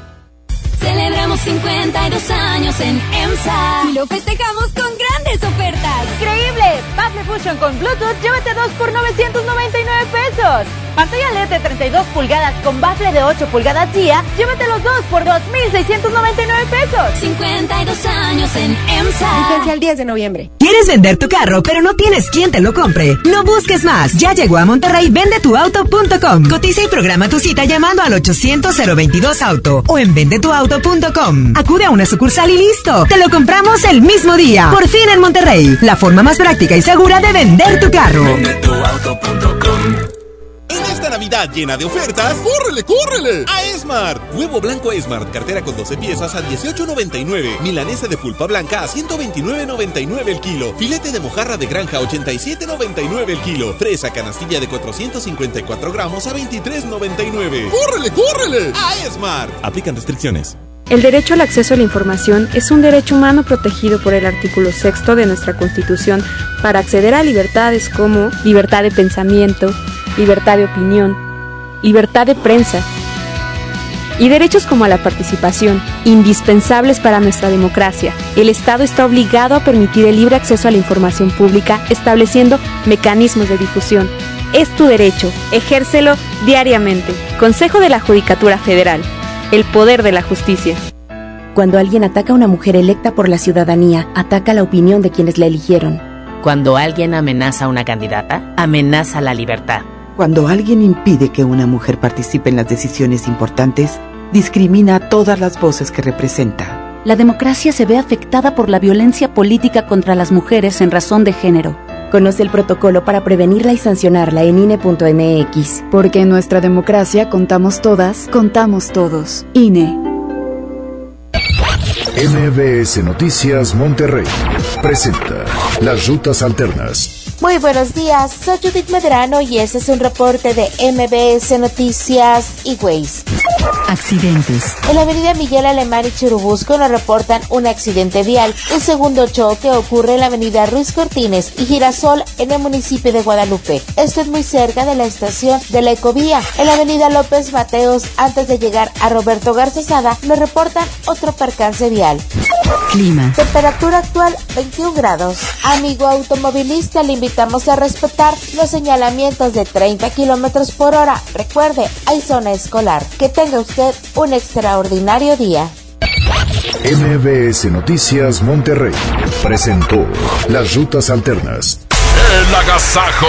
Celebramos 52 años en EMSA y lo festejamos con grandes ofertas. ¡Increíble! Bafle Fusion con Bluetooth, llévate dos por 999 pesos. Pantalla LED de 32 pulgadas con bafle de 8 pulgadas día, llévate los dos por 2,699 pesos. 52 años en EMSA. Vigencia el 10 de noviembre. ¿Quieres vender tu carro, pero no tienes quien te lo compre? No busques más. Ya llegó a Monterrey vendetuauto.com. Cotiza y programa tu cita llamando al 800-022 Auto o en vendetuauto.com. Acude a una sucursal y listo. Te lo compramos el mismo día. Por fin en Monterrey. La forma más práctica y segura de vender tu carro. En esta Navidad llena de ofertas, ¡córrele, córrele! A Esmart. Huevo blanco Esmart, cartera con 12 piezas a 18.99. Milanesa de pulpa blanca a 129.99 el kilo. Filete de mojarra de granja a 87.99 el kilo. Fresa canastilla de 454 gramos a 23.99. ¡Córrele, córrele! A Esmart. Aplican restricciones. El derecho al acceso a la información es un derecho humano protegido por el artículo sexto de nuestra Constitución para acceder a libertades como libertad de pensamiento, libertad de opinión, libertad de prensa y derechos como a la participación, indispensables para nuestra democracia. El Estado está obligado a permitir el libre acceso a la información pública, estableciendo mecanismos de difusión. Es tu derecho, ejércelo diariamente. Consejo de la Judicatura Federal. El poder de la justicia. Cuando alguien ataca a una mujer electa por la ciudadanía, ataca la opinión de quienes la eligieron. Cuando alguien amenaza a una candidata, amenaza la libertad. Cuando alguien impide que una mujer participe en las decisiones importantes, discrimina a todas las voces que representa. La democracia se ve afectada por la violencia política contra las mujeres en razón de género. Conoce el protocolo para prevenirla y sancionarla en INE.mx. Porque en nuestra democracia contamos todas, contamos todos. INE. MBS Noticias Monterrey presenta Las Rutas Alternas. Muy buenos días, soy Judith Medrano y este es un reporte de MBS Noticias y Waze. accidentes. En la avenida Miguel Alemán y Churubusco nos reportan un accidente vial. Un segundo choque ocurre en la avenida Ruiz Cortines y Girasol en el municipio de Guadalupe. Esto es muy cerca de la estación de la Ecovía. En la avenida López Mateos, antes de llegar a Roberto Garcesada, nos reportan otro percance vial. Clima. Temperatura actual 21 grados. Amigo automovilista, le invitamos a respetar los señalamientos de 30 kilómetros por hora. Recuerde, hay zona escolar. Que tenga usted un extraordinario día. MBS Noticias Monterrey presentó Las Rutas Alternas. El agasajo.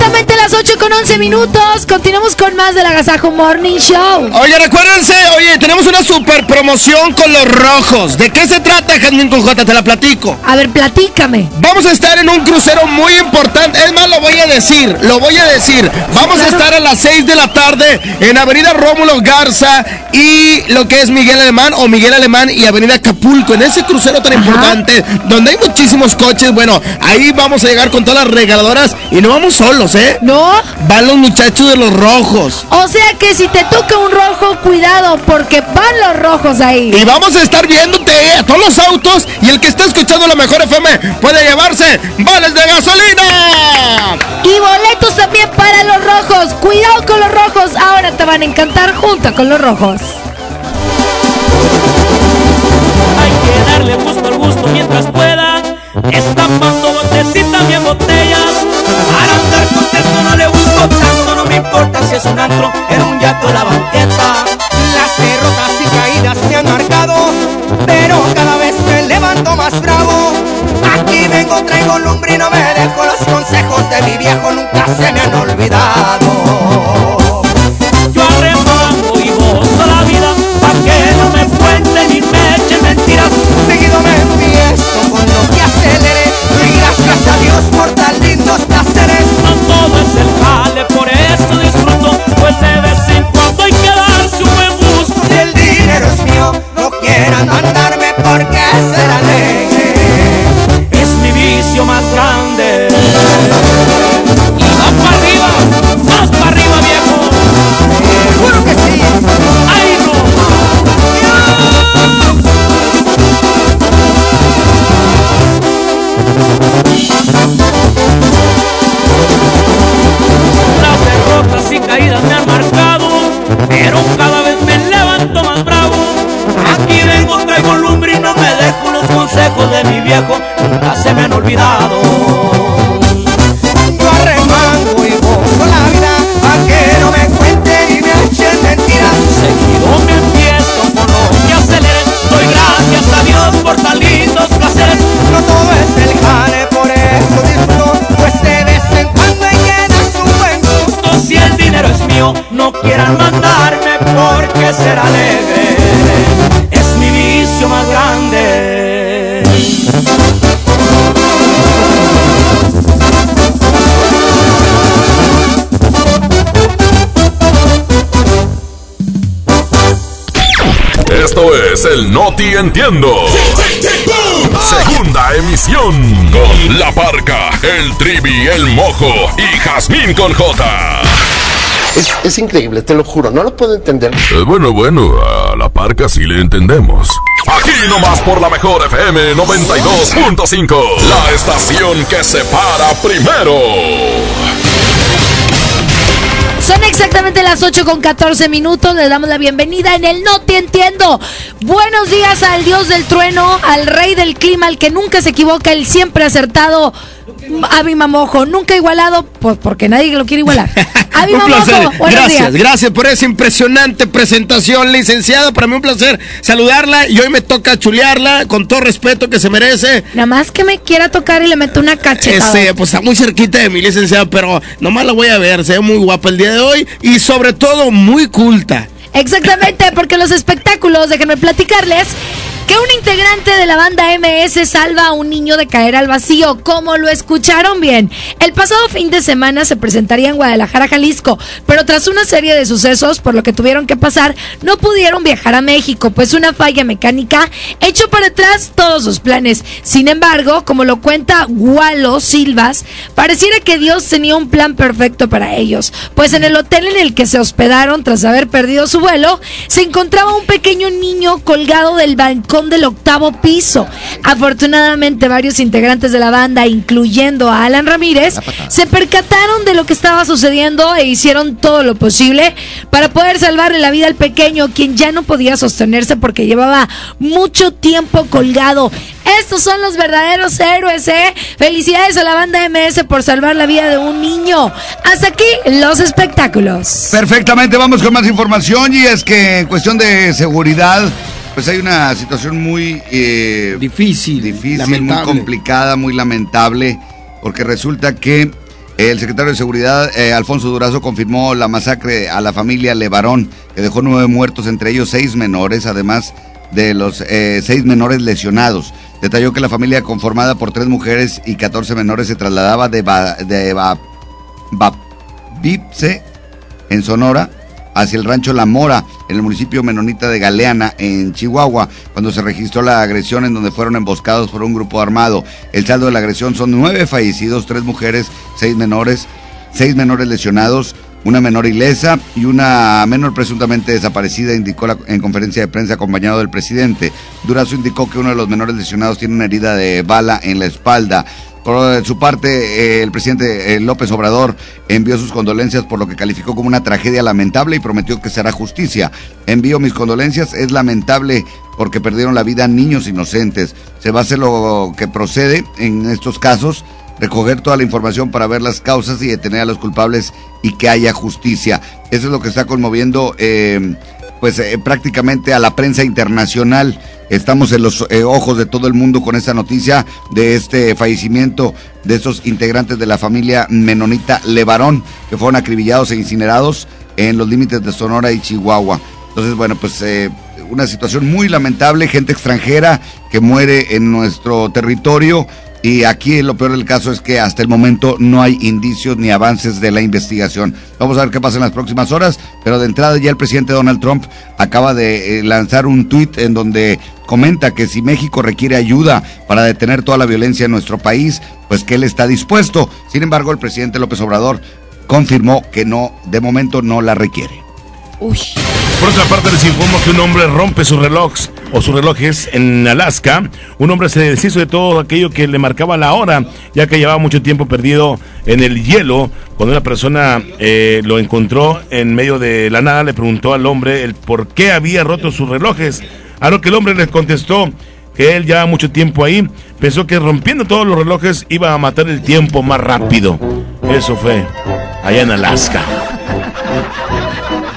Son exactamente las 8 con 11 minutos. Continuamos con más del Agasajo Morning Show. Oye, recuérdense, oye, tenemos una super promoción con los rojos. ¿De qué se trata, con J? Te la platico. A ver, platícame. Vamos a estar en un crucero muy importante. Es más, lo voy a decir, lo voy a decir. Vamos a estar a las 6 de la tarde en Avenida Rómulo Garza y lo que es Miguel Alemán o Miguel Alemán y Avenida Acapulco. En ese crucero tan importante, donde hay muchísimos coches. Bueno, ahí vamos a llegar con todas las regaladoras y no vamos solos, ¿eh? No. Van los muchachos de los rojos. O sea que si te toca un rojo, cuidado, porque van los rojos ahí. Y vamos a estar viéndote a todos los autos y el que está escuchando la mejor FM puede llevarse vales de gasolina. Y boletos también para los rojos. Cuidado con los rojos. Ahora te van a encantar junto con los rojos. Hay que darle gusto al gusto mientras pueda. Estampando botecitas bien botellas. Para es un antro, en un yato la banqueta. Las derrotas y caídas me han marcado. Pero cada vez me levanto más bravo. Aquí vengo, traigo lumbre y no me dejo. Los consejos de mi viejo nunca se me han olvidado. Mandarme porque ser alegre Esto es el Noti Entiendo. Segunda emisión. Con La Parca, el Trivi, el Mojo y Jazmín con J. Es, es increíble, te lo juro, no lo puedo entender. Eh, bueno, bueno, a La Parca sí le entendemos. Aquí nomás por la mejor FM 92.5. La estación que se para primero. Son exactamente las 8 con 14 minutos. Les damos la bienvenida en el No Te Entiendo. Buenos días al dios del trueno, al rey del clima, al que nunca se equivoca, el siempre acertado. Avi Mamojo, nunca igualado, pues porque nadie lo quiere igualar. Avi Un Mamojo, placer. Gracias, días. gracias por esa impresionante presentación, licenciada. Para mí un placer saludarla y hoy me toca chulearla con todo respeto que se merece. Nada más que me quiera tocar y le meto una cachetada. Este, pues está muy cerquita de mi licenciada, pero nomás la voy a ver. Se ve muy guapa el día de hoy y sobre todo muy culta. Exactamente, porque los espectáculos, déjenme platicarles, Que un integrante de la banda MS salva a un niño de caer al vacío, como lo escucharon bien. El pasado fin de semana se presentaría en Guadalajara, Jalisco, pero tras una serie de sucesos por lo que tuvieron que pasar, no pudieron viajar a México, pues una falla mecánica echó para atrás todos sus planes. Sin embargo, como lo cuenta Walo Silvas, pareciera que Dios tenía un plan perfecto para ellos, pues en el hotel en el que se hospedaron tras haber perdido su vuelo, se encontraba un pequeño niño colgado del balcón del octavo piso. Afortunadamente, varios integrantes de la banda, incluyendo a Alan Ramírez, se percataron de lo que estaba sucediendo e hicieron todo lo posible para poder salvarle la vida al pequeño, quien ya no podía sostenerse porque llevaba mucho tiempo colgado. Estos son los verdaderos héroes, ¿eh? Felicidades a la banda MS por salvar la vida de un niño. Hasta aquí los espectáculos. Perfectamente, vamos con más información y es que en cuestión de seguridad, pues hay una situación muy eh, difícil, difícil, muy complicada, muy lamentable, porque resulta que el secretario de Seguridad, eh, Alfonso Durazo, confirmó la masacre a la familia Levarón, que dejó nueve muertos, entre ellos seis menores, además de los eh, seis menores lesionados. Detalló que la familia conformada por tres mujeres y 14 menores se trasladaba de, ba, de ba, Bapipse, en Sonora, hacia el rancho La Mora, en el municipio menonita de Galeana, en Chihuahua, cuando se registró la agresión en donde fueron emboscados por un grupo armado. El saldo de la agresión son nueve fallecidos, tres mujeres, seis menores, seis menores lesionados, una menor ilesa y una menor presuntamente desaparecida, indicó en conferencia de prensa acompañado del presidente. Durazo indicó que uno de los menores lesionados tiene una herida de bala en la espalda. Por su parte, eh, el presidente eh, López Obrador envió sus condolencias por lo que calificó como una tragedia lamentable y prometió que será justicia. Envío mis condolencias, es lamentable porque perdieron la vida niños inocentes. Se va a hacer lo que procede en estos casos recoger toda la información para ver las causas y detener a los culpables y que haya justicia. Eso es lo que está conmoviendo eh, pues eh, prácticamente a la prensa internacional. Estamos en los eh, ojos de todo el mundo con esta noticia de este fallecimiento de esos integrantes de la familia menonita Levarón que fueron acribillados e incinerados en los límites de Sonora y Chihuahua. Entonces, bueno, pues eh, una situación muy lamentable, gente extranjera que muere en nuestro territorio y aquí lo peor del caso es que hasta el momento no hay indicios ni avances de la investigación. Vamos a ver qué pasa en las próximas horas, pero de entrada ya el presidente Donald Trump acaba de eh, lanzar un tuit en donde comenta que si México requiere ayuda para detener toda la violencia en nuestro país, pues que él está dispuesto. Sin embargo, el presidente López Obrador confirmó que no, de momento no la requiere. Por otra parte, les informo que un hombre rompe sus relojes o sus relojes en Alaska. Un hombre se deshizo de todo aquello que le marcaba la hora, ya que llevaba mucho tiempo perdido en el hielo. Cuando una persona eh, lo encontró en medio de la nada, le preguntó al hombre el por qué había roto sus relojes. A lo que el hombre le contestó que él llevaba mucho tiempo ahí, pensó que rompiendo todos los relojes iba a matar el tiempo más rápido. Eso fue allá en Alaska.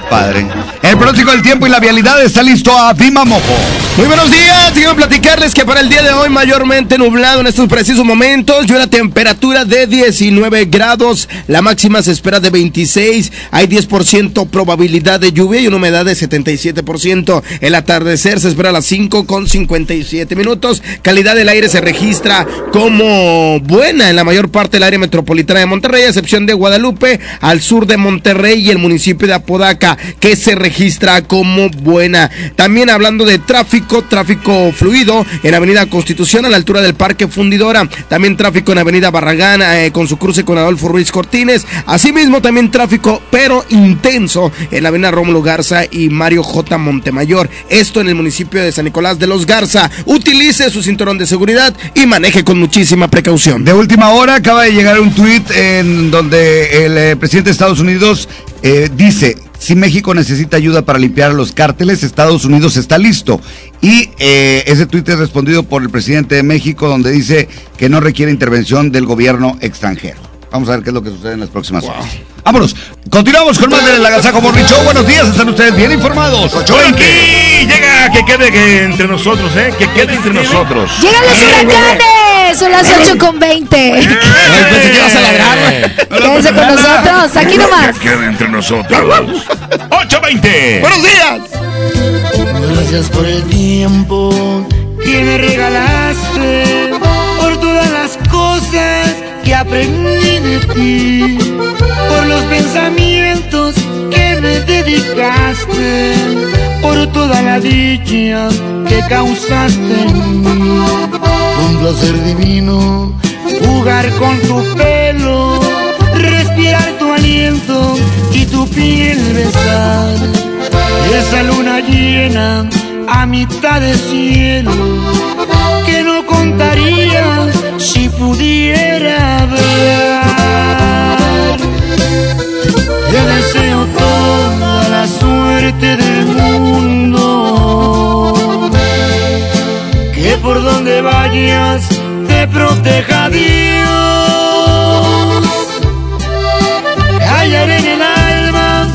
Padre. El pronóstico del tiempo y la vialidad está listo a Dima Mojo. Muy buenos días, quiero platicarles que para el día de hoy mayormente nublado en estos precisos momentos y una temperatura de 19 grados, la máxima se espera de 26, hay 10% probabilidad de lluvia y una humedad de 77%. El atardecer se espera a las 5 con 57 minutos, calidad del aire se registra como buena en la mayor parte del área metropolitana de Monterrey, a excepción de Guadalupe, al sur de Monterrey y el municipio de Apodaca que se registra como buena. También hablando de tráfico, tráfico fluido en Avenida Constitución a la altura del Parque Fundidora. También tráfico en Avenida Barragán eh, con su cruce con Adolfo Ruiz Cortines. Asimismo también tráfico pero intenso en la Avenida Rómulo Garza y Mario J. Montemayor. Esto en el municipio de San Nicolás de los Garza. Utilice su cinturón de seguridad y maneje con muchísima precaución. De última hora acaba de llegar un tuit en donde el eh, presidente de Estados Unidos eh, dice, si México necesita ayuda para limpiar los cárteles, Estados Unidos está listo. Y eh, ese tuit es respondido por el presidente de México, donde dice que no requiere intervención del gobierno extranjero. Vamos a ver qué es lo que sucede en las próximas horas. Vámonos. Continuamos con más de la Gazaco Morning Show. Buenos días, están ustedes bien informados. Oye, llega, que quede que entre nosotros, ¿eh? Que quede entre nosotros. ¡Llegan los huracanes! Son las 8 con 20. pensé que ibas a ladrar, Quédense con nosotros, aquí nomás. Que quede entre nosotros. 8.20. ¡Buenos días! Gracias por el tiempo que me regalaste, por todas las cosas que aprendí de ti, por los pensamientos que me dedicaste, por toda la dicha que causaste en mí. Un placer divino jugar con tu pelo, respirar tu aliento y tu piel besar. Esa luna llena a mitad de cielo que no contaría si pudiera ver. Te deseo toda la suerte del mundo, por donde vayas te proteja Dios. Hallaré en el alma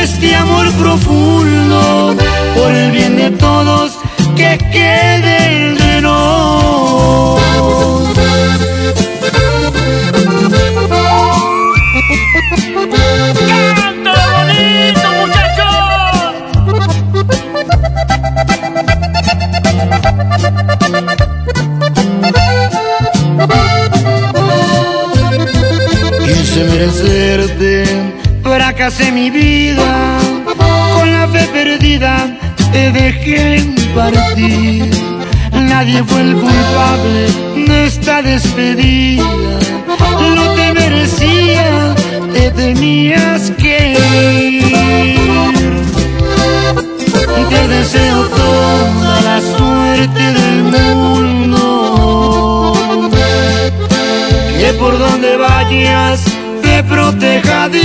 este amor profundo por el bien de todos que quede merecerte, fracasé mi vida, con la fe perdida te dejé partir. Nadie fue el culpable de esta despedida, no te merecía, te tenías que ir. Te deseo toda la suerte del mundo, que por donde vayas proteja Dios.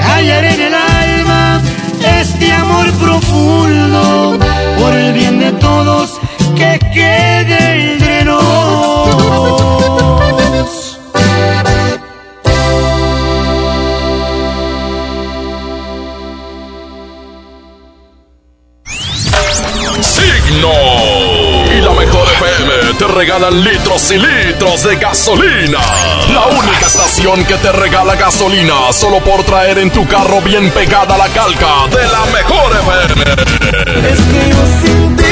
Hallaré en el alma este amor profundo por el bien de todos que quede entre regalan litros y litros de gasolina. La única estación que te regala gasolina solo por traer en tu carro bien pegada la calca de la mejor FM. Es que yo sin ti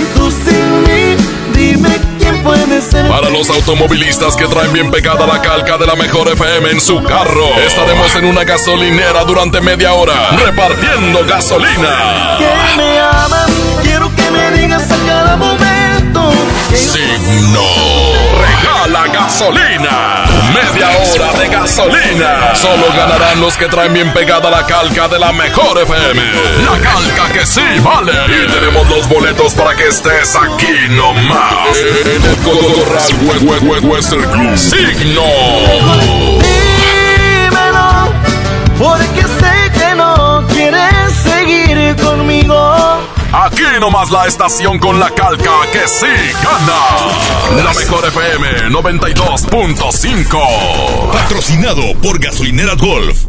y tú sin mí, dime quién puede ser. Para los automovilistas que traen bien pegada la calca de la mejor FM en su carro, estaremos en una gasolinera durante media hora repartiendo gasolina. Que me amas, quiero que me digas a cada momento. Signo. Regala gasolina. Media hora de gasolina. Solo ganarán los que traen bien pegada la calca de la mejor FM. La calca que sí vale. Y tenemos los boletos para que estés aquí nomás. En el Hue- Western Club. Signo. Aquí nomás la estación con la calca que sí gana. La mejor FM 92.5. Patrocinado por Gasolineras Golf.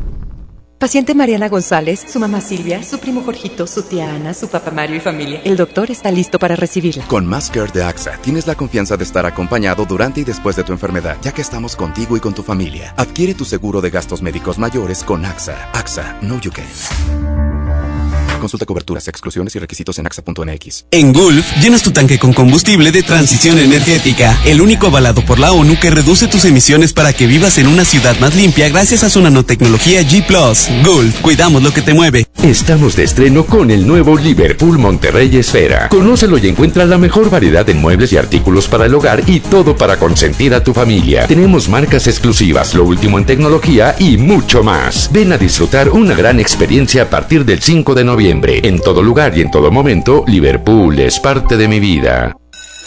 Paciente Mariana González, su mamá Silvia, su primo Jorgito, su tía Ana, su papá Mario y familia. El doctor está listo para recibirla. Con Care de AXA tienes la confianza de estar acompañado durante y después de tu enfermedad, ya que estamos contigo y con tu familia. Adquiere tu seguro de gastos médicos mayores con AXA. AXA, no you can. Consulta coberturas, exclusiones y requisitos en AXA.mx. En Gulf, llenas tu tanque con combustible de transición energética, el único avalado por la ONU que reduce tus emisiones para que vivas en una ciudad más limpia gracias a su nanotecnología G ⁇ Gulf, cuidamos lo que te mueve. Estamos de estreno con el nuevo Liverpool Monterrey Esfera. Conócelo y encuentra la mejor variedad de muebles y artículos para el hogar y todo para consentir a tu familia. Tenemos marcas exclusivas, lo último en tecnología y mucho más. Ven a disfrutar una gran experiencia a partir del 5 de noviembre. En todo lugar y en todo momento, Liverpool es parte de mi vida.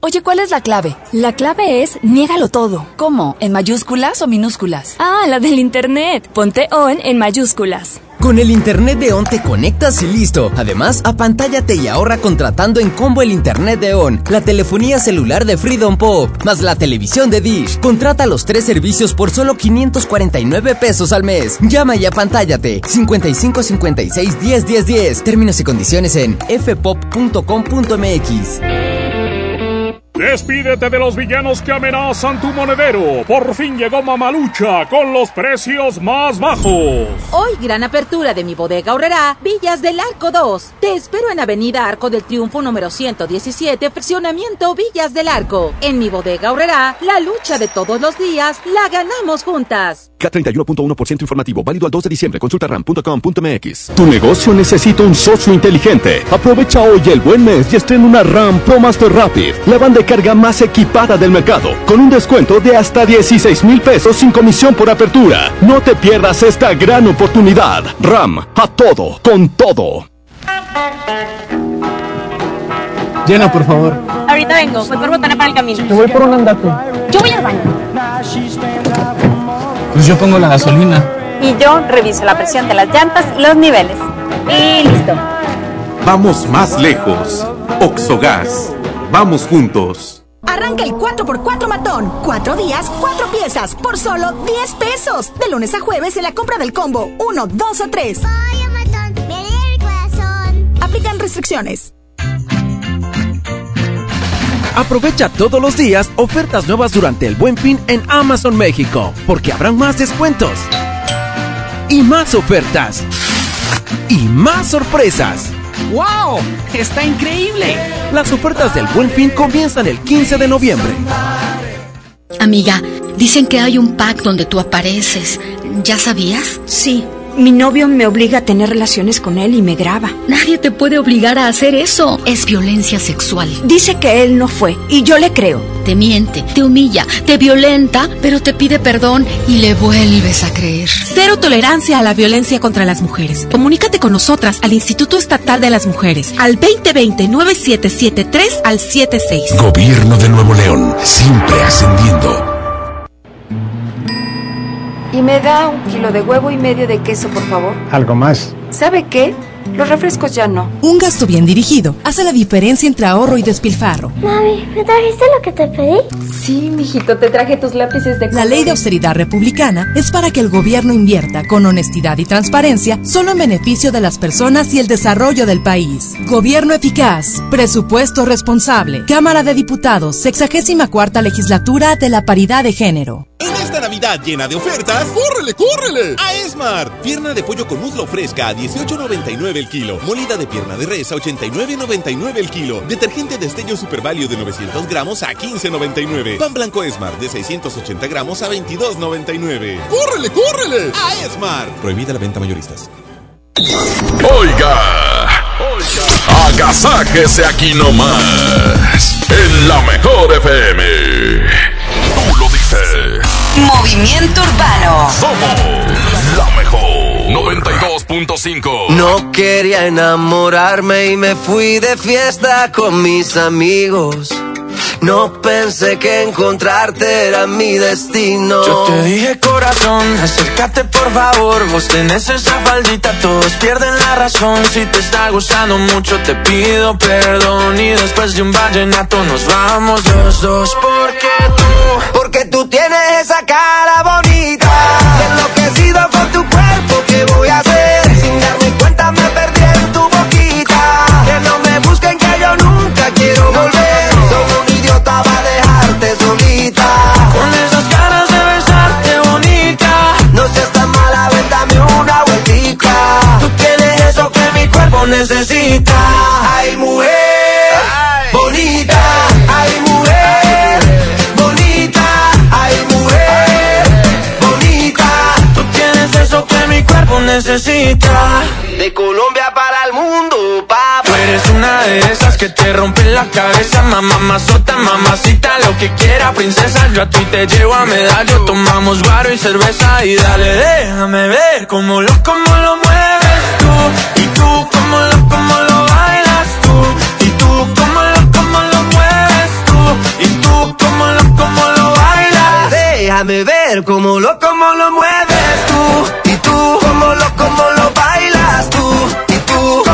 Oye, ¿cuál es la clave? La clave es niégalo todo. ¿Cómo? ¿En mayúsculas o minúsculas? Ah, la del internet. Ponte on en mayúsculas. Con el internet de ON te conectas y listo. Además, apantállate y ahorra contratando en combo el internet de ON, la telefonía celular de Freedom Pop, más la televisión de Dish. Contrata los tres servicios por solo 549 pesos al mes. Llama y apantállate. 55 56 10 10 10. Términos y condiciones en fpop.com.mx. Despídete de los villanos que amenazan tu monedero. Por fin llegó Mamalucha con los precios más bajos. Hoy gran apertura de mi bodega ahorrará Villas del Arco 2. Te espero en Avenida Arco del Triunfo número 117, fraccionamiento Villas del Arco. En mi bodega ahorrará la lucha de todos los días la ganamos juntas. K31.1% informativo, válido al 2 de diciembre. Consulta ram.com.mx. Tu negocio necesita un socio inteligente. Aprovecha hoy el buen mes y estrena una RAM Pro Master Rapid, la banda de carga más equipada del mercado, con un descuento de hasta 16 mil pesos sin comisión por apertura. No te pierdas esta gran oportunidad. RAM, a todo, con todo. Llena, por favor. Ahorita vengo, voy por botana para el camino. Te voy por un andate. Yo voy al baño. Pues yo pongo la gasolina. Y yo reviso la presión de las llantas y los niveles. Y listo. Vamos más lejos. Oxogas. Vamos juntos. Arranca el 4x4 matón. Cuatro días, cuatro piezas, por solo 10 pesos. De lunes a jueves en la compra del combo 1, 2 o 3. Aplican restricciones. Aprovecha todos los días ofertas nuevas durante el Buen Fin en Amazon México, porque habrán más descuentos y más ofertas y más sorpresas. ¡Wow! ¡Está increíble! Las ofertas del Buen Fin comienzan el 15 de noviembre. Amiga, dicen que hay un pack donde tú apareces. ¿Ya sabías? Sí. Mi novio me obliga a tener relaciones con él y me graba. Nadie te puede obligar a hacer eso. Es violencia sexual. Dice que él no fue y yo le creo. Te miente, te humilla, te violenta, pero te pide perdón y le vuelves a creer. Cero tolerancia a la violencia contra las mujeres. Comunícate con nosotras al Instituto Estatal de las Mujeres al 2020-9773 al 76. Gobierno de Nuevo León, siempre ascendiendo. Y me da un kilo de huevo y medio de queso, por favor. Algo más. ¿Sabe qué? Los refrescos ya no. Un gasto bien dirigido hace la diferencia entre ahorro y despilfarro. Mami, ¿me trajiste lo que te pedí? Sí, mijito, te traje tus lápices de La ley de austeridad republicana es para que el gobierno invierta con honestidad y transparencia solo en beneficio de las personas y el desarrollo del país. Gobierno eficaz, presupuesto responsable. Cámara de Diputados, 64 legislatura de la paridad de género. Esta Navidad llena de ofertas, ¡córrele, córrele! A Esmar. Pierna de pollo con muslo fresca a 18.99 el kilo. Molida de pierna de res a 89.99 el kilo. Detergente Destello Super Value de 900 gramos a 15.99. Pan blanco Esmar de 680 gramos a 22.99. ¡Córrele, córrele! A Esmar. Prohibida la venta mayoristas. Oiga, oiga, agasáquese aquí nomás, en la mejor FM. Movimiento Urbano. Somos la mejor 92.5. No quería enamorarme y me fui de fiesta con mis amigos. No pensé que encontrarte era mi destino. Yo te dije corazón, acércate por favor. Vos tenés esa faldita, todos pierden la razón. Si te está gustando mucho, te pido perdón. Y después de un vallenato nos vamos los dos. Porque tú, porque tú tienes esa cara bonita. Solita. Con esas ganas de besarte bonita. No seas tan mala, ven dame una vueltica. Tú tienes eso que mi cuerpo necesita. Ay, mujer, bonita. Ay, mujer, bonita. Ay, mujer, bonita. Tú tienes eso que mi cuerpo necesita. De Colombia para el mundo, papá de esas que te rompen la cabeza. Mamá, mazota, mamacita, lo que quiera, princesa. Yo a ti te llevo a medallo. Tomamos guaro y cerveza Y dale, déjame ver cómo lo, cómo lo mueves tú. Y tú, cómo lo, cómo lo bailas tú. Y tú, cómo lo, cómo lo mueves tú. Y tú, cómo lo, cómo lo bailas. Déjame ver cómo lo, cómo lo mueves tú. Y tú, cómo lo, cómo lo bailas tú. Y tú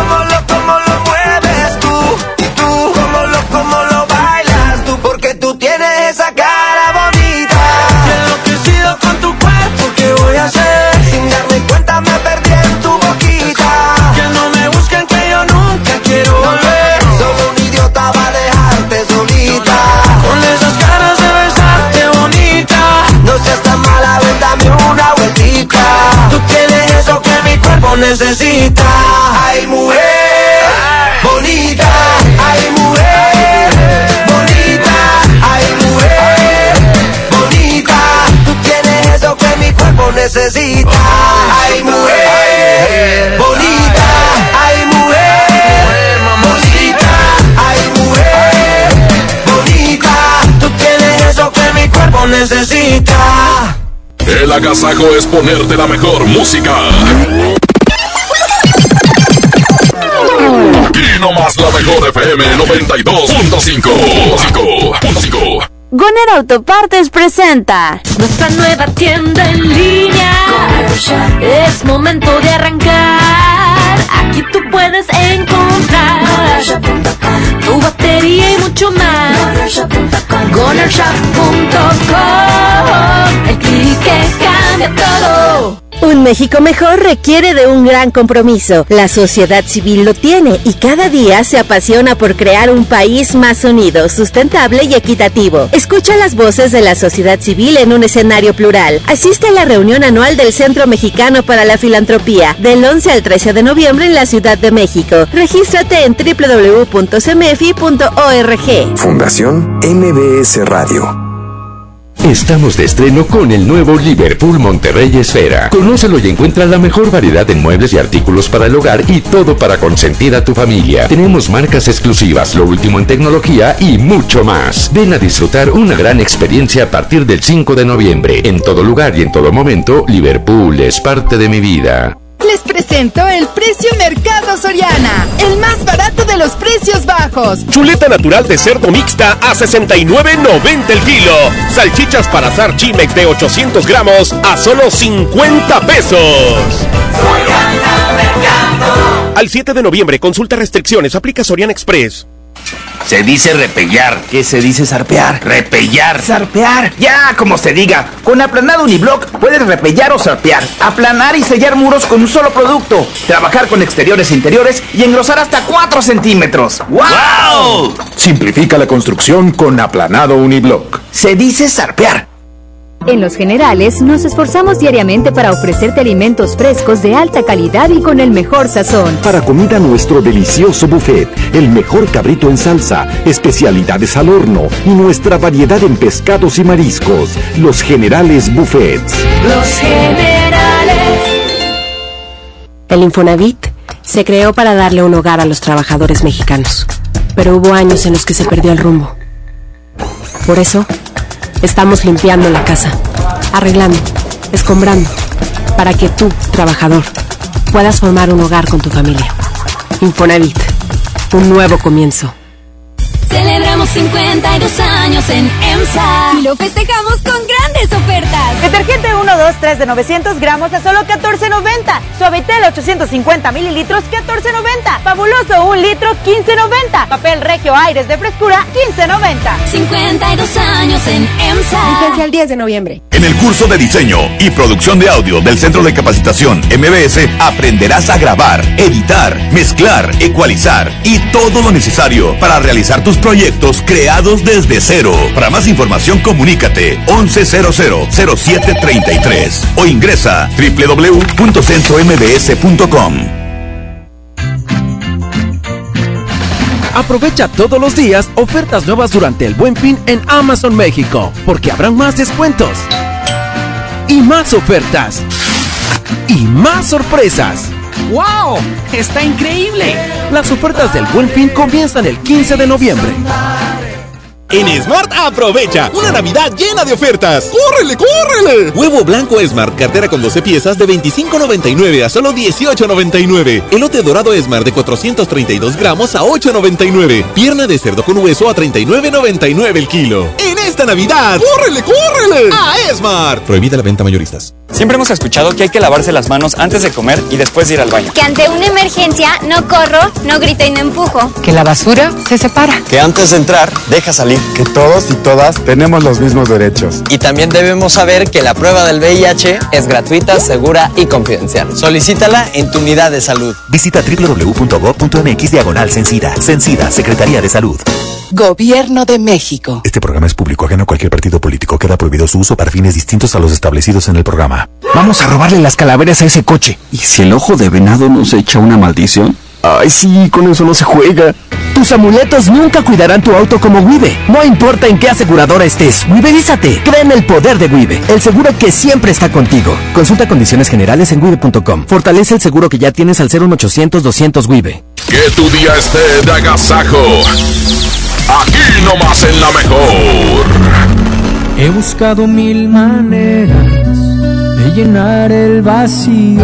necesita. Ay, mujer, bonita. Ay, mujer, bonita. Ay, mujer, bonita. Tú tienes eso que mi cuerpo necesita. Ay, mujer, bonita. Ay, mujer, bonita. Ay, mujer, bonita. Tú tienes eso que mi cuerpo necesita. El agasajo es ponerte la mejor música. Aquí nomás la mejor FM 92.5. Goner Autopartes presenta Nuestra nueva tienda en línea. Es momento de arrancar. Aquí tú puedes encontrar tu batería y mucho más. GonerShop.com. El clic que cambia todo. Un México mejor requiere de un gran compromiso. La sociedad civil lo tiene y cada día se apasiona por crear un país más unido, sustentable y equitativo. Escucha las voces de la sociedad civil en un escenario plural. Asiste a la reunión anual del Centro Mexicano para la Filantropía del 11 al 13 de noviembre en la Ciudad de México. Regístrate en www.cmefi.org. Fundación MBS Radio. Estamos de estreno con el nuevo Liverpool Monterrey Esfera. Conócelo y encuentra la mejor variedad en muebles y artículos para el hogar y todo para consentir a tu familia. Tenemos marcas exclusivas, lo último en tecnología y mucho más. Ven a disfrutar una gran experiencia a partir del 5 de noviembre. En todo lugar y en todo momento, Liverpool es parte de mi vida. Les presento el precio Mercado Soriana, el más barato de los precios bajos. Chuleta natural de cerdo mixta a 69.90 el kilo. Salchichas para asar Chimex de 800 gramos a solo 50 pesos. Al 7 de noviembre, consulta restricciones, aplica Soriana Express. Se dice repellar. ¿Qué se dice zarpear? Repellar. Zarpear. Ya, como se diga. Con aplanado uniblock puedes repellar o zarpear. Aplanar y sellar muros con un solo producto. Trabajar con exteriores e interiores y engrosar hasta 4 centímetros. ¡Wow! Simplifica la construcción con aplanado uniblock. Se dice zarpear. En Los Generales nos esforzamos diariamente para ofrecerte alimentos frescos de alta calidad y con el mejor sazón. Para comida nuestro delicioso buffet, el mejor cabrito en salsa, especialidades al horno y nuestra variedad en pescados y mariscos. Los Generales Buffets. Los generales. El Infonavit se creó para darle un hogar a los trabajadores mexicanos, pero hubo años en los que se perdió el rumbo. Por eso, Estamos limpiando la casa, arreglando, escombrando, para que tú, trabajador, puedas formar un hogar con tu familia. Infonavit, un nuevo comienzo. Celebramos 52 años en EMSA y lo festejamos con grandes ofertas. Detergente 1, 2, 3 de 900 gramos a solo 14.90. Suavitel 850 mililitros 14.90. Fabuloso 1 litro 15.90. Papel Regio Aires de frescura 15.90. 52 años en EMSA. Vigencia el 10 de noviembre. En el curso de diseño y producción de audio del Centro de Capacitación MBS aprenderás a grabar, editar, mezclar, ecualizar y todo lo necesario para realizar tus proyectos creados desde cero. Para más información comunícate 11000733 o ingresa www.centrombs.com. Aprovecha todos los días ofertas nuevas durante el Buen Fin en Amazon México, porque habrán más descuentos y más ofertas y más sorpresas. ¡Wow! ¡Está increíble! Las ofertas del Buen Fin comienzan el 15 de noviembre. En Smart aprovecha una Navidad llena de ofertas. ¡Córrele, córrele! Huevo blanco Smart, cartera con 12 piezas de 25.99 a solo 18.99. Elote dorado Smart de 432 gramos a 8.99. Pierna de cerdo con hueso a 39.99 el kilo. En esta Navidad, ¡córrele, córrele! A Esmar. Prohibida la venta mayoristas. Siempre hemos escuchado que hay que lavarse las manos antes de comer y después de ir al baño. Que ante una emergencia no corro, no grito y no empujo. Que la basura se separa. Que antes de entrar, deja salir. Que todos y todas tenemos los mismos derechos. Y también debemos saber que la prueba del VIH es gratuita, segura y confidencial. Solicítala en tu unidad de salud. Visita www.gov.mx diagonal Sencida. Sencida, Secretaría de Salud. Gobierno de México. Este programa es público ajeno a cualquier partido político. Queda prohibido su uso para fines distintos a los establecidos en el programa. Vamos a robarle las calaveras a ese coche. ¿Y si el ojo de venado nos echa una maldición? Ay, sí, con eso no se juega. Tus amuletos nunca cuidarán tu auto como Wibe. No importa en qué aseguradora estés, Wiberízate. Cree en el poder de Wibe, el seguro que siempre está contigo. Consulta condiciones generales en wibe.com. Fortalece el seguro que ya tienes al 01800 200 Wibe. Que tu día esté de agasajo. Aquí nomás en la mejor. He buscado mil maneras de llenar el vacío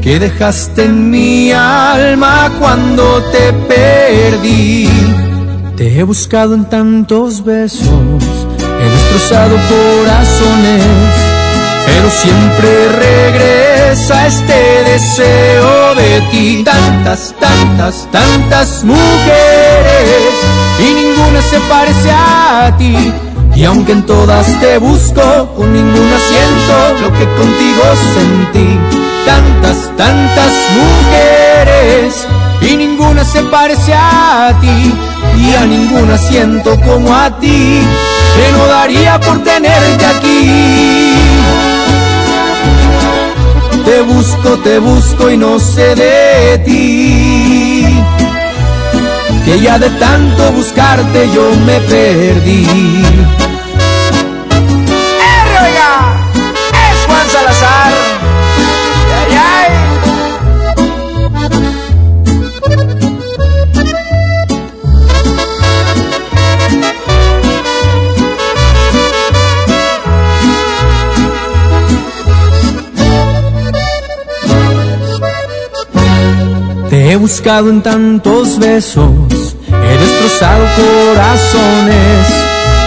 que dejaste en mi alma cuando te perdí. Te he buscado en tantos besos, he destrozado corazones, pero siempre regresa este deseo de ti. Tantas, tantas, tantas mujeres y ninguna se parece a ti. Y aunque en todas te busco, con ninguna siento lo que contigo sentí. Tantas, tantas mujeres y ninguna se parece a ti. Y a ninguna siento como a ti, que no daría por tenerte aquí. Te busco, te busco y no sé de ti. Que ya de tanto buscarte yo me perdí. Buscado en tantos besos, he destrozado corazones,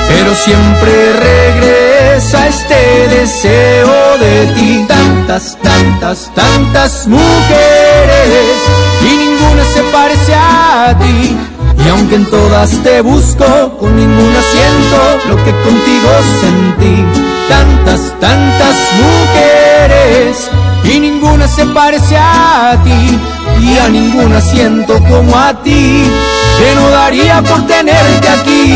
pero siempre regresa este deseo de ti. Tantas, tantas, tantas mujeres y ninguna se parece a ti. Y aunque en todas te busco, con ninguna siento lo que contigo sentí. Tantas, tantas mujeres y ninguna se parece a ti. Y a ninguna siento como a ti, que no daría por tenerte aquí.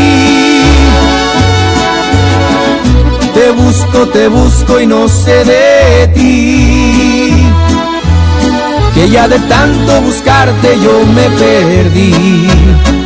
Te busco, te busco y no sé de ti. Que ya de tanto buscarte yo me perdí.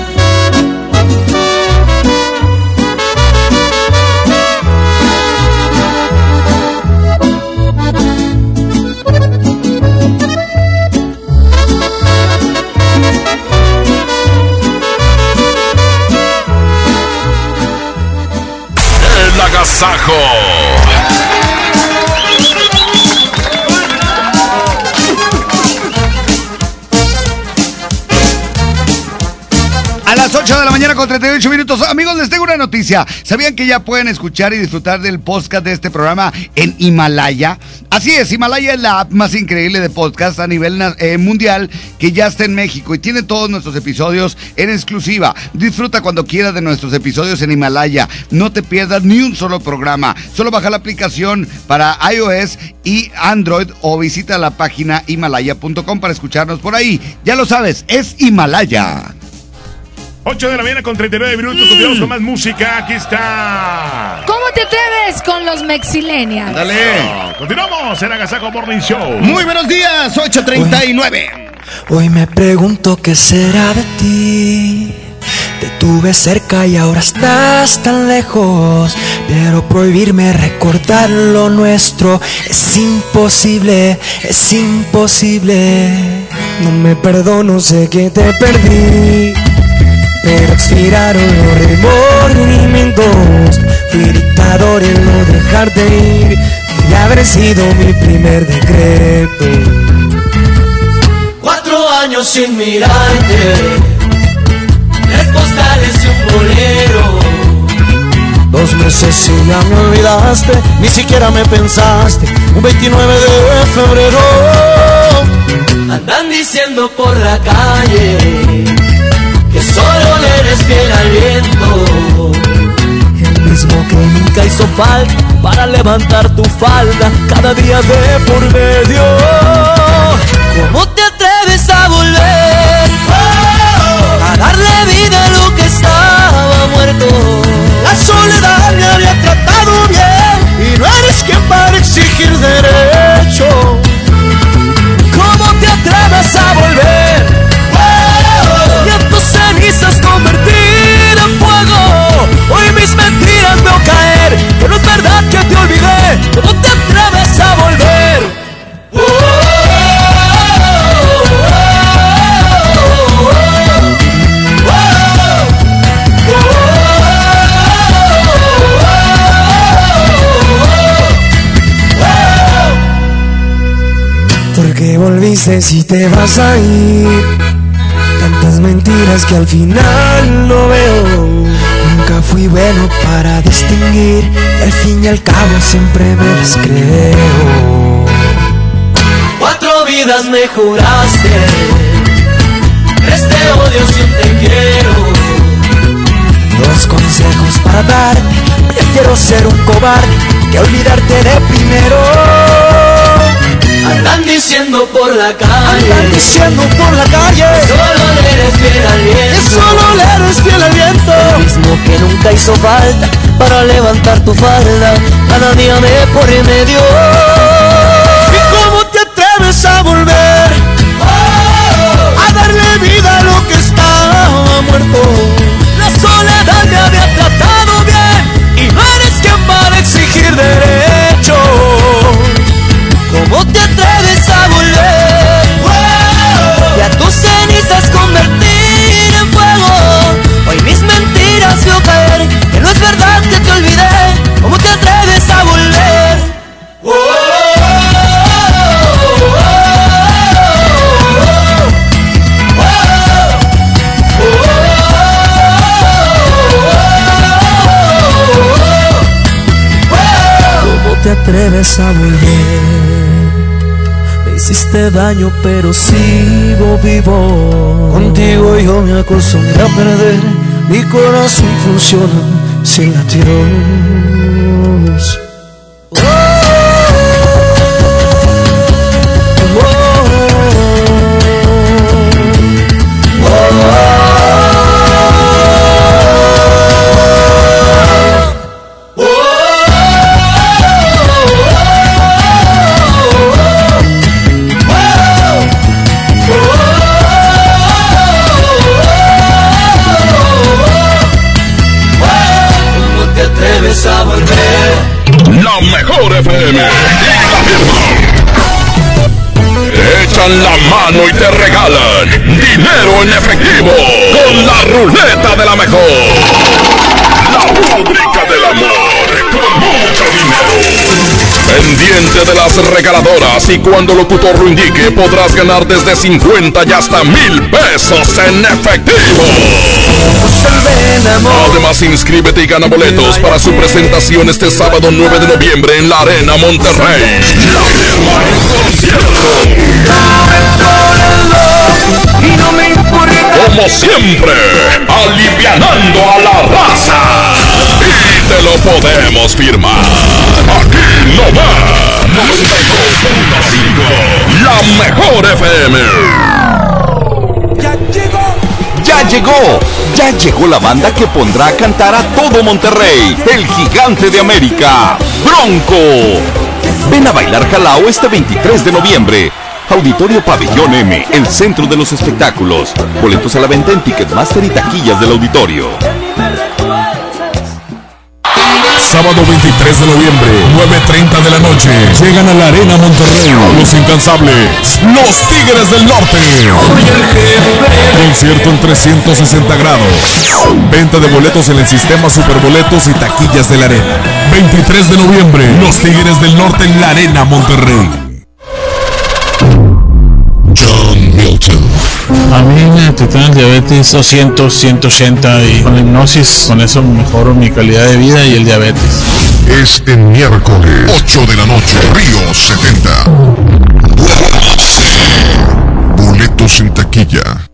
A las 8 de la mañana con 38 minutos. Amigos, les tengo una noticia. ¿Sabían que ya pueden escuchar y disfrutar del podcast de este programa en Himalaya? Así es, Himalaya es la app más increíble de podcast a nivel eh, mundial que ya está en México y tiene todos nuestros episodios en exclusiva. Disfruta cuando quieras de nuestros episodios en Himalaya. No te pierdas ni un solo programa. Solo baja la aplicación para iOS y Android o visita la página himalaya.com para escucharnos por ahí. Ya lo sabes, es Himalaya. 8 de la mañana con 39 minutos. Continuamos con más música. Aquí está. ¿Cómo te atreves con los Mexilenials? Dale. Continuamos en Agasaco Morning Show. Muy buenos días, 839. Hoy me pregunto qué será de ti. Te tuve cerca y ahora estás tan lejos. Pero prohibirme recordar lo nuestro es imposible, es imposible. No me perdono, sé que te perdí. Pero expiraron los remordimientos. Fui dictador en no dejarte ir. Y haber sido mi primer decreto. Cuatro años sin mirarte, tres postales y un bolero. Dos meses y ya me olvidaste, ni siquiera me pensaste. Un 29 de febrero. Andan diciendo por la calle solo le eres fiel al viento. El mismo que nunca hizo falta para levantar tu falda cada día de por medio. ¿Cómo te atreves a volver? A darle vida a lo que estaba muerto. La soledad me había tratado bien y no eres quien para exigir derecho. Volviste si te vas a ir? Tantas mentiras que al final no veo. Nunca fui bueno para distinguir. y al fin y al cabo siempre me las creo. Cuatro vidas me juraste. Tres te odio si te quiero. Dos consejos para darte. Prefiero ser un cobarde que olvidarte de primero. Andan diciendo por la calle. Andan diciendo por la calle. Solo le eres fiel al viento. Solo le eres fiel al viento. El mismo que nunca hizo falta para levantar tu falda. Cada día me por medio. ¿Y cómo te atreves a volver? A darle vida a lo que estaba muerto. La soledad me había tratado bien. Y no eres quien para exigir derecho. Convertir en fuego. Hoy mis mentiras veo caer, que no es verdad que te olvidé. ¿Cómo te atreves a volver? ¿Cómo te atreves a volver? Hiciste daño, pero sigo vivo. Contigo yo me acostumbré a perder. Mi corazón funciona sin latidos. De las regaladoras y cuando locutor lo indique podrás ganar desde 50 y hasta mil pesos en efectivo. Además, inscríbete y gana boletos para su presentación este sábado 9 de noviembre en la Arena Monterrey. Como siempre, alivianando a la raza. Te lo podemos firmar. Aquí nomás. 92.5. La mejor FM. Ya llegó, ya llegó la banda que pondrá a cantar a todo Monterrey, el gigante de América, Bronco. Ven a bailar Jalao este 23 de noviembre. Auditorio Pabellón M, el centro de los espectáculos. Boletos a la venta en Ticketmaster y taquillas del auditorio. Sábado 23 de noviembre, 9.30 de la noche. Llegan a la Arena Monterrey. Los incansables. Los Tigres del Norte. Concierto en 360 grados. Venta de boletos en el sistema Superboletos y taquillas de la Arena. 23 de noviembre, Los Tigres del Norte en la Arena Monterrey. A mí me detectaron el diabetes 200, 180 y con la hipnosis, con eso mejoro mi calidad de vida y el diabetes. Este miércoles, 8 de la noche, Río 70. Boletos en taquilla.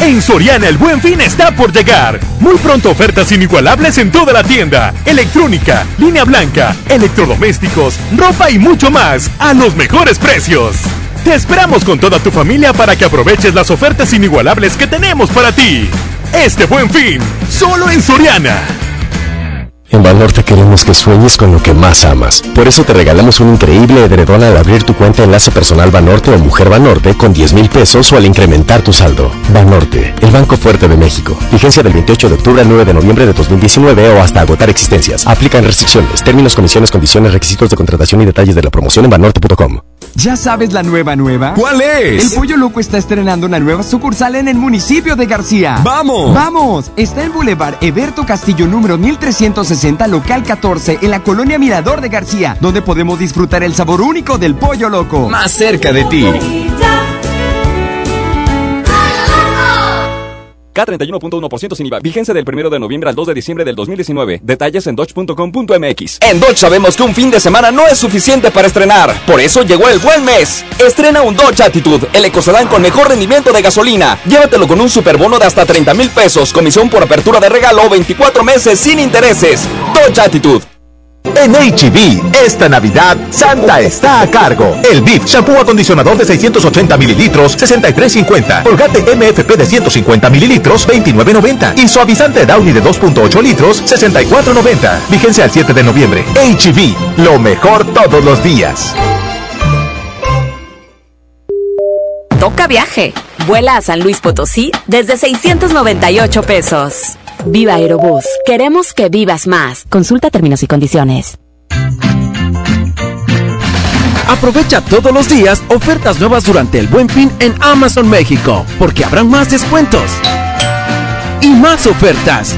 En Soriana el buen fin está por llegar. Muy pronto ofertas inigualables en toda la tienda. Electrónica, línea blanca, electrodomésticos, ropa y mucho más a los mejores precios. Te esperamos con toda tu familia para que aproveches las ofertas inigualables que tenemos para ti. Este buen fin, solo en Soriana. En Banorte queremos que sueñes con lo que más amas. Por eso te regalamos un increíble edredón al abrir tu cuenta Enlace Personal Banorte o Mujer Banorte con 10 mil pesos o al incrementar tu saldo. Banorte, el Banco Fuerte de México. Vigencia del 28 de octubre al 9 de noviembre de 2019 o hasta agotar existencias. Aplican restricciones, términos, comisiones, condiciones, requisitos de contratación y detalles de la promoción en banorte.com. ¿Ya sabes la nueva nueva? ¿Cuál es? El Pollo Loco está estrenando una nueva sucursal en el municipio de García. ¡Vamos! ¡Vamos! Está en Boulevard Eberto Castillo número 1360, local 14, en la colonia Mirador de García, donde podemos disfrutar el sabor único del Pollo Loco. Más cerca de ti. K31.1% sin IVA. Vigencia del 1 de noviembre al 2 de diciembre del 2019. Detalles en dodge.com.mx. En Dodge sabemos que un fin de semana no es suficiente para estrenar. Por eso llegó el buen mes. Estrena un Dodge Attitude, el ecocedán con mejor rendimiento de gasolina. Llévatelo con un superbono de hasta 30 mil pesos, comisión por apertura de regalo o 24 meses sin intereses. Dodge Attitude. En HB, esta Navidad, Santa está a cargo. El BIF, shampoo acondicionador de 680 mililitros, 63.50. Colgate MFP de 150 mililitros, 29.90. Y suavizante Downy de 2.8 litros, 64.90. Vigencia al 7 de noviembre. HB, lo mejor todos los días. Toca viaje. Vuela a San Luis Potosí desde 698 pesos. Viva Aerobús. Queremos que vivas más. Consulta términos y condiciones. Aprovecha todos los días ofertas nuevas durante el Buen Fin en Amazon México, porque habrán más descuentos y más ofertas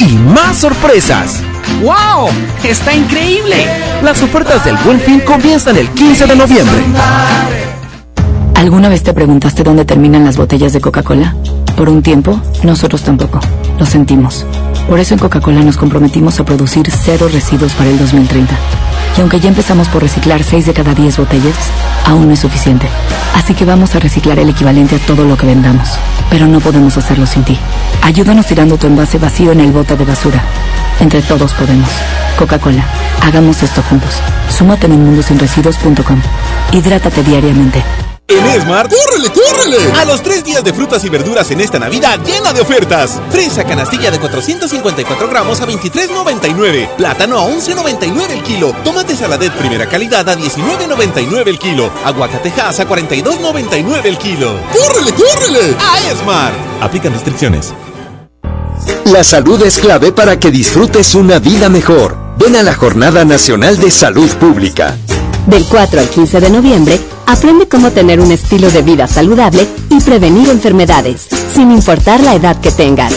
y más sorpresas. ¡Wow! ¡Está increíble! Las ofertas del Buen Fin comienzan el 15 de noviembre. ¿Alguna vez te preguntaste dónde terminan las botellas de Coca-Cola? Por un tiempo, nosotros tampoco. Lo sentimos. Por eso en Coca-Cola nos comprometimos a producir cero residuos para el 2030. Y aunque ya empezamos por reciclar 6 de cada 10 botellas, aún no es suficiente. Así que vamos a reciclar el equivalente a todo lo que vendamos. Pero no podemos hacerlo sin ti. Ayúdanos tirando tu envase vacío en el bote de basura. Entre todos podemos. Coca-Cola, hagamos esto juntos. Súmate en mundosinresiduos.com. Hidrátate diariamente. En Smart, ¡córrele, córrele! A los tres días de frutas y verduras en esta Navidad llena de ofertas. Fresa canastilla de 454 gramos a 23.99. Plátano a 11.99 el kilo. Tomate saladet primera calidad a 19.99 el kilo. Aguacatejas a 42.99 el kilo. ¡Córrele, córrele! A Smart. Aplican restricciones. La salud es clave para que disfrutes una vida mejor. Ven a la Jornada Nacional de Salud Pública. Del 4 al 15 de noviembre, aprende cómo tener un estilo de vida saludable y prevenir enfermedades, sin importar la edad que tengas.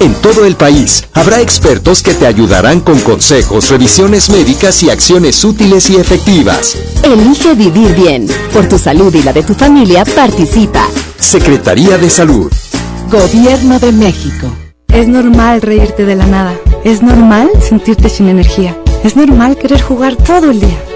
En todo el país habrá expertos que te ayudarán con consejos, revisiones médicas y acciones útiles y efectivas. Elige vivir bien. Por tu salud y la de tu familia, participa. Secretaría de Salud. Gobierno de México. Es normal reírte de la nada. Es normal sentirte sin energía. Es normal querer jugar todo el día.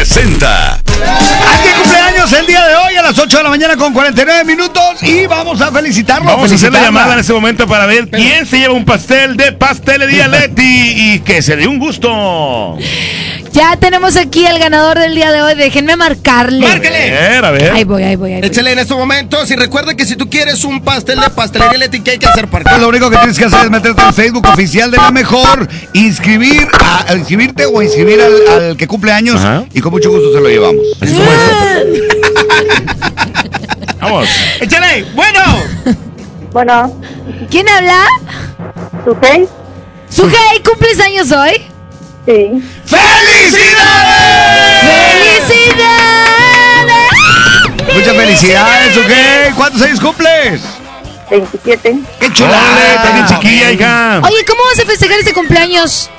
Presenta. Aquí cumpleaños el día de hoy a las 8 de la mañana con 49 minutos y vamos a felicitarlo. Vamos a hacer la llamada en este momento para ver quién se lleva un pastel de Pastelería Leti y que se dé un gusto. Ya tenemos aquí al ganador del día de hoy. Déjenme marcarle. Márquele. A ver, a ver. Ahí voy, ahí voy, ahí voy. Échale en estos momentos y recuerda que si tú quieres un pastel de pastelería Leti, ¿qué hay que hacer para Lo único que tienes que hacer es meterte al Facebook oficial de la mejor, inscribir a, a inscribirte o inscribir al, al que cumple años y con mucho gusto se lo llevamos. Vamos. Échale, bueno. Bueno. ¿Quién habla? Sujei. Sujei, ¿cumples años hoy? Sí. ¡Felicidades! Muchas felicidades, ¿ok? ¿Cuántos años cumples? 27. ¡Qué chulada! Está bien chiquilla, hija. Oye, ¿cómo vas a festejar este cumpleaños?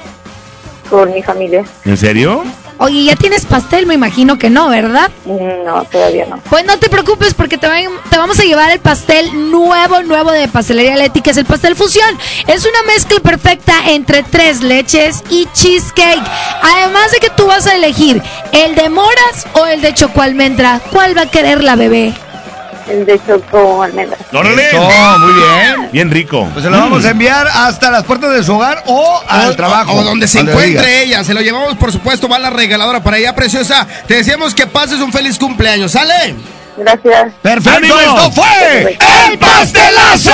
Con mi familia. ¿En serio? Oye, ya tienes pastel, me imagino que no, ¿verdad? No, todavía no. Pues no te preocupes porque te, van- te vamos a llevar el pastel nuevo, nuevo de Pastelería Leti, que es el pastel fusión. Es una mezcla perfecta entre tres leches y cheesecake. Además de que tú vas a elegir el de moras o el de choco almendra. ¿Cuál va a querer la bebé? El de choco almendra. ¡Órale! Eso, muy bien. Bien rico. Pues se lo vamos a enviar hasta las puertas de su hogar o al O- trabajo. O donde se Donde encuentre diga. ella. Se lo llevamos, por supuesto, va la regaladora para ella, preciosa. Te deseamos que pases un feliz cumpleaños. ¿Sale? Gracias. Perfecto, ¡Ánimo! esto fue ¡El pastelazo!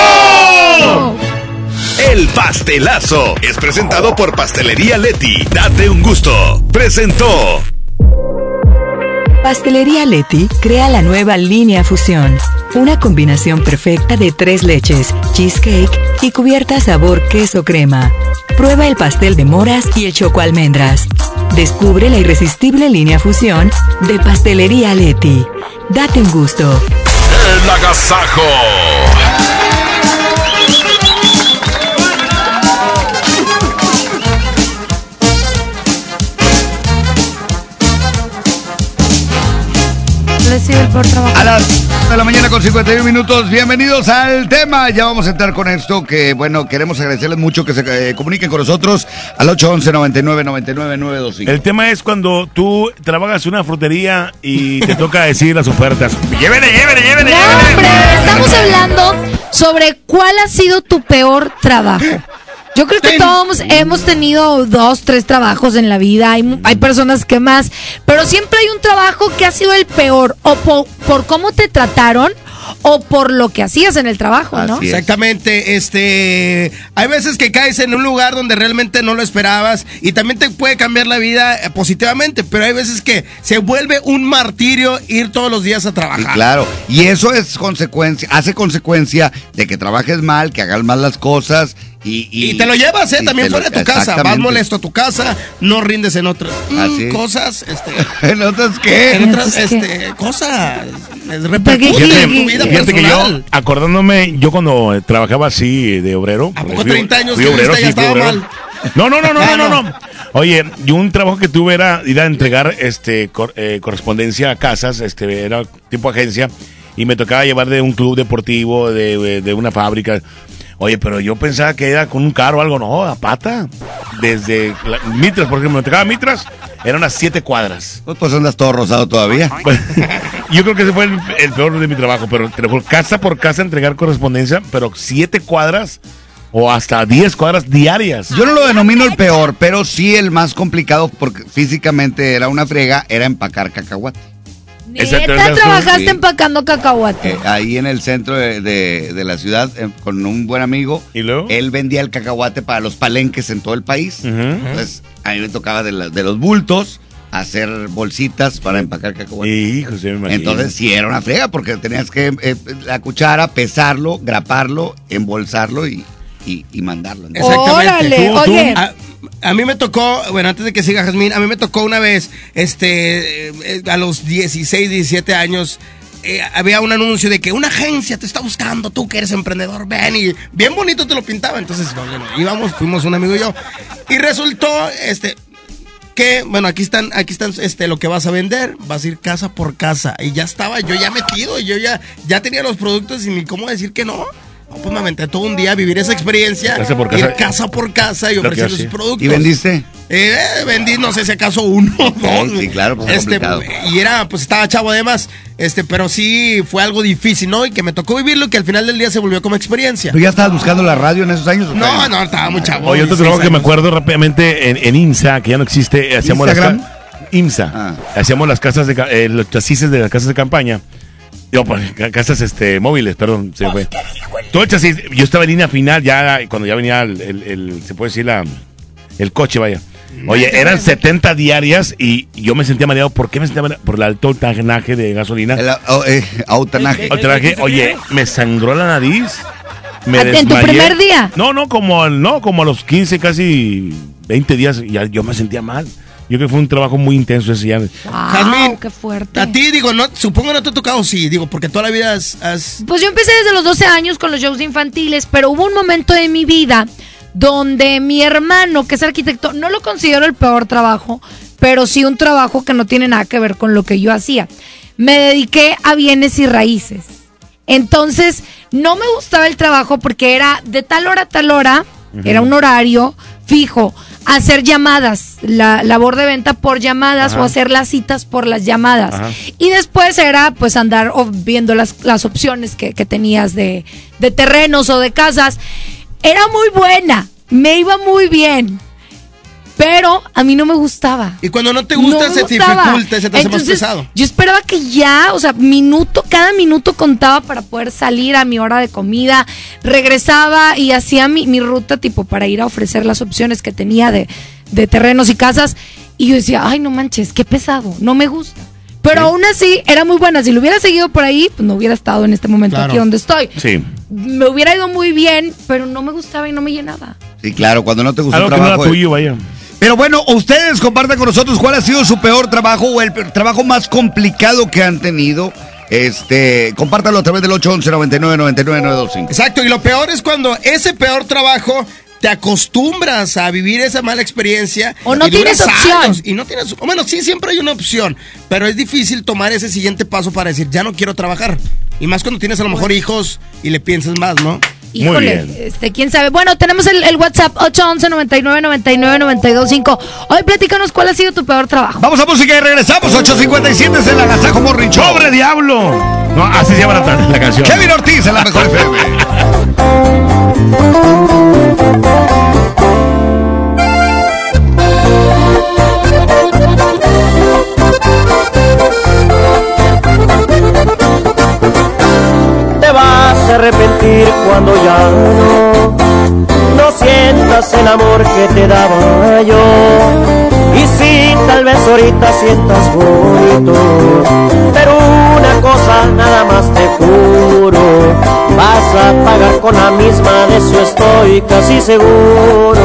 El pastelazo es presentado por Pastelería Leti. Date un gusto. Presentó. Pastelería Leti crea la nueva línea Fusión, una combinación perfecta de tres leches, cheesecake y cubierta sabor queso crema. Prueba el pastel de moras y el choco almendras. Descubre la irresistible línea Fusión de Pastelería Leti. Date un gusto. El agasajo. Por. A las de la mañana con 51 minutos, bienvenidos al tema. Ya vamos a entrar con esto que, bueno, queremos agradecerles mucho que se eh, comuniquen con nosotros al 811 99 99 925. El tema es cuando tú trabajas en una frutería y te toca decir las ofertas. ¡Llévele, llévele, llévele! No, hombre, estamos hablando sobre cuál ha sido tu peor trabajo. Yo creo que todos hemos tenido dos, tres trabajos en la vida, hay, mu- hay personas que más, pero siempre hay un trabajo que ha sido el peor, o po- por cómo te trataron, o por lo que hacías en el trabajo, ¿no? Exactamente, este, hay veces que caes en un lugar donde realmente no lo esperabas y también te puede cambiar la vida eh, positivamente, pero hay veces que se vuelve un martirio ir todos los días a Y trabajar. claro, y eso es consecuencia, hace consecuencia de que trabajes mal, que hagas mal las cosas y... Y te lo llevas, ¿eh? También fuera de tu casa. Vas molesto a tu casa, no rindes en otras mm, es. cosas, este. ¿En otras qué? En otras, este, cosas. Repercute Fíjate, en tu vida fíjate que yo, acordándome, yo cuando eh, trabajaba así de obrero. ¿A poco 30 años que viste ya estaba mal? No, no, no, no, Ah, no, no, no. no. Oye, yo un trabajo que tuve era ir a entregar este cor- eh, correspondencia a casas, este era tipo agencia, y me tocaba llevar de un club deportivo, de, de una fábrica. Oye, pero yo pensaba que era con un carro o algo, no, a pata. Desde la- Mitras, por ejemplo, me tocaba Mitras, eran unas siete cuadras. Pues andas todo rosado todavía. Yo creo que ese fue el, el peor de mi trabajo, pero te lo juro, casa por casa entregar correspondencia, pero siete cuadras o hasta diez cuadras diarias. Yo no lo denomino el peor, pero sí el más complicado porque físicamente era una frega, era empacar cacahuate. Neta, trabajaste empacando cacahuate. Eh, ahí en el centro de, de- de la ciudad eh, con un buen amigo. ¿Y luego? Él vendía el cacahuate para los palenques en todo el país. Entonces, a mí me tocaba de, la- de los bultos hacer bolsitas para empacar cacahuate. Hijo, se me imagino. Entonces sí era una frega porque tenías que eh, la cuchara, pesarlo, graparlo, embolsarlo y, y- y mandarlo. ¿no? Exactamente. A, a mí me tocó, bueno, antes de que siga Jazmín, a mí me tocó una vez, este, eh, a los 16, 17 años, eh, había un anuncio de que una agencia te está buscando, tú que eres emprendedor, ven, y bien bonito te lo pintaba. Entonces, bueno, íbamos, fuimos un amigo y yo, y resultó, este, que, bueno, aquí están, aquí están, este, lo que vas a vender, vas a ir casa por casa. Y ya estaba yo ya metido, y yo ya, ya tenía los productos y ni cómo decir que no. No, Pues me aventé todo un día a vivir esa experiencia, Casa por ir casa. casa por casa y ofrecer sus productos. ¿Y vendiste? Eh, vendí, no sé si acaso uno o dos. Sí, claro, pues es este, y era, pues estaba chavo además, este, pero sí fue algo difícil, ¿no? Y que me tocó vivirlo y que al final del día se volvió como experiencia. ¿Tú ya estabas buscando la radio en esos años? No, no, estaba muy chavo. Oye, otro 16 trabajo que me acuerdo rápidamente en, en IMSA, que ya no existe, hacíamos las ¿Instagram? ca- IMSA, hacíamos las casas de eh, los chasis de las casas de campaña. Yo, pues, ca- casas este móviles, perdón, se fue. Todo yo estaba en línea final ya cuando ya venía el, el- el- se puede decir la el coche, vaya. Oye, eran 70 diarias y yo me sentía mareado. ¿Por qué me sentía mareado? Por el alto octanaje de gasolina. El au- eh, autanaje. Autanaje, oye, me sangró la nariz. me ¿En tu primer día? No, no, como, al- no, como a los 15, casi 20 días, ya yo me sentía mal. Yo creo que fue un trabajo muy intenso ese ya. Jazmín, qué fuerte. A ti, digo, no, supongo no te ha tocado, sí, digo, porque toda la vida has... has- Pues yo empecé desde los 12 años con los shows infantiles, pero hubo un momento de mi vida donde mi hermano, que es arquitecto, no lo considero el peor trabajo, pero sí un trabajo que no tiene nada que ver con lo que yo hacía. Me dediqué a bienes y raíces. Entonces, no me gustaba el trabajo porque era de tal hora a tal hora, era un horario fijo, hacer llamadas, la labor de venta por llamadas Ajá. o hacer las citas por las llamadas. Ajá. Y después era pues andar viendo las, las opciones que, que tenías de, de terrenos o de casas. Era muy buena, me iba muy bien, pero a mí no me gustaba. Y cuando no te gusta, se te gustaba. dificulta, se te hace más pesado. Yo esperaba que ya, o sea, minuto, cada minuto contaba para poder salir a mi hora de comida. Regresaba y hacía mi, mi ruta tipo para ir a ofrecer las opciones que tenía de, de terrenos y casas. Y yo decía, ay, no manches, qué pesado, no me gusta. Pero aún así era muy buena. Si lo hubiera seguido por ahí, pues no hubiera estado en este momento Claro. aquí donde estoy. Sí. Me hubiera ido muy bien, pero no me gustaba y no me llenaba. Sí, claro, cuando no te gusta Algo que no era tuyo, vaya. Pero bueno, ustedes compartan con nosotros cuál ha sido su peor trabajo o el trabajo más complicado que han tenido. Este, compártalo a través del 811 99 99 925. Exacto, y lo peor es cuando ese peor trabajo te acostumbras a vivir esa mala experiencia. O no y tienes opción. años, y no tienes, bueno, sí, siempre hay una opción, pero es difícil tomar ese siguiente paso para decir, ya no quiero trabajar. Y más cuando tienes a lo mejor hijos y le piensas más, ¿no? Híjole, este, quién sabe. Bueno, tenemos el, el WhatsApp 811 99 99 925. Hoy platícanos cuál ha sido tu peor trabajo. Vamos a música y regresamos. 857 es el Agasajo Morning Show. ¡Pobre diablo! No, así se llama la, la canción. Kevin Ortiz en la mejor FM. te vas a arrepentir cuando ya no, no sientas el amor que te daba yo. Y sí, tal vez ahorita sientas bonito, pero una cosa nada más te juro, vas a pagar con la misma, de eso estoy casi seguro.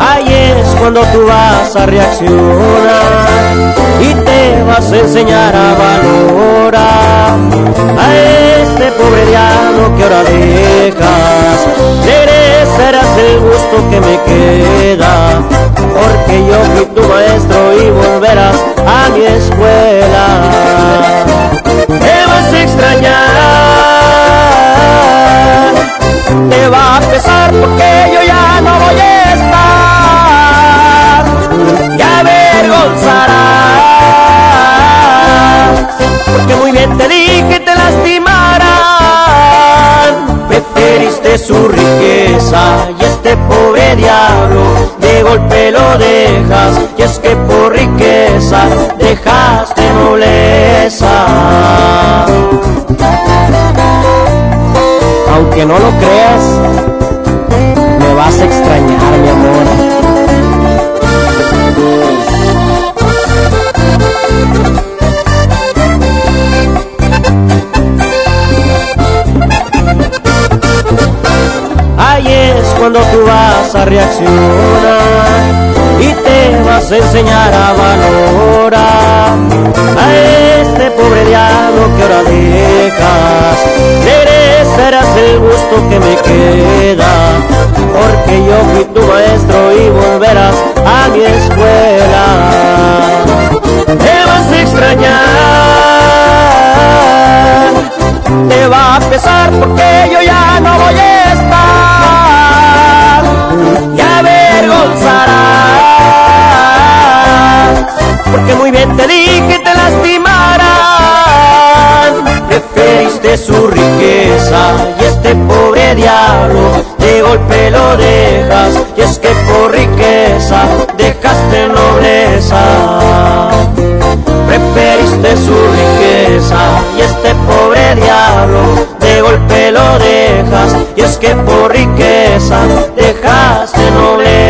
Ahí es cuando tú vas a reaccionar y te vas a enseñar a valorar a este pobre diablo que ahora dejas. Gusto que me queda, porque yo fui tu maestro y volverás a mi escuela. Te vas a extrañar, te va a pesar porque yo ya no voy a estar. Y avergonzarás, porque muy bien te dije te lastimarán. Preferiste su riqueza y este pobre diablo de golpe lo dejas. Y es que por riqueza dejaste nobleza. Aunque no lo creas, me vas a extrañar, mi amor. Cuando tú vas a reaccionar y te vas a enseñar a valorar a este pobre diablo que ahora dejas. Merecerás el gusto que me queda, porque yo fui tu maestro y volverás a mi escuela. Te vas a extrañar, te va a pesar porque yo ya no voy a porque muy bien te dije te lastimarán. Preferiste su riqueza y este pobre diablo de golpe lo dejas, y es que por riqueza dejaste nobleza. Preferiste su riqueza y este pobre diablo de golpe lo dejas, y es que por riqueza dejaste nobleza.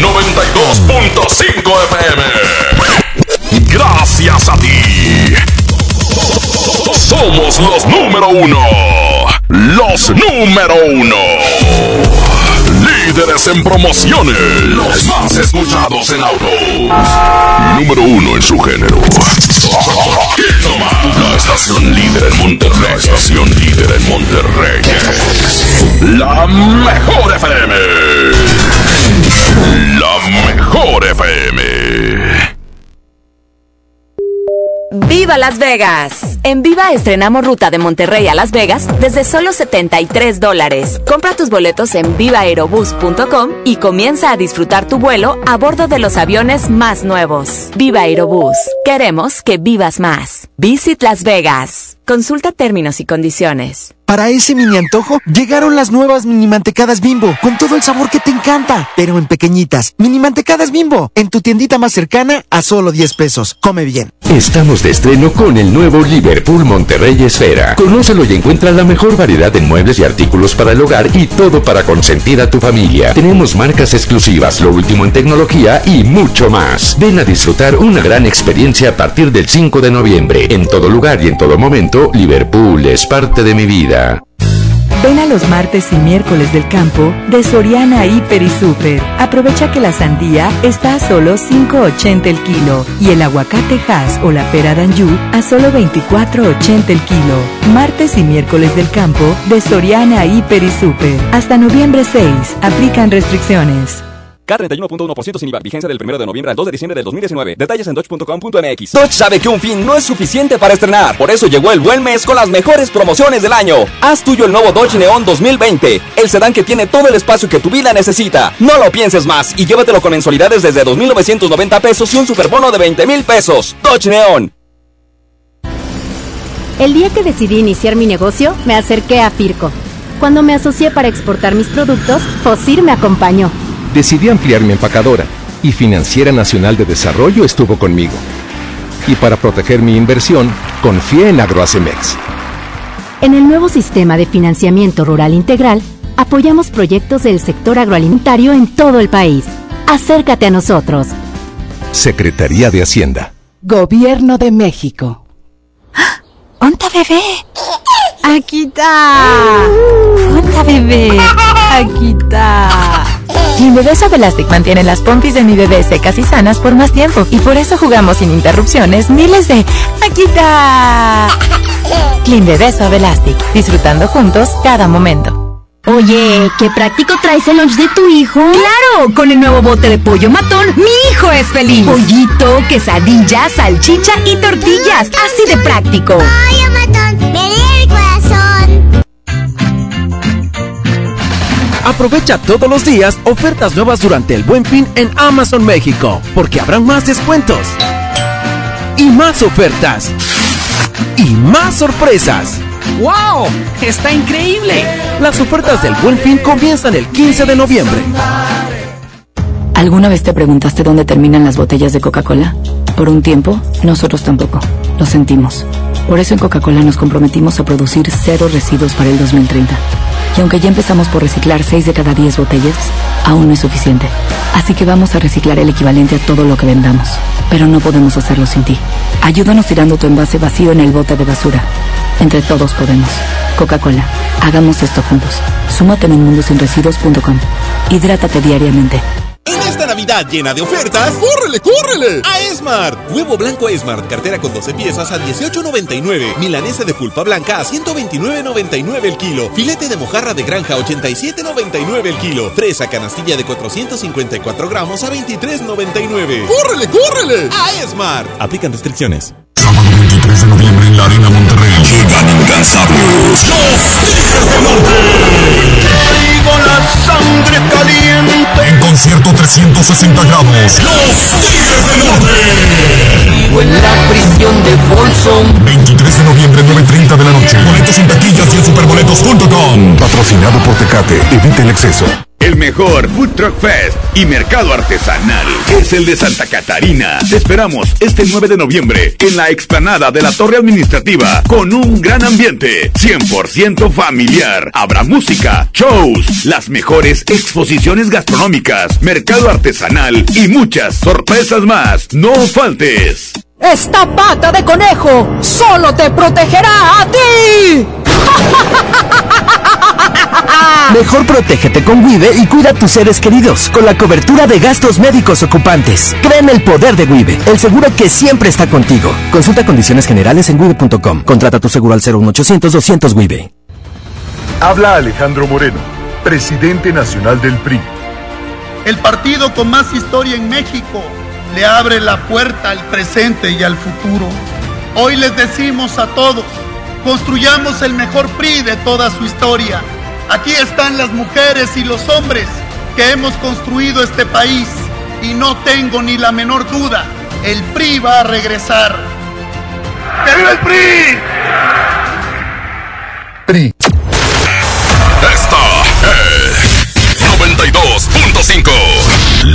92.5 FM. Gracias a ti. Somos los número uno. Los número uno. Líderes en promociones. Los más escuchados en autos. Número uno en su género. La estación líder en Monterrey. La estación líder en Monterrey. La mejor FM. La mejor FM. ¡Viva Las Vegas! En Viva estrenamos ruta de Monterrey a Las Vegas desde solo 73 dólares. Compra tus boletos en vivaerobus.com y comienza a disfrutar tu vuelo a bordo de los aviones más nuevos. Viva Aerobús. Queremos que vivas más. Visit Las Vegas. Consulta términos y condiciones. Para ese mini antojo, llegaron las nuevas mini mantecadas bimbo, con todo el sabor que te encanta, pero en pequeñitas. Mini mantecadas bimbo, en tu tiendita más cercana a solo 10 pesos. Come bien. Estamos de estreno con el nuevo Liverpool Monterrey Esfera. Conócelo y encuentra la mejor variedad de muebles y artículos para el hogar y todo para consentir a tu familia. Tenemos marcas exclusivas, lo último en tecnología y mucho más. Ven a disfrutar una gran experiencia a partir del 5 de noviembre. En todo lugar y en todo momento, Liverpool es parte de mi vida. Ven a los martes y miércoles del campo de Soriana Hiper y Super. Aprovecha que la sandía está a solo 5.80 el kilo y el aguacate Hass o la pera Danju a solo 24.80 el kilo. Martes y miércoles del campo de Soriana Hiper y Super. Hasta noviembre 6. Aplican restricciones. K31.1% sin IVA. Vigencia del 1 de noviembre al 2 de diciembre del 2019. Detalles en dodge.com.mx. Dodge sabe que un fin no es suficiente para estrenar. Por eso llegó el buen mes con las mejores promociones del año. Haz tuyo el nuevo Dodge Neon 2020. El sedán que tiene todo el espacio que tu vida necesita. No lo pienses más y llévatelo con mensualidades desde 2.990 pesos y un superbono de 20 mil pesos. Dodge Neon. El día que decidí iniciar mi negocio, me acerqué a Firco. Cuando me asocié para exportar mis productos, Fosir me acompañó. Decidí ampliar mi empacadora y Financiera Nacional de Desarrollo estuvo conmigo. Y para proteger mi inversión, confié en Agroacemex. En el nuevo sistema de financiamiento rural integral, apoyamos proyectos del sector agroalimentario en todo el país. Acércate a nosotros. Secretaría de Hacienda. Gobierno de México. ¡Onta bebé! Aquí está. ¡Onta bebé! Aquí está. Mi bebé Sobelastic mantiene las pompis de mi bebé secas y sanas por más tiempo y por eso jugamos sin interrupciones miles de aquí está. Clean Bebé Sobelastic, disfrutando juntos cada momento. Oye, qué práctico traes el lunch de tu hijo. ¡Claro! Con el nuevo bote de pollo matón, mi hijo es feliz. Pollito, quesadilla, salchicha y tortillas. Así de práctico. Pollo matón, me Aprovecha todos los días ofertas nuevas durante el Buen Fin en Amazon México, porque habrán más descuentos. Y más ofertas. Y más sorpresas. ¡Wow! ¡Está increíble! Las ofertas del Buen Fin comienzan el 15 de noviembre. ¿Alguna vez te preguntaste dónde terminan las botellas de Coca-Cola? Por un tiempo, nosotros tampoco. Lo sentimos. Por eso en Coca-Cola nos comprometimos a producir cero residuos para el 2030. Y aunque ya empezamos por reciclar 6 de cada 10 botellas, aún no es suficiente. Así que vamos a reciclar el equivalente a todo lo que vendamos. Pero no podemos hacerlo sin ti. Ayúdanos tirando tu envase vacío en el bote de basura. Entre todos podemos. Coca-Cola, hagamos esto juntos. Súmate en mundosinresiduos.com. Hidrátate diariamente. En esta Navidad llena de ofertas, ¡córrele, córrele! A Esmart. Huevo blanco Esmart, cartera con 12 piezas a 18.99. Milanesa de pulpa blanca a 129.99 el kilo. Filete de mojarra de granja a 87.99 el kilo. Fresa canastilla de 454 gramos a 23.99. ¡Córrele, córrele! A Esmart. Aplican restricciones. Sábado 23 de noviembre en la Arena Monterrey. Llegan incansables. Los Tigres del Norte. Traigo la sangre caliente. En concierto 360 grados. Los Tigres del Norte. Vivo en la prisión de Folsom. 23 de noviembre, 9.30 de la noche. Boletos en taquillas y en superboletos.com. Patrocinado por Tecate. Evita el exceso. El mejor Food Truck Fest y mercado artesanal es el de Santa Catarina. Te esperamos este 9 de noviembre en la explanada de la Torre Administrativa con un gran ambiente 100% familiar. Habrá música, shows, las mejores exposiciones gastronómicas, mercado artesanal y muchas sorpresas más. No faltes. Esta pata de conejo solo te protegerá a ti. Mejor protégete con Wibe y cuida a tus seres queridos con la cobertura de gastos médicos ocupantes. Cree en el poder de Wibe, el seguro que siempre está contigo. Consulta condiciones generales en wibe.com. Contrata tu seguro al 01800 200 Wibe. Habla Alejandro Moreno, presidente nacional del PRI. El partido con más historia en México le abre la puerta al presente y al futuro. Hoy les decimos a todos, construyamos el mejor PRI de toda su historia. Aquí están las mujeres y los hombres que hemos construido este país y no tengo ni la menor duda, el PRI va a regresar. ¡Que viva el PRI! PRI. Esta es 92.5.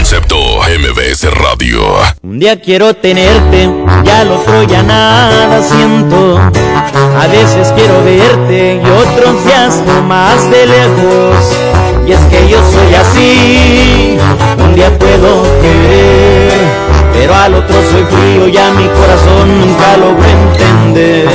Concepto MBS Radio. Un día quiero tenerte, ya al otro ya nada siento. A veces quiero verte y otros días no más de lejos. Y es que yo soy así, un día puedo querer, pero al otro soy frío, ya mi corazón nunca logró entender.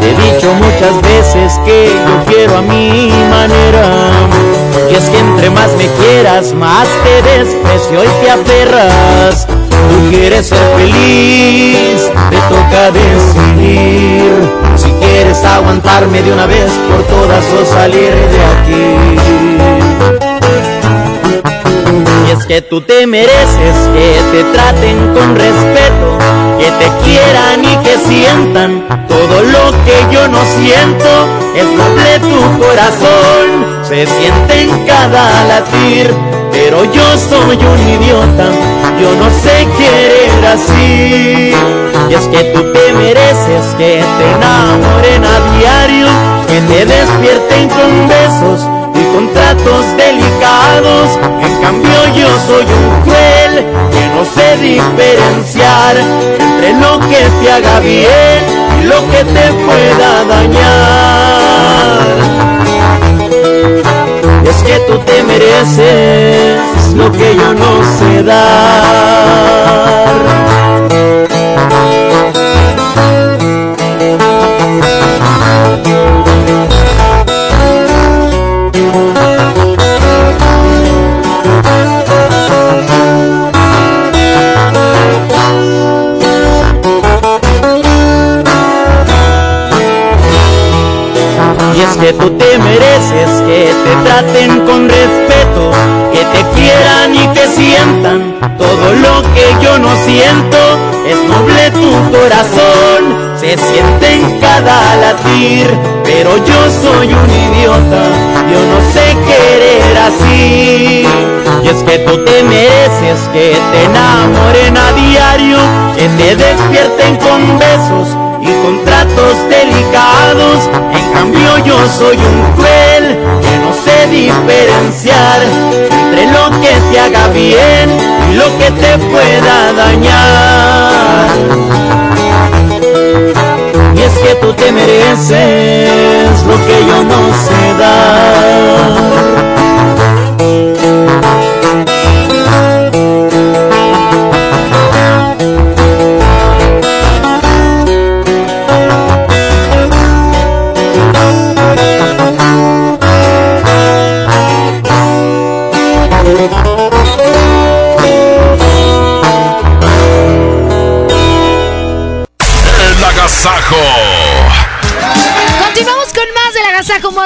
Te he dicho muchas veces que yo quiero a mi manera. Y es que entre más me quieras, más te desprecio y te aferras. Tú quieres ser feliz, te toca decidir. Si quieres aguantarme de una vez por todas o salir de aquí. Y es que tú te mereces que te traten con respeto, que te quieran y que sientan todo lo que yo no siento. Es noble tu corazón, se siente en cada latir, pero yo soy un idiota, yo no sé querer así. Y es que tú te mereces que te enamoren a diario, que te despierten con besos y con tratos delicados. En cambio yo soy un cruel que no sé diferenciar entre lo que te haga bien y lo que te pueda dañar. Es que tú te mereces lo que yo no sé dar. Que tú te mereces que te traten con respeto, que te quieran y que sientan todo lo que yo no siento. Es noble tu corazón, se siente en cada latir, pero yo soy un idiota, yo no sé querer así. Y es que tú te mereces que te enamoren a diario, que te despierten con besos y con tratos delicados. En cambio yo soy un cruel que no sé diferenciar entre lo que te haga bien y lo que te pueda dañar. Y es que tú te mereces lo que yo no sé dar.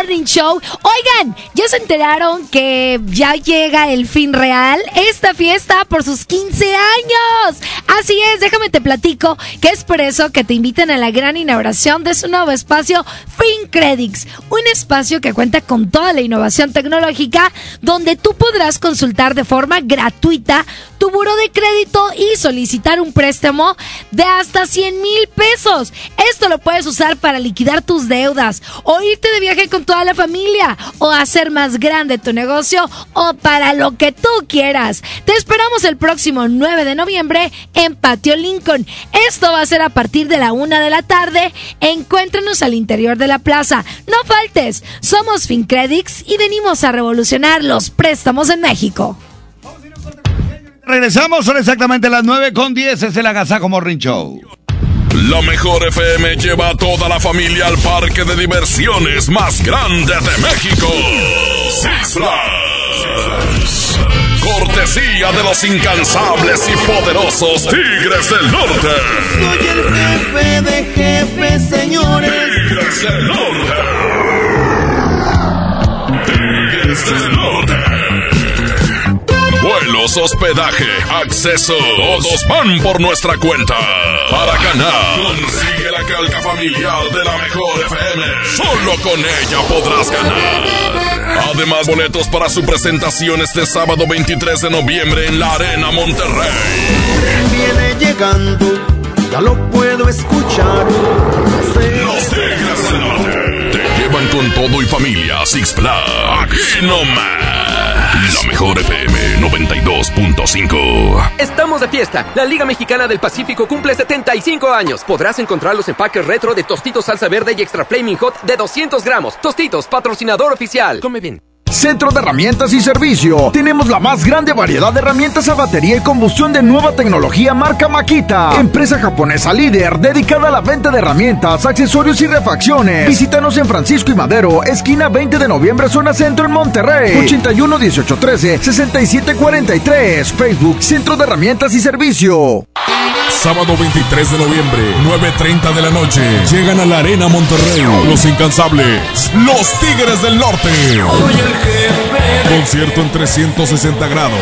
Morning Show. Oigan, ¿Ya se enteraron que ya llega el fin real? Esta fiesta por sus 15 años. Así es, déjame te platico que es por eso que te invitan a la gran inauguración de su nuevo espacio FinCredits, un espacio que cuenta con toda la innovación tecnológica donde tú podrás consultar de forma gratuita tu buro de crédito y solicitar un préstamo de hasta 100 mil pesos. Esto lo puedes usar para liquidar tus deudas o irte de viaje con toda la familia o hacer más grande tu negocio o para lo que tú quieras. Te esperamos el próximo 9 de noviembre en Patio Lincoln. Esto va a ser a partir de la una de la tarde. Encuéntranos al interior de la plaza. No faltes. Somos FinCredits y venimos a revolucionar los préstamos en México. Regresamos, son exactamente las 9 con 10. Es el Agasajo Morning Show. La mejor FM lleva a toda la familia al parque de diversiones más grande de México. Six Flags. Cortesía de los incansables y poderosos Tigres del Norte. Soy el jefe de jefes, señores. Tigres del Norte. Tigres del Norte. Vuelos, hospedaje, acceso. Todos van por nuestra cuenta. Para ganar, consigue la calca familiar de la mejor FM. Solo con ella podrás ganar. Además, boletos para su presentación este sábado 23 de noviembre en la Arena Monterrey. Viene llegando, ya lo puedo escuchar. Los Tigres del Norte llevan con todo y familia a Six Flags. Aquí nomás. La mejor FM 92.5. Estamos de fiesta. La Liga Mexicana del Pacífico cumple 75 años. Podrás encontrar los empaques retro de Tostitos Salsa Verde y Extra Flaming Hot de 200 gramos. Tostitos, patrocinador oficial. Come bien. Centro de Herramientas y Servicio. Tenemos la más grande variedad de herramientas a batería y combustión de nueva tecnología marca Makita. Empresa japonesa líder dedicada a la venta de herramientas, accesorios y refacciones. Visítanos en Francisco y Madero, esquina 20 de noviembre, zona centro en Monterrey. 81 18 13 67 43. Facebook Centro de Herramientas y Servicio. Sábado 23 de noviembre, 9.30 de la noche. Llegan a la Arena Monterrey. Los incansables. Los Tigres del Norte. Concierto en 360 grados.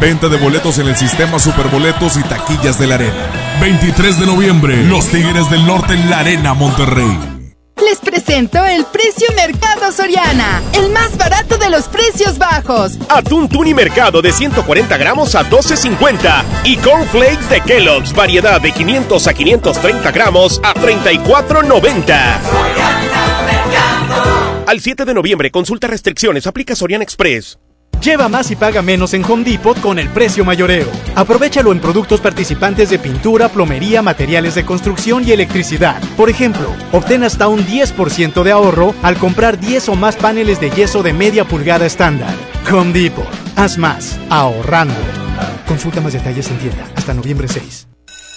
Venta de boletos en el sistema Superboletos y taquillas de la Arena. 23 de noviembre. Los Tigres del Norte en la Arena Monterrey. Les presento el precio Mercado Soriana, el más barato de los precios bajos. Atún Tuni Mercado de 140 gramos a 12.50 y cornflakes de Kellogg's variedad de 500 a 530 gramos a 34.90. Al 7 de noviembre, consulta restricciones, aplica Soriana Express. Lleva más y paga menos en Home Depot con el precio mayoreo. Aprovechalo en productos participantes de pintura, plomería, materiales de construcción y electricidad. Por ejemplo, obtén hasta un 10% de ahorro al comprar 10 o más paneles de yeso de media pulgada estándar. Home Depot. Haz más, ahorrando. Consulta más detalles en tienda hasta noviembre 6.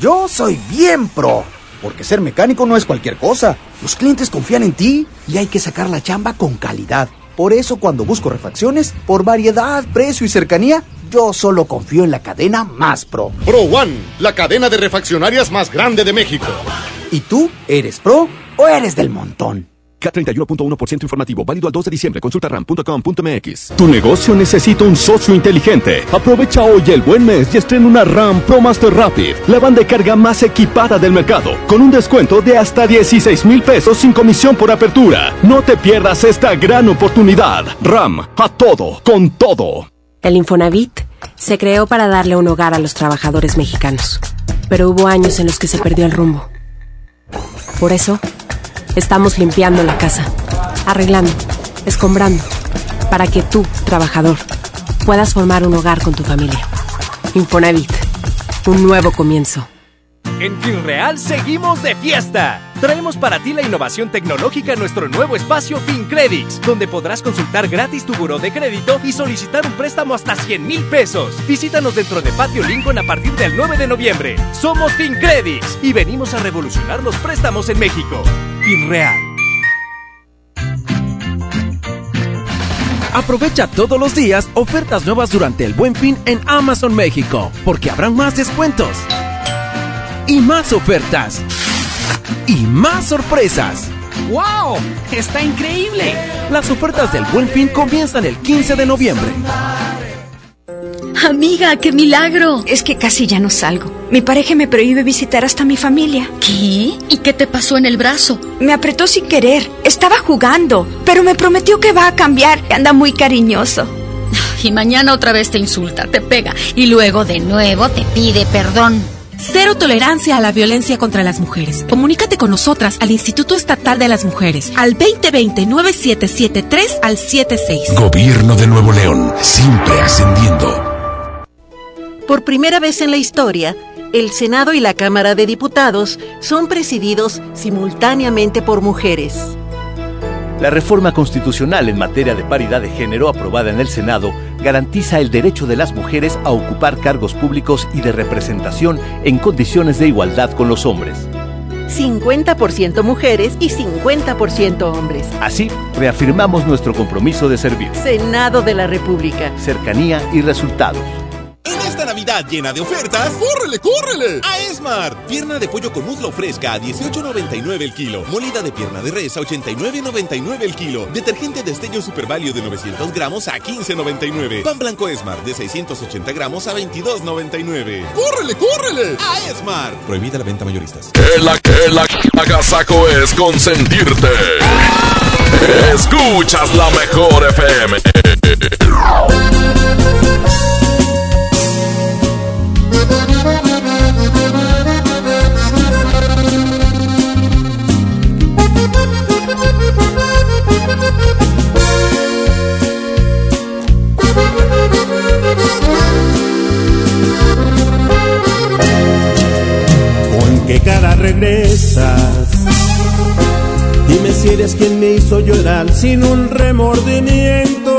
Yo soy bien pro, porque ser mecánico no es cualquier cosa. Los clientes confían en ti y hay que sacar la chamba con calidad. Por eso cuando busco refacciones, por variedad, precio y cercanía, yo solo confío en la cadena más pro. Pro One, la cadena de refaccionarias más grande de México. ¿Y tú eres pro o eres del montón? K31.1% informativo, válido al 2 de diciembre. Consulta ram.com.mx. Tu negocio necesita un socio inteligente. Aprovecha hoy el buen mes y estrena una RAM Pro Master Rapid, la banda de carga más equipada del mercado, con un descuento de hasta 16 mil pesos sin comisión por apertura. No te pierdas esta gran oportunidad. RAM, a todo, con todo. El Infonavit se creó para darle un hogar a los trabajadores mexicanos, pero hubo años en los que se perdió el rumbo. Por eso, Estamos limpiando la casa, arreglando, escombrando, para que tú, trabajador, puedas formar un hogar con tu familia. Infonavit, un nuevo comienzo. En FinReal seguimos de fiesta. Traemos para ti la innovación tecnológica en nuestro nuevo espacio FinCredits, donde podrás consultar gratis tu buró de crédito y solicitar un préstamo hasta 100 mil pesos. Visítanos dentro de Patio Lincoln a partir del 9 de noviembre. Somos FinCredits y venimos a revolucionar los préstamos en México. FinReal. Aprovecha todos los días ofertas nuevas durante el Buen Fin en Amazon México, porque habrán más descuentos y más ofertas y más sorpresas. ¡Wow! ¡Está increíble! Las ofertas del Buen Fin comienzan el 15 de noviembre. Amiga, qué milagro. Es que casi ya no salgo. Mi pareja me prohíbe visitar hasta mi familia. ¿Qué? ¿Y qué te pasó en el brazo? Me apretó sin querer. Estaba jugando, pero me prometió que va a cambiar. Anda muy cariñoso. Y mañana otra vez te insulta, te pega y luego de nuevo te pide perdón. Cero tolerancia a la violencia contra las mujeres. Comunícate con nosotras al Instituto Estatal de las Mujeres al 2020-9773 al 76. Gobierno de Nuevo León, siempre ascendiendo. Por primera vez en la historia, el Senado y la Cámara de Diputados son presididos simultáneamente por mujeres. La reforma constitucional en materia de paridad de género aprobada en el Senado garantiza el derecho de las mujeres a ocupar cargos públicos y de representación en condiciones de igualdad con los hombres. 50% mujeres y 50% hombres. Así, reafirmamos nuestro compromiso de servir. Senado de la República. Cercanía y resultados. Llena de ofertas, ¡córrele, córrele! A Esmar. Pierna de pollo con muslo fresca a 18.99 el kilo. Molida de pierna de res a 89.99 el kilo. Detergente Destello Super Value de 900 gramos a 15.99. Pan blanco Esmar de 680 gramos a 22.99. ¡Córrele, córrele! A Esmar. Prohibida la venta mayoristas. El, el, el agasaco es consentirte. Escuchas la mejor FM. Qué cara regresas? Dime si eres quien me hizo llorar sin un remordimiento.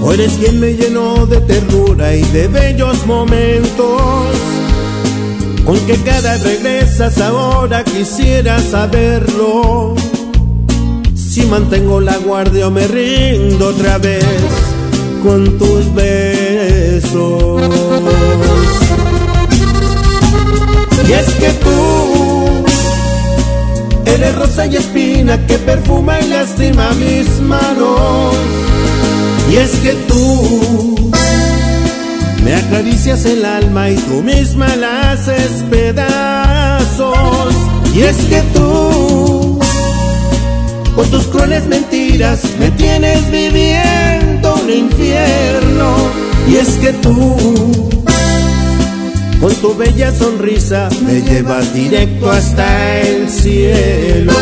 O eres quien me llenó de ternura y de bellos momentos. ¿Con qué cara regresas ahora? Quisiera saberlo. Si mantengo la guardia o me rindo otra vez con tus besos. Y es que tú eres rosa y espina que perfuma y lastima mis manos. Y es que tú me acaricias el alma y tú misma la haces pedazos. Y es que tú, con tus crueles mentiras, me tienes viviendo un infierno. Y es que tú, con tu bella sonrisa, me llevas directo hasta el cielo.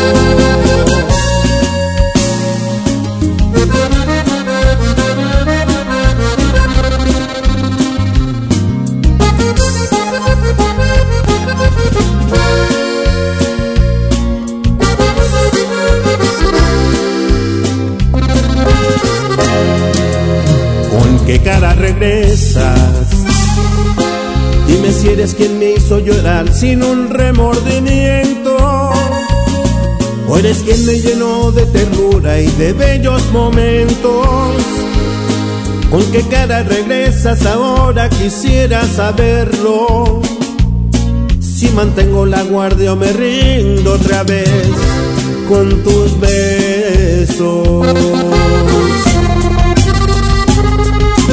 ¿Con qué cara regresas? Si eres quien me hizo llorar sin un remordimiento. O eres quien me llenó de ternura y de bellos momentos. ¿Con qué cara regresas ahora? Quisiera saberlo. Si mantengo la guardia o me rindo otra vez con tus besos.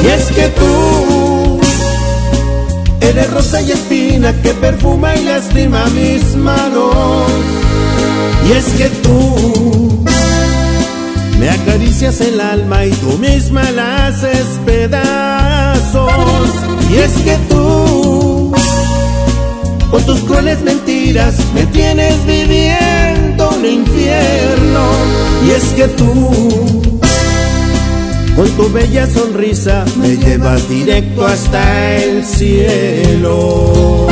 Y es que tú eres rosa y espina que perfuma y lastima mis manos. Y es que tú me acaricias el alma y tú misma la haces pedazos. Y es que tú, con tus crueles mentiras, me tienes viviendo un infierno. Y es que tú, con tu bella sonrisa, me llevas directo hasta el cielo.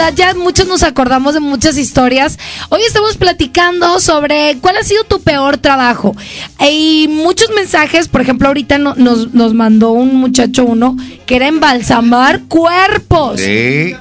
Verdad ya muchos nos acordamos de muchas historias. Hoy estamos platicando sobre cuál ha sido tu peor trabajo. Hay muchos mensajes, por ejemplo, ahorita no- nos, nos mandó un muchacho uno que era embalsamar cuerpos. Sí.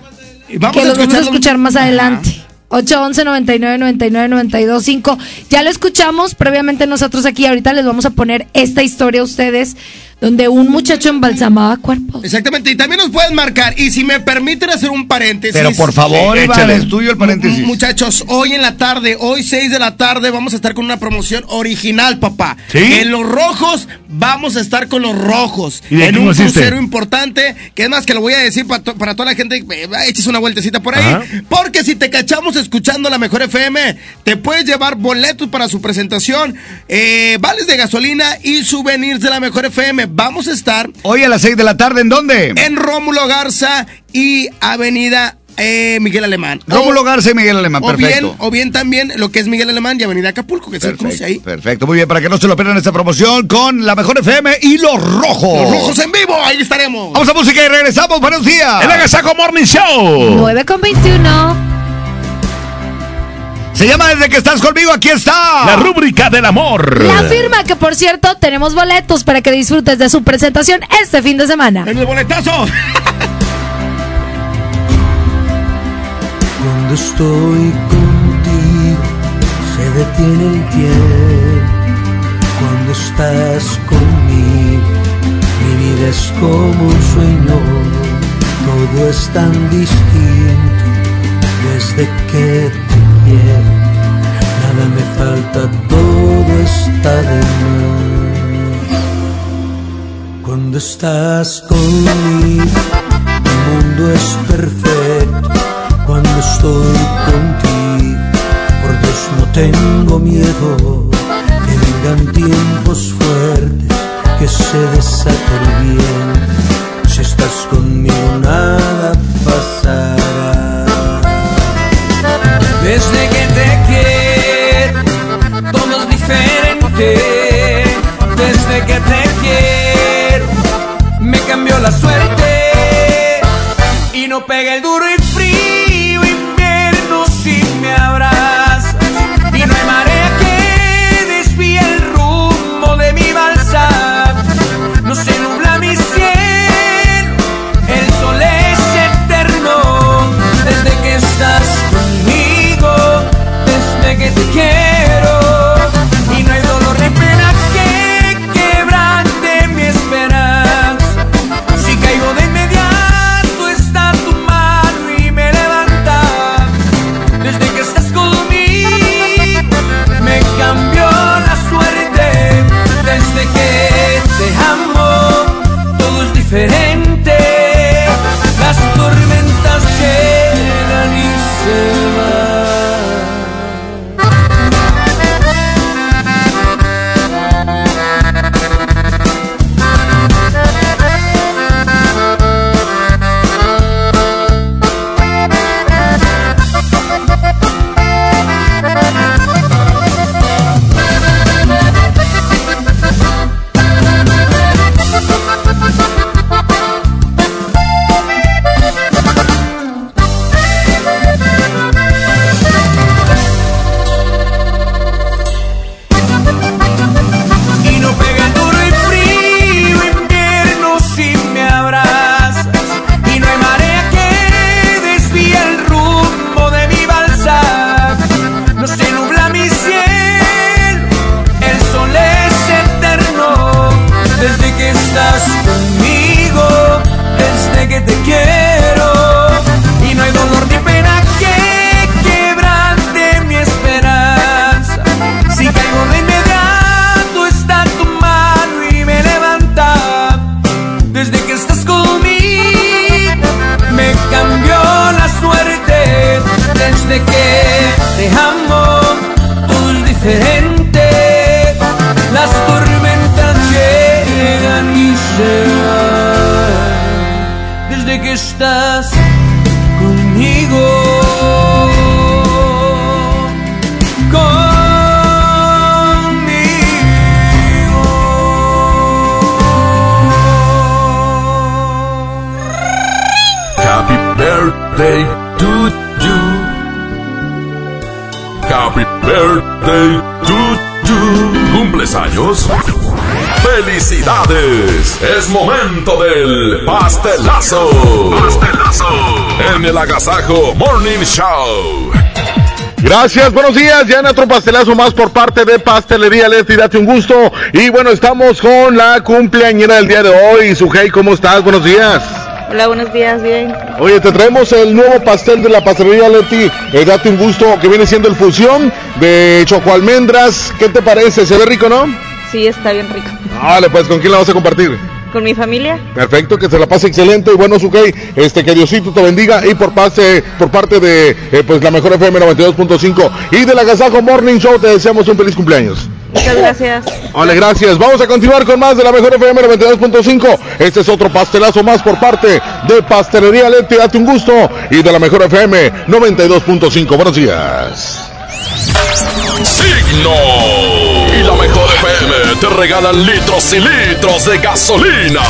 Y vamos que a los vamos a escuchar más adelante. 811 99 99 92 5. Ya lo escuchamos previamente nosotros aquí. Ahorita les vamos a poner esta historia a ustedes donde un muchacho embalsamaba cuerpos. Exactamente, y también nos pueden marcar. Y si me permiten hacer un paréntesis. Pero por favor, Sí, Iván, échale. es tuyo el paréntesis. Mu- Muchachos, hoy en la tarde, hoy 6 de la tarde, vamos a estar con una promoción original, papá. ¿Sí? En los rojos, vamos a estar con los rojos. ¿Y de en un consiste? crucero importante, que es más que lo voy a decir para, to- para toda la gente, eh, eches una vueltecita por ahí. Ajá. Porque si te cachamos escuchando la mejor FM, te puedes llevar boletos para su presentación, eh, vales de gasolina y souvenirs de la mejor FM. Vamos a estar Hoy a las 6 de la tarde, ¿en dónde? en Rómulo Garza y Avenida eh, Miguel Alemán. Rómulo Garza y Miguel Alemán, o perfecto. bien, o bien también lo que es Miguel Alemán y Avenida Acapulco, que es el cruce ahí. Perfecto, muy bien, para que no se lo pierdan esta promoción con la mejor FM y los rojos. Los rojos en vivo, ahí estaremos. Vamos a música y regresamos. Buenos días. El Agasajo Morning Show. 9 con 21. Se llama Desde que estás conmigo, aquí está. La rúbrica del amor. La firma que, por cierto, tenemos boletos para que disfrutes de su presentación este fin de semana. ¡En el boletazo! Cuando estoy contigo se detiene el tiempo. Cuando estás conmigo mi vida es como un sueño. Todo es tan distinto desde que te Nada me falta, todo está de más. Cuando estás conmigo el mundo es perfecto cuando estoy contigo. Por Dios no tengo miedo que vengan tiempos fuertes, que se desate el bien. Si estás conmigo nada pasará. Desde que te quiero, todo es diferente. Desde que te quiero, me cambió la suerte. Y no pega el duro y frío ¡Felicidades! Es momento del pastelazo. Pastelazo. En el Agasajo Morning Show. Gracias, buenos días. Ya en otro pastelazo más por parte de Pastelería Leti. Date un gusto. Y bueno, estamos con la cumpleañera del día de hoy. Sujei, ¿cómo estás? Buenos días. Hola, buenos días, bien. Oye, te traemos el nuevo pastel de la pastelería Leti. Eh, date un gusto que viene siendo el fusión de choco almendras. ¿Qué te parece? ¿Se ve rico, no? Sí, está bien rico. Vale, pues, ¿con quién la vas a compartir? ¿Con mi familia? Perfecto, que se la pase excelente y bueno, Sukey, este que Diosito te bendiga y por parte por parte de eh, pues la mejor FM 92.5 y de la Gazajo Morning Show te deseamos un feliz cumpleaños. Muchas gracias. Vale, gracias. Vamos a continuar con más de la mejor FM 92.5. Este es otro pastelazo más por parte de Pastelería Leti, date un gusto y de la mejor FM 92.5. Buenos días. Signo. Y la mejor FM te regalan litros y litros de gasolina.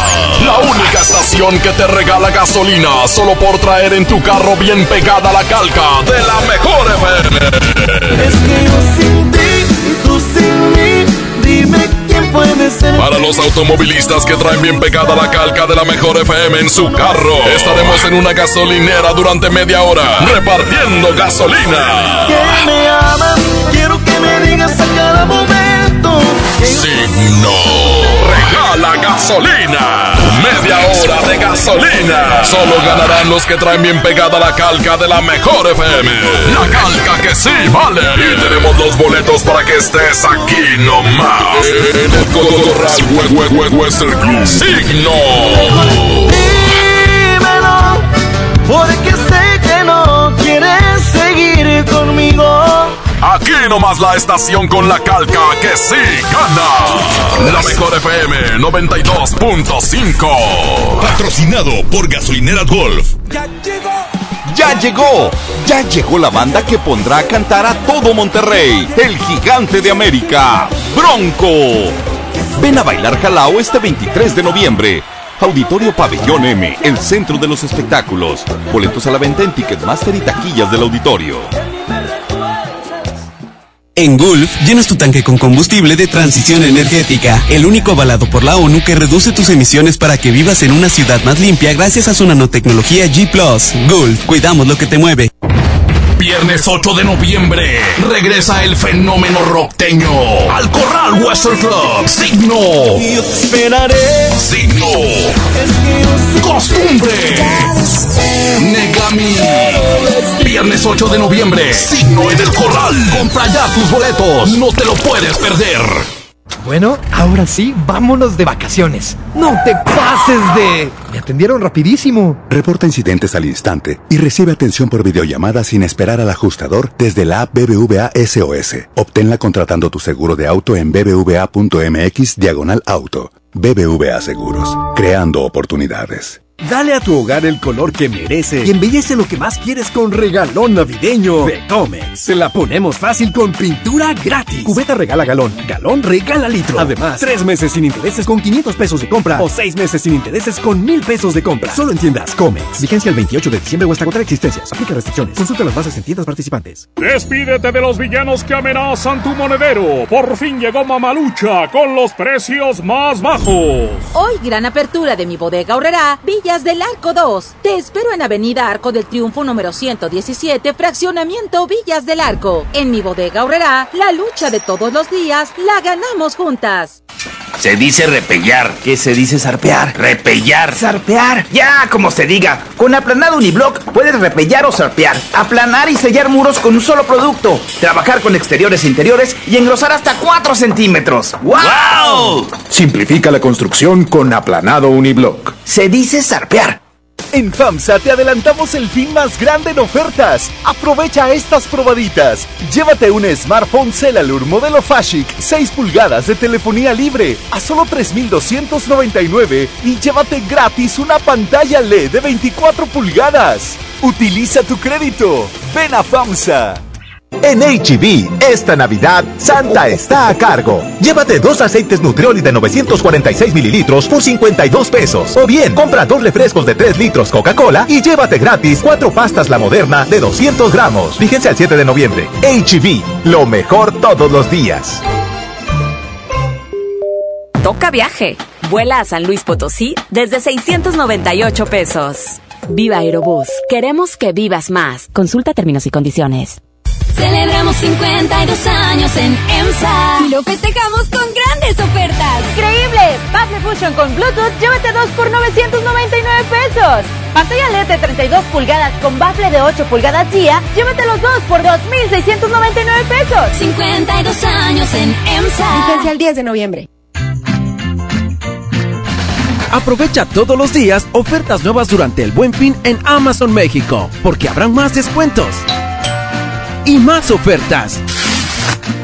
La única estación que te regala gasolina solo por traer en tu carro bien pegada la calca de la mejor FM. Es que yo sin ti y tú sin mí, dime quién puede ser. Para los automovilistas que traen bien pegada la calca de la mejor FM en su carro, estaremos en una gasolinera durante media hora repartiendo gasolina. Que me amas, quiero que me digas a cada momento. Signo. Regala gasolina. Media hora de gasolina. Solo ganarán los que traen bien pegada la calca de la mejor FM. La calca que sí vale. Y tenemos los boletos para que estés aquí nomás. En el We- Western Club. Signo. Aquí nomás la estación con la calca que sí gana. La mejor FM 92.5. Patrocinado por Gasolineras Golf. Ya llegó, ya llegó la banda que pondrá a cantar a todo Monterrey, el gigante de América, Bronco. Ven a bailar Jalao este 23 de noviembre. Auditorio Pabellón M, el centro de los espectáculos. Boletos a la venta en Ticketmaster y taquillas del auditorio. En Gulf, llenas tu tanque con combustible de transición energética, el único avalado por la ONU que reduce tus emisiones para que vivas en una ciudad más limpia gracias a su nanotecnología G +. Gulf, cuidamos lo que te mueve. Viernes 8 de noviembre regresa el fenómeno rockteño al Corral Western Club. Signo. Yo te esperaré. Signo. Costumbre. Negami. Viernes 8 de noviembre. Signo en el Corral. Compra ya tus boletos. No te lo puedes perder. Bueno, ahora sí, vámonos de vacaciones. No te pases de... Me atendieron rapidísimo. Reporta incidentes al instante y recibe atención por videollamada sin esperar al ajustador desde la app BBVA SOS. Obténla contratando tu seguro de auto en bbva.mx diagonal auto. BBVA Seguros, creando oportunidades. Dale a tu hogar el color que merece y embellece lo que más quieres con regalón navideño de Comex. Se la ponemos fácil con pintura gratis. Cubeta regala galón, galón regala litro. Además, tres meses sin intereses con 500 pesos de compra o seis meses sin intereses con 1000 pesos de compra. Solo en tiendas Comex. Vigencia el 28 de diciembre o hasta contra existencias. Aplica restricciones. Consulta las bases en tiendas participantes. Despídete de los villanos que amenazan tu monedero. Por fin llegó Mamalucha con los precios más bajos. Hoy gran apertura de mi bodega ahorrará Villas del Arco 2. Te espero en Avenida Arco del Triunfo número 117, fraccionamiento Villas del Arco. En mi bodega ahorrará la lucha de todos los días, la ganamos juntas. Se dice repellar. ¿Qué se dice zarpear? Repellar. Zarpear. Ya, como se diga. Con aplanado uniblock puedes repellar o zarpear. Aplanar y sellar muros con un solo producto. Trabajar con exteriores e interiores y engrosar hasta 4 centímetros. ¡Wow! Simplifica la construcción con aplanado uniblock. Se dice zarpear. En FAMSA te adelantamos el fin más grande en ofertas. Aprovecha estas probaditas. Llévate un smartphone Celalur modelo Fashic 6 pulgadas de telefonía libre a solo 3.299 y llévate gratis una pantalla LED de 24 pulgadas. Utiliza tu crédito. Ven a FAMSA. En HB, esta Navidad, Santa está a cargo. Llévate dos aceites Nutrioli de 946 mililitros por 52 pesos. O bien, compra dos refrescos de 3 litros Coca-Cola y llévate gratis cuatro pastas La Moderna de 200 gramos. Fíjense al 7 de noviembre. HB, lo mejor todos los días. Toca viaje. Vuela a San Luis Potosí desde 698 pesos. Viva Aerobús. Queremos que vivas más. Consulta términos y condiciones. Celebramos 52 años en EMSA y lo festejamos con grandes ofertas. ¡Increíble! Baffle Fusion con Bluetooth, llévate dos por 999 pesos. Pantalla LED de 32 pulgadas con bafle de 8 pulgadas día, llévate los dos por 2,699 pesos. 52 años en EMSA. Vigencia el 10 de noviembre. Aprovecha todos los días ofertas nuevas durante el Buen Fin en Amazon México, porque habrán más descuentos y más ofertas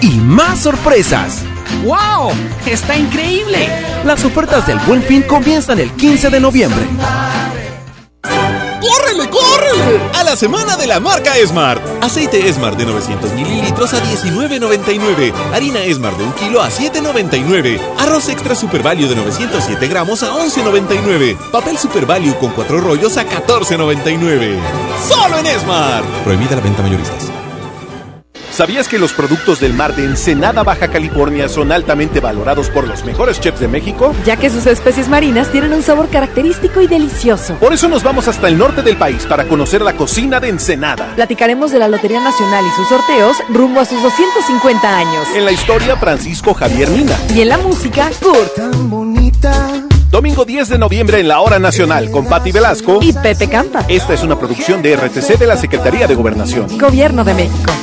y más sorpresas. ¡Wow! ¡Está increíble! Las ofertas del Buen Fin comienzan el 15 de noviembre. ¡Córrele, córrele! A la semana de la marca Smart. Aceite Smart de 900 mililitros a 19.99. Harina Smart de 1 kilo a 7.99. Arroz extra Super Value de 907 gramos a 11.99. Papel Super Value con 4 rollos a 14.99. ¡Solo en Smart! Prohibida la venta mayoristas. ¿Sabías que los productos del mar de Ensenada, Baja California son altamente valorados por los mejores chefs de México? Ya que sus especies marinas tienen un sabor característico y delicioso. Por eso nos vamos hasta el norte del país para conocer la cocina de Ensenada. Platicaremos de la Lotería Nacional y sus sorteos rumbo a sus 250 años. En la historia, Francisco Javier Mina. Y en la música, Kurt. Tan bonita. Domingo 10 de noviembre en la Hora Nacional con Patti Velasco y Pepe Campa. Esta es una producción de RTC de la Secretaría de Gobernación. Gobierno de México.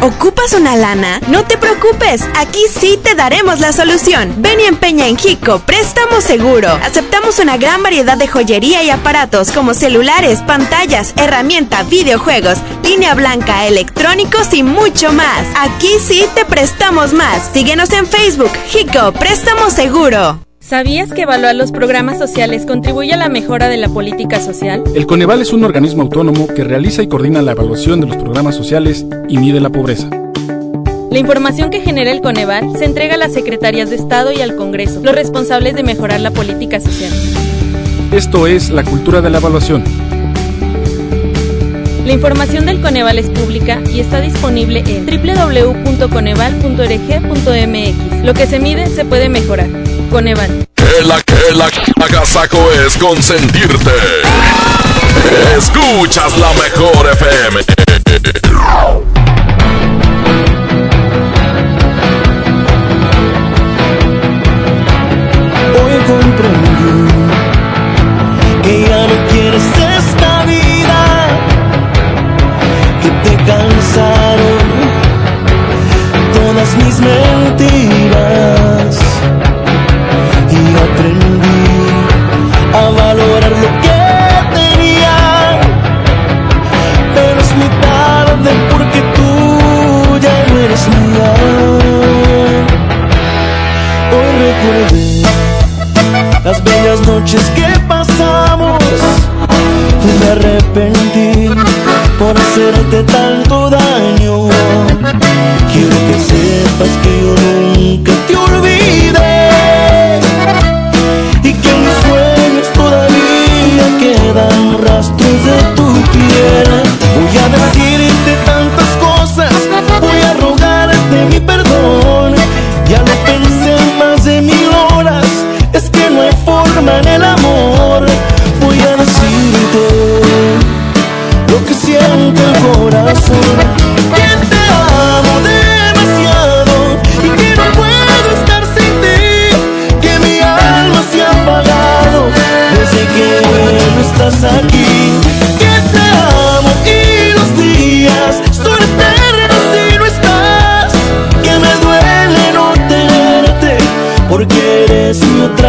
¿Ocupas una lana? No te preocupes, aquí sí te daremos la solución. Ven y empeña en Hico, préstamo seguro. Aceptamos una gran variedad de joyería y aparatos como celulares, pantallas, herramienta, videojuegos, línea blanca, electrónicos y mucho más. Aquí sí te prestamos más. Síguenos en Facebook, Hico, préstamo seguro. ¿Sabías que evaluar los programas sociales contribuye a la mejora de la política social? El Coneval es un organismo autónomo que realiza y coordina la evaluación de los programas sociales y mide la pobreza. La información que genera el Coneval se entrega a las secretarías de Estado y al Congreso, los responsables de mejorar la política social. Esto es la cultura de la evaluación. La información del Coneval es pública y está disponible en www.coneval.org.mx. Lo que se mide se puede mejorar. Coneval. Que la que la agasaco es consentirte. Escuchas la mejor FM. Hoy comprendí que ya no quieres esta vida, que te cansaron todas mis mentiras lo que tenía, pero es muy tarde porque tú ya no eres mía. Hoy recordé las bellas noches que pasamos. Me arrepentí por hacerte tanto daño. Quiero que sepas que yo nunca Voy a decirte tantas cosas, voy a rogarte mi perdón. Ya lo pensé más de mil horas, es que no hay forma en el amor. Voy a decirte lo que siente el corazón. Que te amo demasiado y que no puedo estar sin ti. Que mi alma se ha apagado desde que no estás aquí.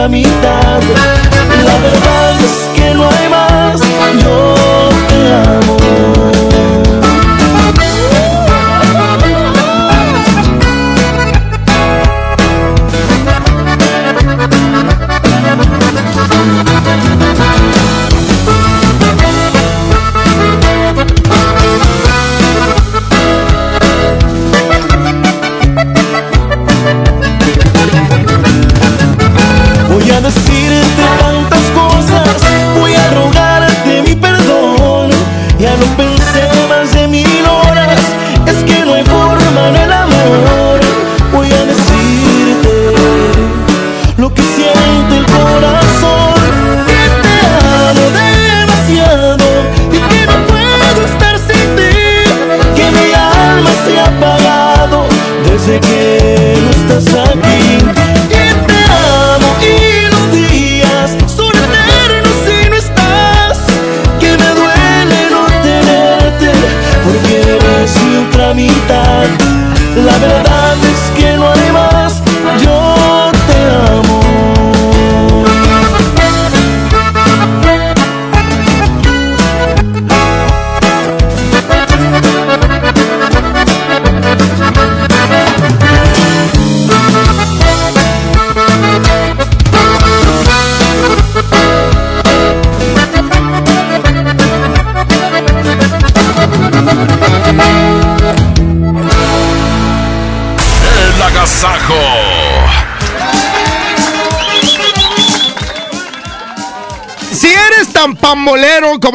me dado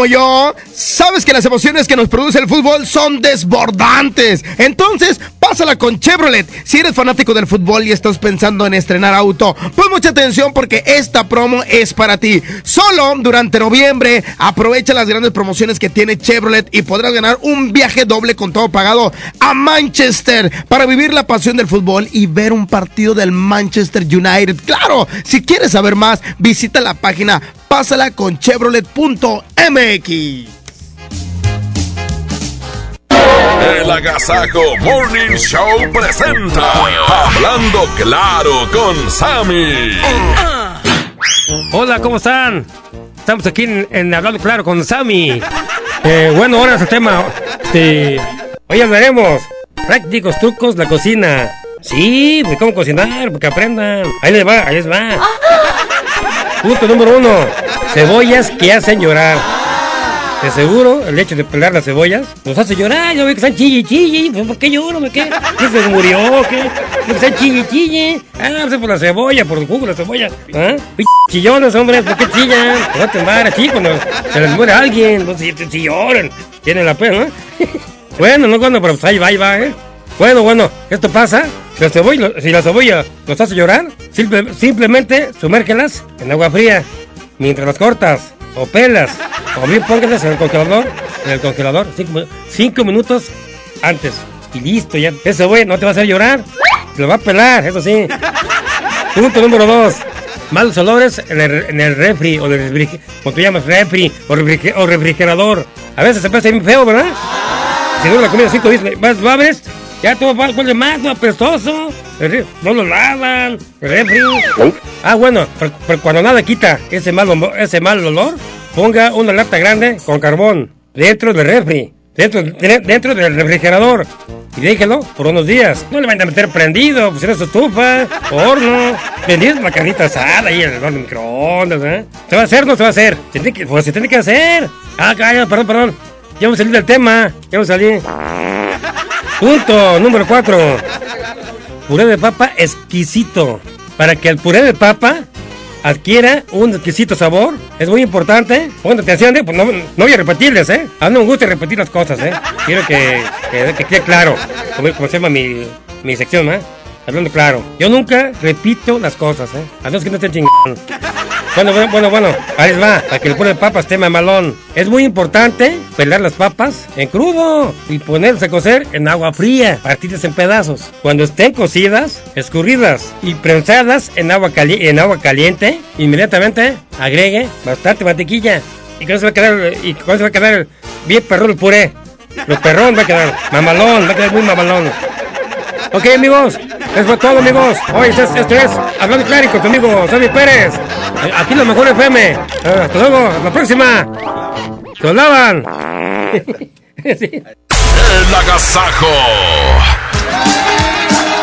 como yo, sabes que las emociones que nos produce el fútbol son desbordantes. Entonces, pásala con Chevrolet. Si eres fanático del fútbol y estás pensando en estrenar auto, pues mucha atención porque esta promo es para ti. Solo durante noviembre, aprovecha las grandes promociones que tiene Chevrolet y podrás ganar un viaje doble con todo pagado a Manchester para vivir la pasión del fútbol y ver un partido del Manchester United. Claro, si quieres saber más, visita la página pásala con chevrolet.mx. El Agasajo Morning Show presenta Hablando Claro con Sammy. Hola, ¿cómo están? Estamos aquí en, en Hablando Claro con Sammy. Eh, bueno, ahora es el tema. Sí. Hoy hablaremos prácticos trucos de la cocina. Sí, de cómo cocinar, porque aprendan. Ahí les va, ahí les va. Punto número uno. Cebollas que hacen llorar. De seguro, el hecho de pelar las cebollas nos hace llorar. Yo veo que están chille, chille. Pues, ¿Por qué lloro? ¿Me qué? ¿Quién se murió? ¿Qué? ¿Por qué están chille, chille? Ah, pues por la cebolla, por el jugo de la cebolla. ¿Ah? Chillones, hombre, ¿por qué chillan? No te embaras, sí, cuando se les muere alguien. No sé si lloran. Tienen la pena, ¿no? bueno, no cuando, pero pues ahí va, ahí va, ¿eh? Bueno, bueno, esto pasa. Si la cebolla, si la cebolla los hace llorar, simple- simplemente sumérgelas en agua fría mientras las cortas o pelas. O bien pónganlas en el congelador, en el congelador, cinco, cinco minutos antes. Y listo, ya. Ese güey no te va a hacer llorar. Te lo va a pelar, eso sí. Punto número dos. Malos olores en el, en el refri o el refri- como tú llamas refri o, refri- o refrigerador. A veces se pasa bien feo, ¿verdad? Si no la comida cinco días, vas, abres, ya todo huele más, apestoso. No lo lavan, refri. Ah, bueno, pero, pero cuando nada quita ese mal, olor- ese mal olor, ponga una lata grande con carbón dentro del refri, dentro, de- dentro del refrigerador. Y déjelo por unos días. No le vayan a meter prendido, pues es estufa, horno. Vendiendo la carnita asada y el horno de microondas, ¿eh? ¿Se va a hacer o no se va a hacer? Se tiene que, pues se tiene que hacer. Ah, calla, perdón, perdón. Ya vamos a salir del tema. Ya vamos a salir. Punto número 4. Puré de papa exquisito. Para que el puré de papa adquiera un exquisito sabor, es muy importante. Pongan atención, pues no, no voy a repetirles, ¿eh? A mí no me gusta repetir las cosas, ¿eh? Quiero que, que, que quede claro, como, como se llama mi, mi sección, ¿eh? Hablando claro. Yo nunca repito las cosas, ¿eh? A menos que no estén chingando. Bueno, bueno, bueno, bueno, ahí les va, para que el puré de papas esté mamalón. Es muy importante pelar las papas en crudo y ponerse a cocer en agua fría, partirlas en pedazos. Cuando estén cocidas, escurridas y prensadas en agua, cali- en agua caliente, inmediatamente agregue bastante mantequilla. Y con eso va a quedar, y con eso va a quedar bien perrón el puré. Lo perrón va a quedar, mamalón, va a quedar muy mamalón. Ok, amigos, eso fue todo, amigos. Hoy es, esto es Hablando Claro con tu amigo Sammy Pérez. Eh, Aquí lo mejor FM. Eh, hasta luego, hasta la próxima. Lo lavan. El agasajo.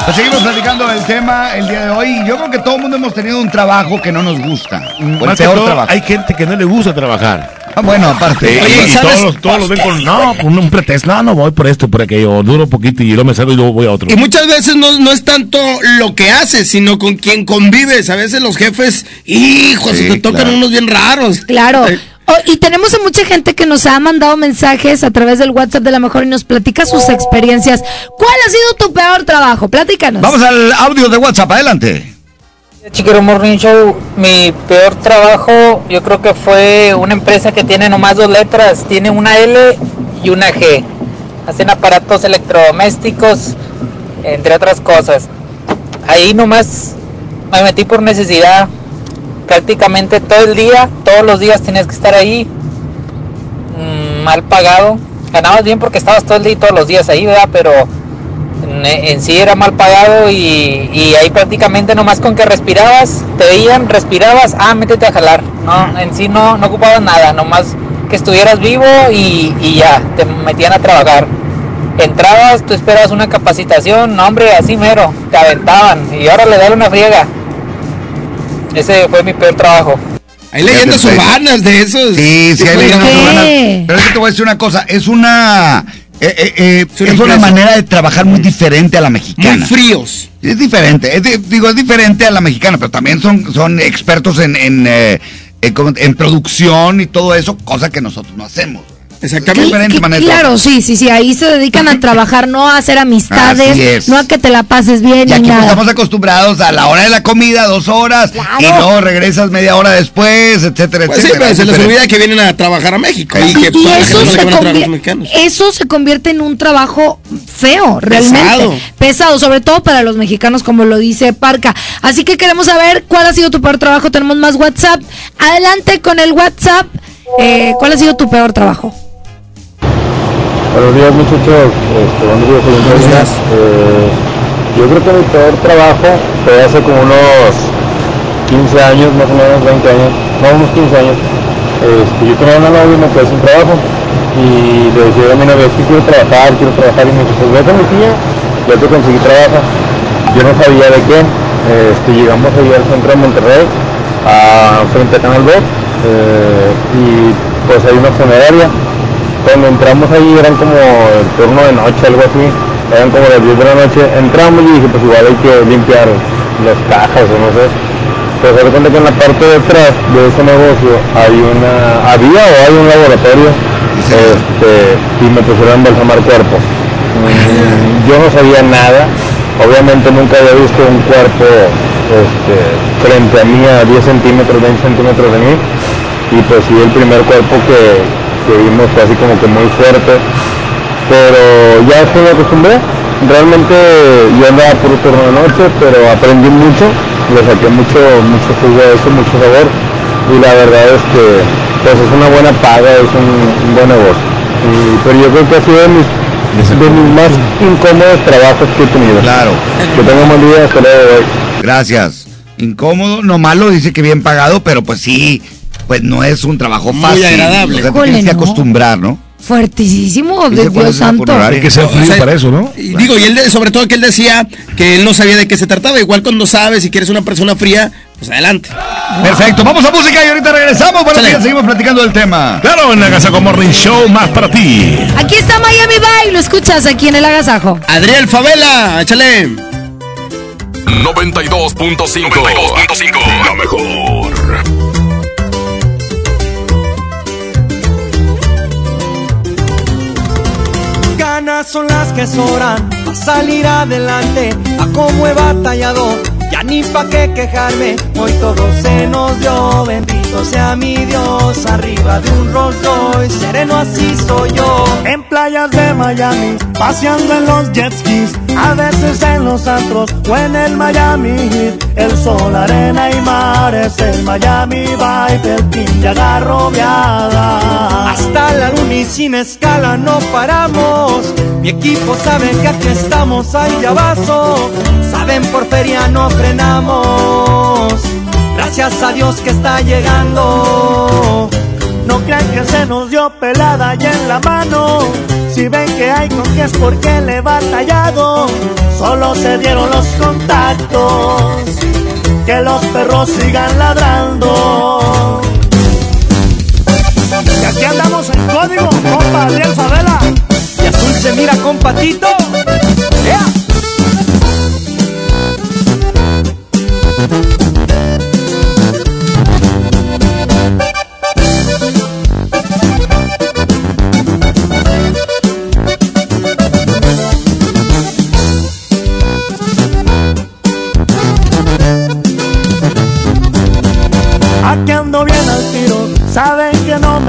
Pues seguimos platicando del tema el día de hoy. Yo creo que todo el mundo hemos tenido un trabajo que no nos gusta. O el Más que peor todo, trabajo. Hay gente que no le gusta trabajar. Ah, bueno, aparte. Sí, Oye, y ¿sabes? todos, los- todos los ven con, no, con un pretexto. No, no voy por esto, por aquello. Duro poquito y luego me salgo y luego voy a otro. Y muchas veces no, no es tanto lo que haces, sino con quien convives. A veces los jefes, hijos, Sí, te tocan claro. unos bien raros. Claro. Oh, y tenemos a mucha gente que nos ha mandado mensajes a través del WhatsApp de la mejor y nos platica sus experiencias. ¿Cuál ha sido tu peor trabajo? Platícanos. Vamos al audio de WhatsApp, adelante. Chiquero Morning Show, mi peor trabajo yo creo que fue una empresa que tiene nomás dos letras, tiene una L y una G. Hacen aparatos electrodomésticos, entre otras cosas. Ahí nomás me metí por necesidad. Prácticamente todo el día, todos los días tenías que estar ahí. Mm, mal pagado. Ganabas bien porque estabas todo el día y todos los días ahí. Pero en, sí era mal pagado y, ahí prácticamente nomás con que respirabas, te veían, respirabas, ah, métete a jalar. No, en sí no, no ocupabas nada, nomás que estuvieras vivo y, y ya, te metían a trabajar. Entrabas, tú esperabas una capacitación, no hombre, así mero, te aventaban y ahora le dan una friega. Ese fue mi peor trabajo. Hay leyendas urbanas de esos. Sí, sí, hay leyendas urbanas. Pero es que te voy a decir una cosa, es una... eh, eh, eh, Es una manera de trabajar muy diferente a la mexicana. Muy fríos. Es diferente, es di- digo, es diferente a la mexicana, pero también son, son expertos en, en, eh, en producción y todo eso, cosa que nosotros no hacemos. Exactamente. Diferente manera Claro, sí, sí, sí, ahí se dedican a trabajar, no a hacer Así amistades, es. no a que te la pases bien Y aquí pues, nada. estamos acostumbrados a la hora de la comida, dos horas, y luego regresas media hora después, etcétera, Pues sí, etcétera. se les olvida que vienen a trabajar a México. Y, que eso no se, que van a trabajar los convier- mexicanos. eso se convierte en un trabajo feo, realmente. Pesado. Pesado, sobre todo para los mexicanos, como lo dice Parca. Así que queremos saber cuál ha sido tu peor trabajo. Tenemos más WhatsApp. Adelante con el WhatsApp. Eh, ¿Cuál ha sido tu peor trabajo? Buenos días muchachos, este, buenos días, buenos días. Eh, yo creo que mi peor trabajo fue hace como unos 15 años, más o menos 20 años, no, unos 15 años. Este, yo tenía una novia y me quedé sin trabajo y le decía a mi novia, es que quiero trabajar, quiero trabajar y me dijo, pues vete mi tía, ya te conseguí trabajo. Yo no sabía de qué, este, llegamos ahí al centro de Monterrey, a, frente a Canal 2, eh, y pues hay una funeraria cuando entramos ahí eran como el turno de noche, algo así, eran como las 10 de la noche, entramos y dije pues igual hay que limpiar las cajas o no sé. Pues se cuenta que en la parte de atrás de ese negocio hay una, había o hay un laboratorio este, y me pusieron a embalsamar cuerpos. Mm, Yo no sabía nada, obviamente nunca había visto un cuerpo este, frente a mí a 10 centímetros, 20 centímetros de mí y pues sí el primer cuerpo que, que vimos fue así como que muy fuerte pero ya después me acostumbré. Realmente yo andaba por turno de noche pero aprendí mucho le saqué mucho mucho jugo a eso mucho sabor y la verdad es que pues es una buena paga es un, un buen negocio. Y- pero yo creo que ha sido de mis, de mis más incómodos trabajos que he tenido. Claro. Que tengo un buen día hasta luego Gracias. Incómodo, no malo, dice que bien pagado, pero pues sí, pues no es un trabajo fácil. agradable. O sea, te Híjole, tienes que acostumbrar, ¿no? Fuertísimo, de ¿cuál Dios santo. Hay que ser frío O sea, para eso, ¿no? Y digo, y él de- sobre todo que él decía que él no sabía de qué se trataba. Igual cuando sabes si quieres una persona fría, pues adelante. Perfecto, vamos a música y ahorita regresamos. Buenos Chale. días, seguimos platicando del tema. Claro, en la Gazaco Morning Show, más para ti. Aquí está Miami Vibe, lo escuchas aquí en el agasajo. Adriel Favela, échale. 92.5. 92.5. La mejor. Son las que sobran para salir adelante. A cómo he batallado, ya ni pa' qué quejarme. Hoy todo se nos dio. Bendito sea mi Dios. Arriba de un Rolls Royce, sereno así soy yo. En playas de Miami, paseando en los jet skis. A veces en los antros o en el Miami Heat. El sol, arena y mar es el Miami Vibe. El team ya agarro viada. Hasta la luna y sin escala no paramos. Mi equipo sabe que aquí estamos, ahí ya vaso. Saben por feria no frenamos. Gracias a Dios que está llegando. No crean que se nos dio pelada ya en la mano. Si ven que hay con que es porque le he batallado. Solo se dieron los contactos. Que los perros sigan ladrando. Y aquí andamos en código, compa Adriel Favela. Y azul se mira con patito. ¡Ea!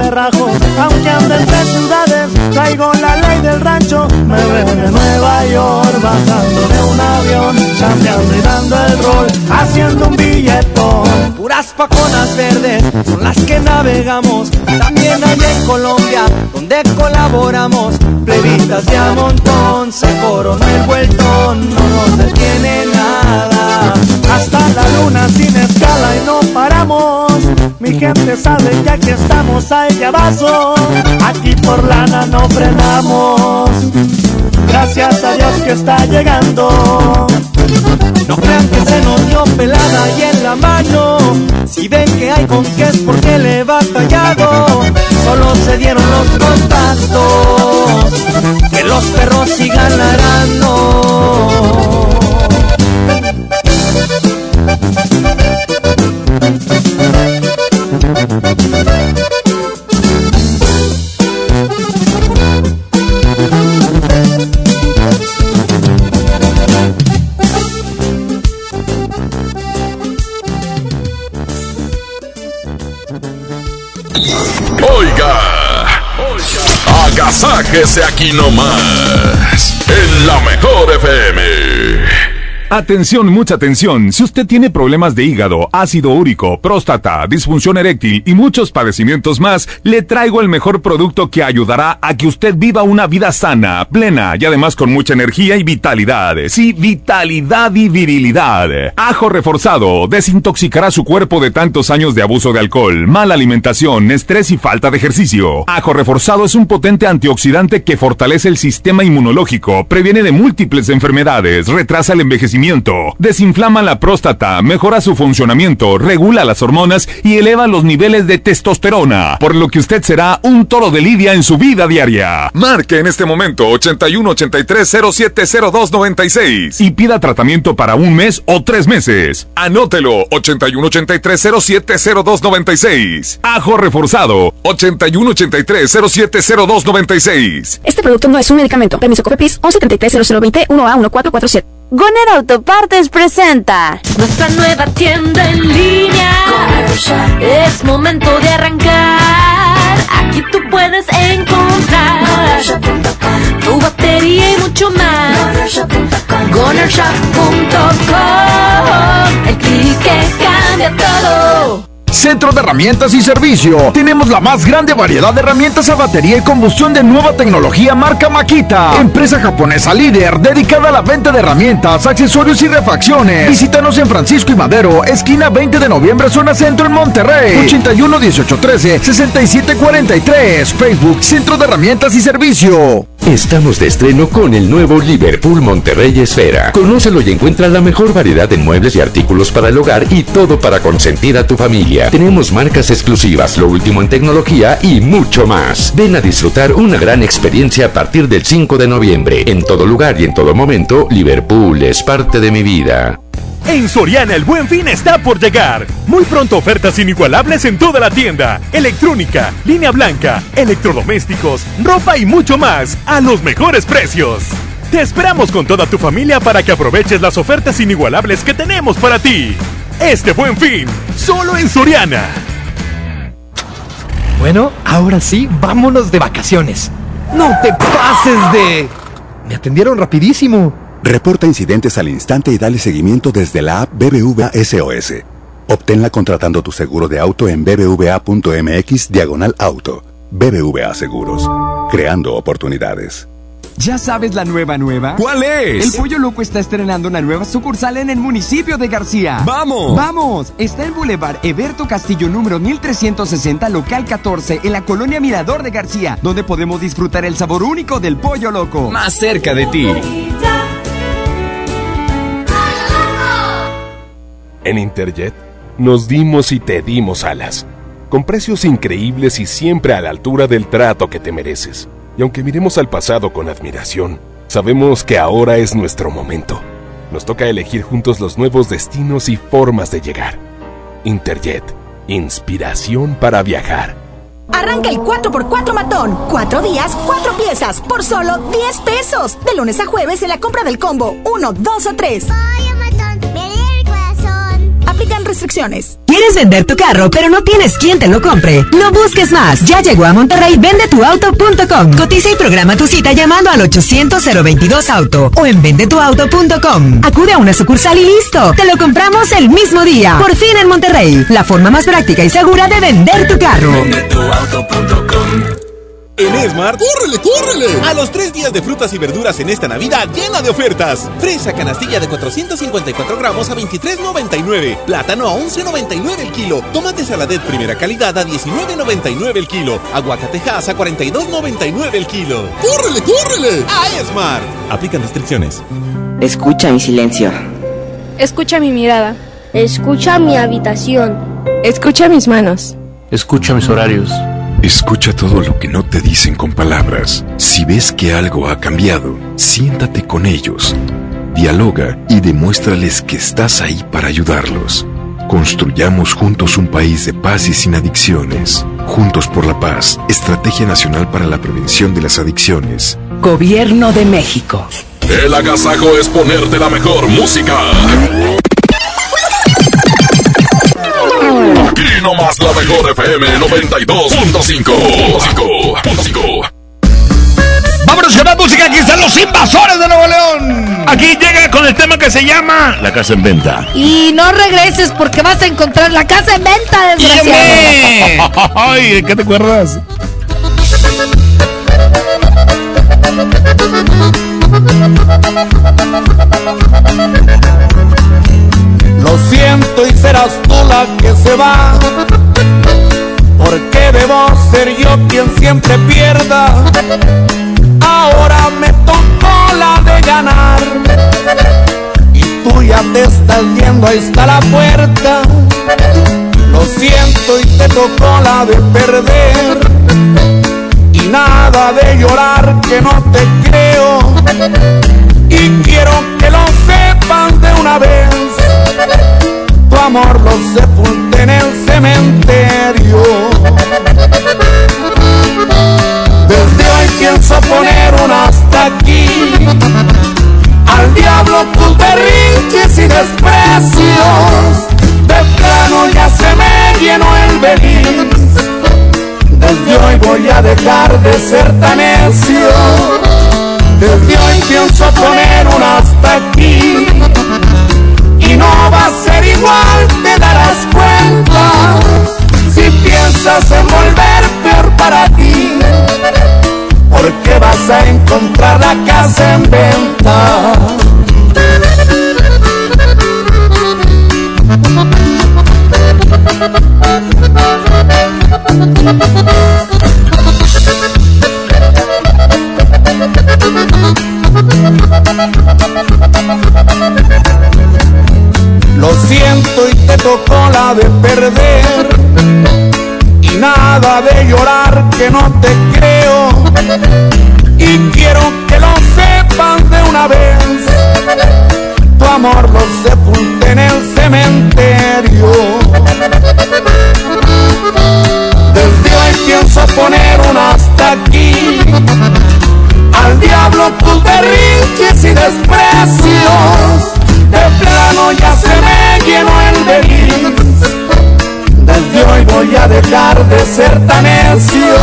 rajo. Aunque ande entre ciudades, traigo la ley del rancho, me voy de Nueva York nuevo avión, chambeando y dando el rol, haciendo un billetón. Puras paconas verdes son las que navegamos, también hay en Colombia, donde colaboramos. Plebitas de a montón, se coronó el vueltón, no nos detiene nada. Hasta la luna sin escala y no paramos. Mi gente sabe ya que estamos ahí abajo. Aquí por lana no frenamos. Gracias a Dios que está llegando. No crean que se nos dio pelada y en la mano. Si ven que hay con qué es porque le he batallado. Solo se dieron los contactos. Que los perros sigan ladrando. Oiga, agasáquese aquí nomás, en la mejor FM. Atención, mucha atención. Si usted tiene problemas de hígado, ácido úrico, próstata, disfunción eréctil y muchos padecimientos más, le traigo el mejor producto que ayudará a que usted viva una vida sana, plena y además con mucha energía y vitalidad. Sí, vitalidad y virilidad. Ajo reforzado desintoxicará su cuerpo de tantos años de abuso de alcohol, mala alimentación, estrés y falta de ejercicio. Ajo reforzado es un potente antioxidante que fortalece el sistema inmunológico, previene de múltiples enfermedades, retrasa el envejecimiento desinflama la próstata, mejora su funcionamiento, regula las hormonas y eleva los niveles de testosterona, por lo que usted será un toro de lidia en su vida diaria. Marque en este momento 81 83 0702 96 y pida tratamiento para un mes o tres meses. Anótelo 81 83 0702 96. Ajo reforzado 81 83 0702 96. Este producto no es un medicamento. Permiso COFEPRIS 1133 0020 1A 1447. Goner Autopartes presenta Nuestra nueva tienda en línea. Es momento de arrancar. Aquí tú puedes encontrar tu batería y mucho más. GonerShop.com. El clic que cambia todo. Centro de Herramientas y Servicio. Tenemos la más grande variedad de herramientas a batería y combustión de nueva tecnología marca Makita. Empresa japonesa líder dedicada a la venta de herramientas, accesorios y refacciones. Visítanos en Francisco y Madero, esquina 20 de noviembre, zona centro en Monterrey. 81 18 13 67 43. Facebook Centro de Herramientas y Servicio. Estamos de estreno con el nuevo Liverpool Monterrey Esfera. Conócelo y encuentra la mejor variedad de muebles y artículos para el hogar y todo para consentir a tu familia. Tenemos marcas exclusivas, lo último en tecnología y mucho más. Ven a disfrutar una gran experiencia a partir del 5 de noviembre. En todo lugar y en todo momento, Liverpool es parte de mi vida. En Soriana el buen fin está por llegar. Muy pronto ofertas inigualables en toda la tienda. Electrónica, línea blanca, electrodomésticos, ropa y mucho más a los mejores precios. Te esperamos con toda tu familia para que aproveches las ofertas inigualables que tenemos para ti. Este buen fin, solo en Soriana. Bueno, ahora sí, vámonos de vacaciones. No te pases de... Me atendieron rapidísimo. Reporta incidentes al instante y dale seguimiento desde la app BBVA SOS. Obténla contratando tu seguro de auto en bbva.mx diagonal auto. BBVA Seguros. Creando oportunidades. ¿Ya sabes la nueva nueva? ¿Cuál es? El Pollo Loco está estrenando una nueva sucursal en el municipio de García. ¡Vamos! ¡Vamos! Está en Boulevard Eberto Castillo número 1360, local 14, en la colonia Mirador de García, donde podemos disfrutar el sabor único del Pollo Loco. Más cerca de ti. En Interjet nos dimos y te dimos alas, con precios increíbles y siempre a la altura del trato que te mereces. Y aunque miremos al pasado con admiración, sabemos que ahora es nuestro momento. Nos toca elegir juntos los nuevos destinos y formas de llegar. Interjet, inspiración para viajar. Arranca el 4x4 matón. Cuatro días, cuatro piezas, por solo 10 pesos. De lunes a jueves en la compra del combo 1, 2 o 3. Aplican restricciones. ¿Quieres vender tu carro, pero no tienes quien te lo compre? No busques más. Ya llegó a Monterrey vendetuauto.com. Cotiza y programa tu cita llamando al 800-022 Auto o en vendetuauto.com. Acude a una sucursal y listo. Te lo compramos el mismo día. Por fin en Monterrey. La forma más práctica y segura de vender tu carro. En Esmart, ¡córrele, córrele! A los tres días de frutas y verduras en esta Navidad llena de ofertas. Fresa canastilla de 454 gramos a 23.99. Plátano a 11.99 el kilo. Tomate saladet primera calidad a 19.99 el kilo. Aguacatejas a 42.99 el kilo. ¡Córrele, córrele! A Esmart. Aplican restricciones. Escucha mi silencio. Escucha mi mirada. Escucha mi habitación. Escucha mis manos. Escucha mis horarios. Escucha todo lo que no te dicen con palabras. Si ves que algo ha cambiado, siéntate con ellos. Dialoga y demuéstrales que estás ahí para ayudarlos. Construyamos juntos un país de paz y sin adicciones. Juntos por la paz, Estrategia Nacional para la Prevención de las Adicciones. Gobierno de México. El agasajo es ponerte la mejor música. Aquí nomás la mejor FM 92.5. Vámonos con más música. Aquí están los invasores de Nuevo León. Aquí llega con el tema que se llama La casa en venta. Y no regreses porque vas a encontrar la casa en venta, desgraciado. Ay, ¿de qué te acuerdas? Lo siento y serás tú la que se va. Porque debo ser yo quien siempre pierda. Ahora me tocó la de ganar. Y tú ya te estás yendo, ahí está la puerta. Lo siento y te tocó la de perder. Y nada de llorar que no te creo. Y quiero que lo sepan de una vez. Tu amor lo sepulté en el cementerio. Desde hoy pienso poner un hasta aquí. Al diablo tus berrinches y desprecios. De plano ya se me llenó el beliz. Desde hoy voy a dejar de ser tan necio. Desde hoy pienso poner un hasta aquí. Y no va a ser igual, te darás cuenta. Si piensas en volver peor para ti. Porque vas a encontrar la casa en venta. Siento y te tocó la de perder. Y nada de llorar que no te creo. Y quiero que lo sepan de una vez. Tu amor lo sepulté en el cementerio. Desde hoy pienso poner un hasta aquí. Al diablo tus berrinches y desprecios. De plano ya se me el beliz. Desde hoy voy a dejar de ser tan necio.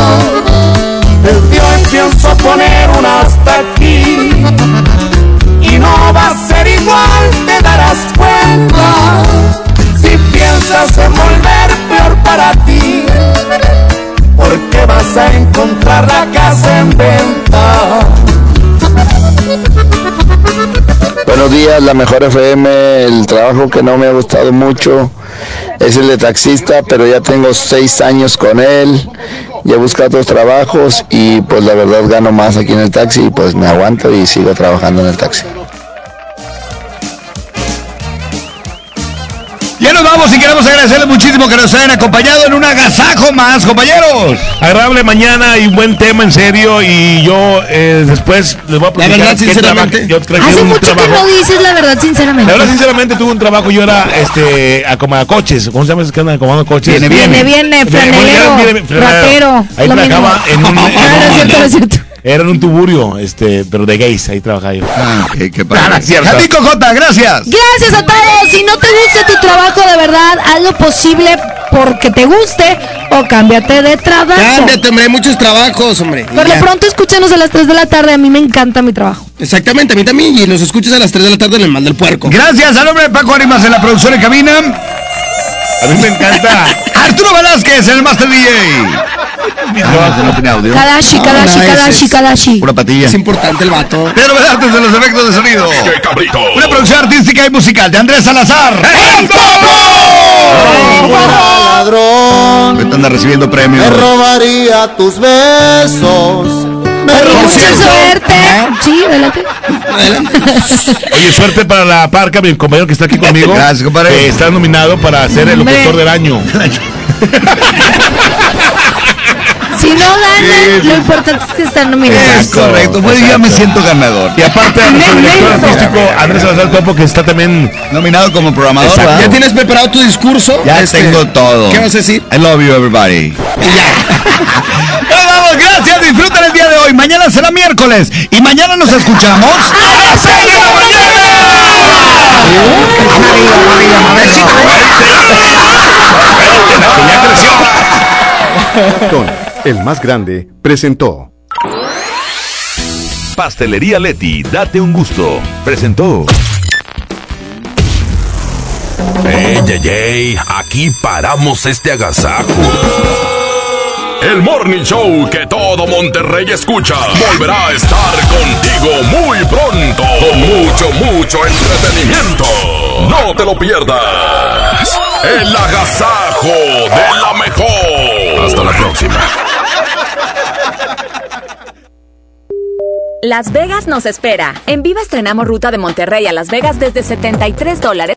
Desde hoy pienso poner un hasta aquí. Y no va a ser igual, te darás cuenta. Si piensas en volver peor para ti. Porque vas a encontrar la casa en venta. Días, la mejor FM. El trabajo que no me ha gustado mucho es el de taxista, pero ya tengo seis años con él. Ya he buscado otros trabajos y pues la verdad gano más aquí en el taxi y pues me aguanto y sigo trabajando en el taxi. Nos vamos y queremos agradecerles muchísimo que nos hayan acompañado en un agasajo más, compañeros. Agradable mañana y buen tema, en serio. Y yo eh, después les voy a platicar verdad, qué sinceramente. trabajo- yo Hace mucho que no dices la verdad, sinceramente. La verdad, sinceramente, tuve un trabajo. Yo era este, acomodar coches. ¿Cómo se llama? Es que andan acomodando coches. Viene, viene. Viene, viene, Bueno, franelero, viene, viene, franelero. rapero, Ahí lo trabajaba mismo. en un. No, no no es cierto. Era en un tuburio, este, pero de gays, ahí trabajaba yo. Ah, qué Ah, padre. no es cierto. Javico J, gracias. Gracias a todos. Si no te gusta tu trabajo de verdad, haz lo posible porque te guste o cámbiate de trabajo. Cámbiate, hombre, hay muchos trabajos, hombre. Por lo pronto escúchanos a las 3 de la tarde. A mí me encanta mi trabajo. Exactamente, a mí también. Y nos escuchas a las 3 de la tarde en el mal del puerco. Gracias al nombre de Paco Arimas en la producción en cabina. A mí me encanta. Arturo Velázquez, el Master DJ. No tiene audio. Kadashi, Kadashi, ese Kadashi, es- Kadashi. Pura patilla. Es importante el vato. Pedro Velázquez de los efectos de sonido. ¡Qué cabrito! Una producción artística y musical de Andrés Salazar. ¡El ladrón, Ahorita anda recibiendo premios. me robaría tus besos. Me Mucha suerte. Sí, adelante. Oye, suerte para la parca, mi compañero que está aquí conmigo. Gracias, compadre. Que está nominado para ser el locutor del año. Si no ganan, lo importante es que están nominados. Es correcto. Bueno, yo ya me siento ganador. Y aparte, a nuestro director artístico, Andrés Salazar Topo, que está también. Nominado como programador. Exacto. ¿Ya tienes preparado tu discurso? Ya Este, tengo todo. ¿Qué vas a decir? I love you, everybody. Nos vamos, gracias. Disfruten el día de hoy. Mañana será miércoles. Y mañana nos escuchamos. ¡A las 6 de la Con El Más Grande presentó. Pastelería Leti, date un gusto. Presentó. ¡Ey, ey, ey! Aquí paramos este agasajo. El Morning Show que todo Monterrey escucha volverá a estar contigo muy pronto con mucho, mucho entretenimiento. No te lo pierdas. El agasajo de la mejor. Las Vegas nos espera. En Viva estrenamos ruta de Monterrey a Las Vegas desde 73 dólares.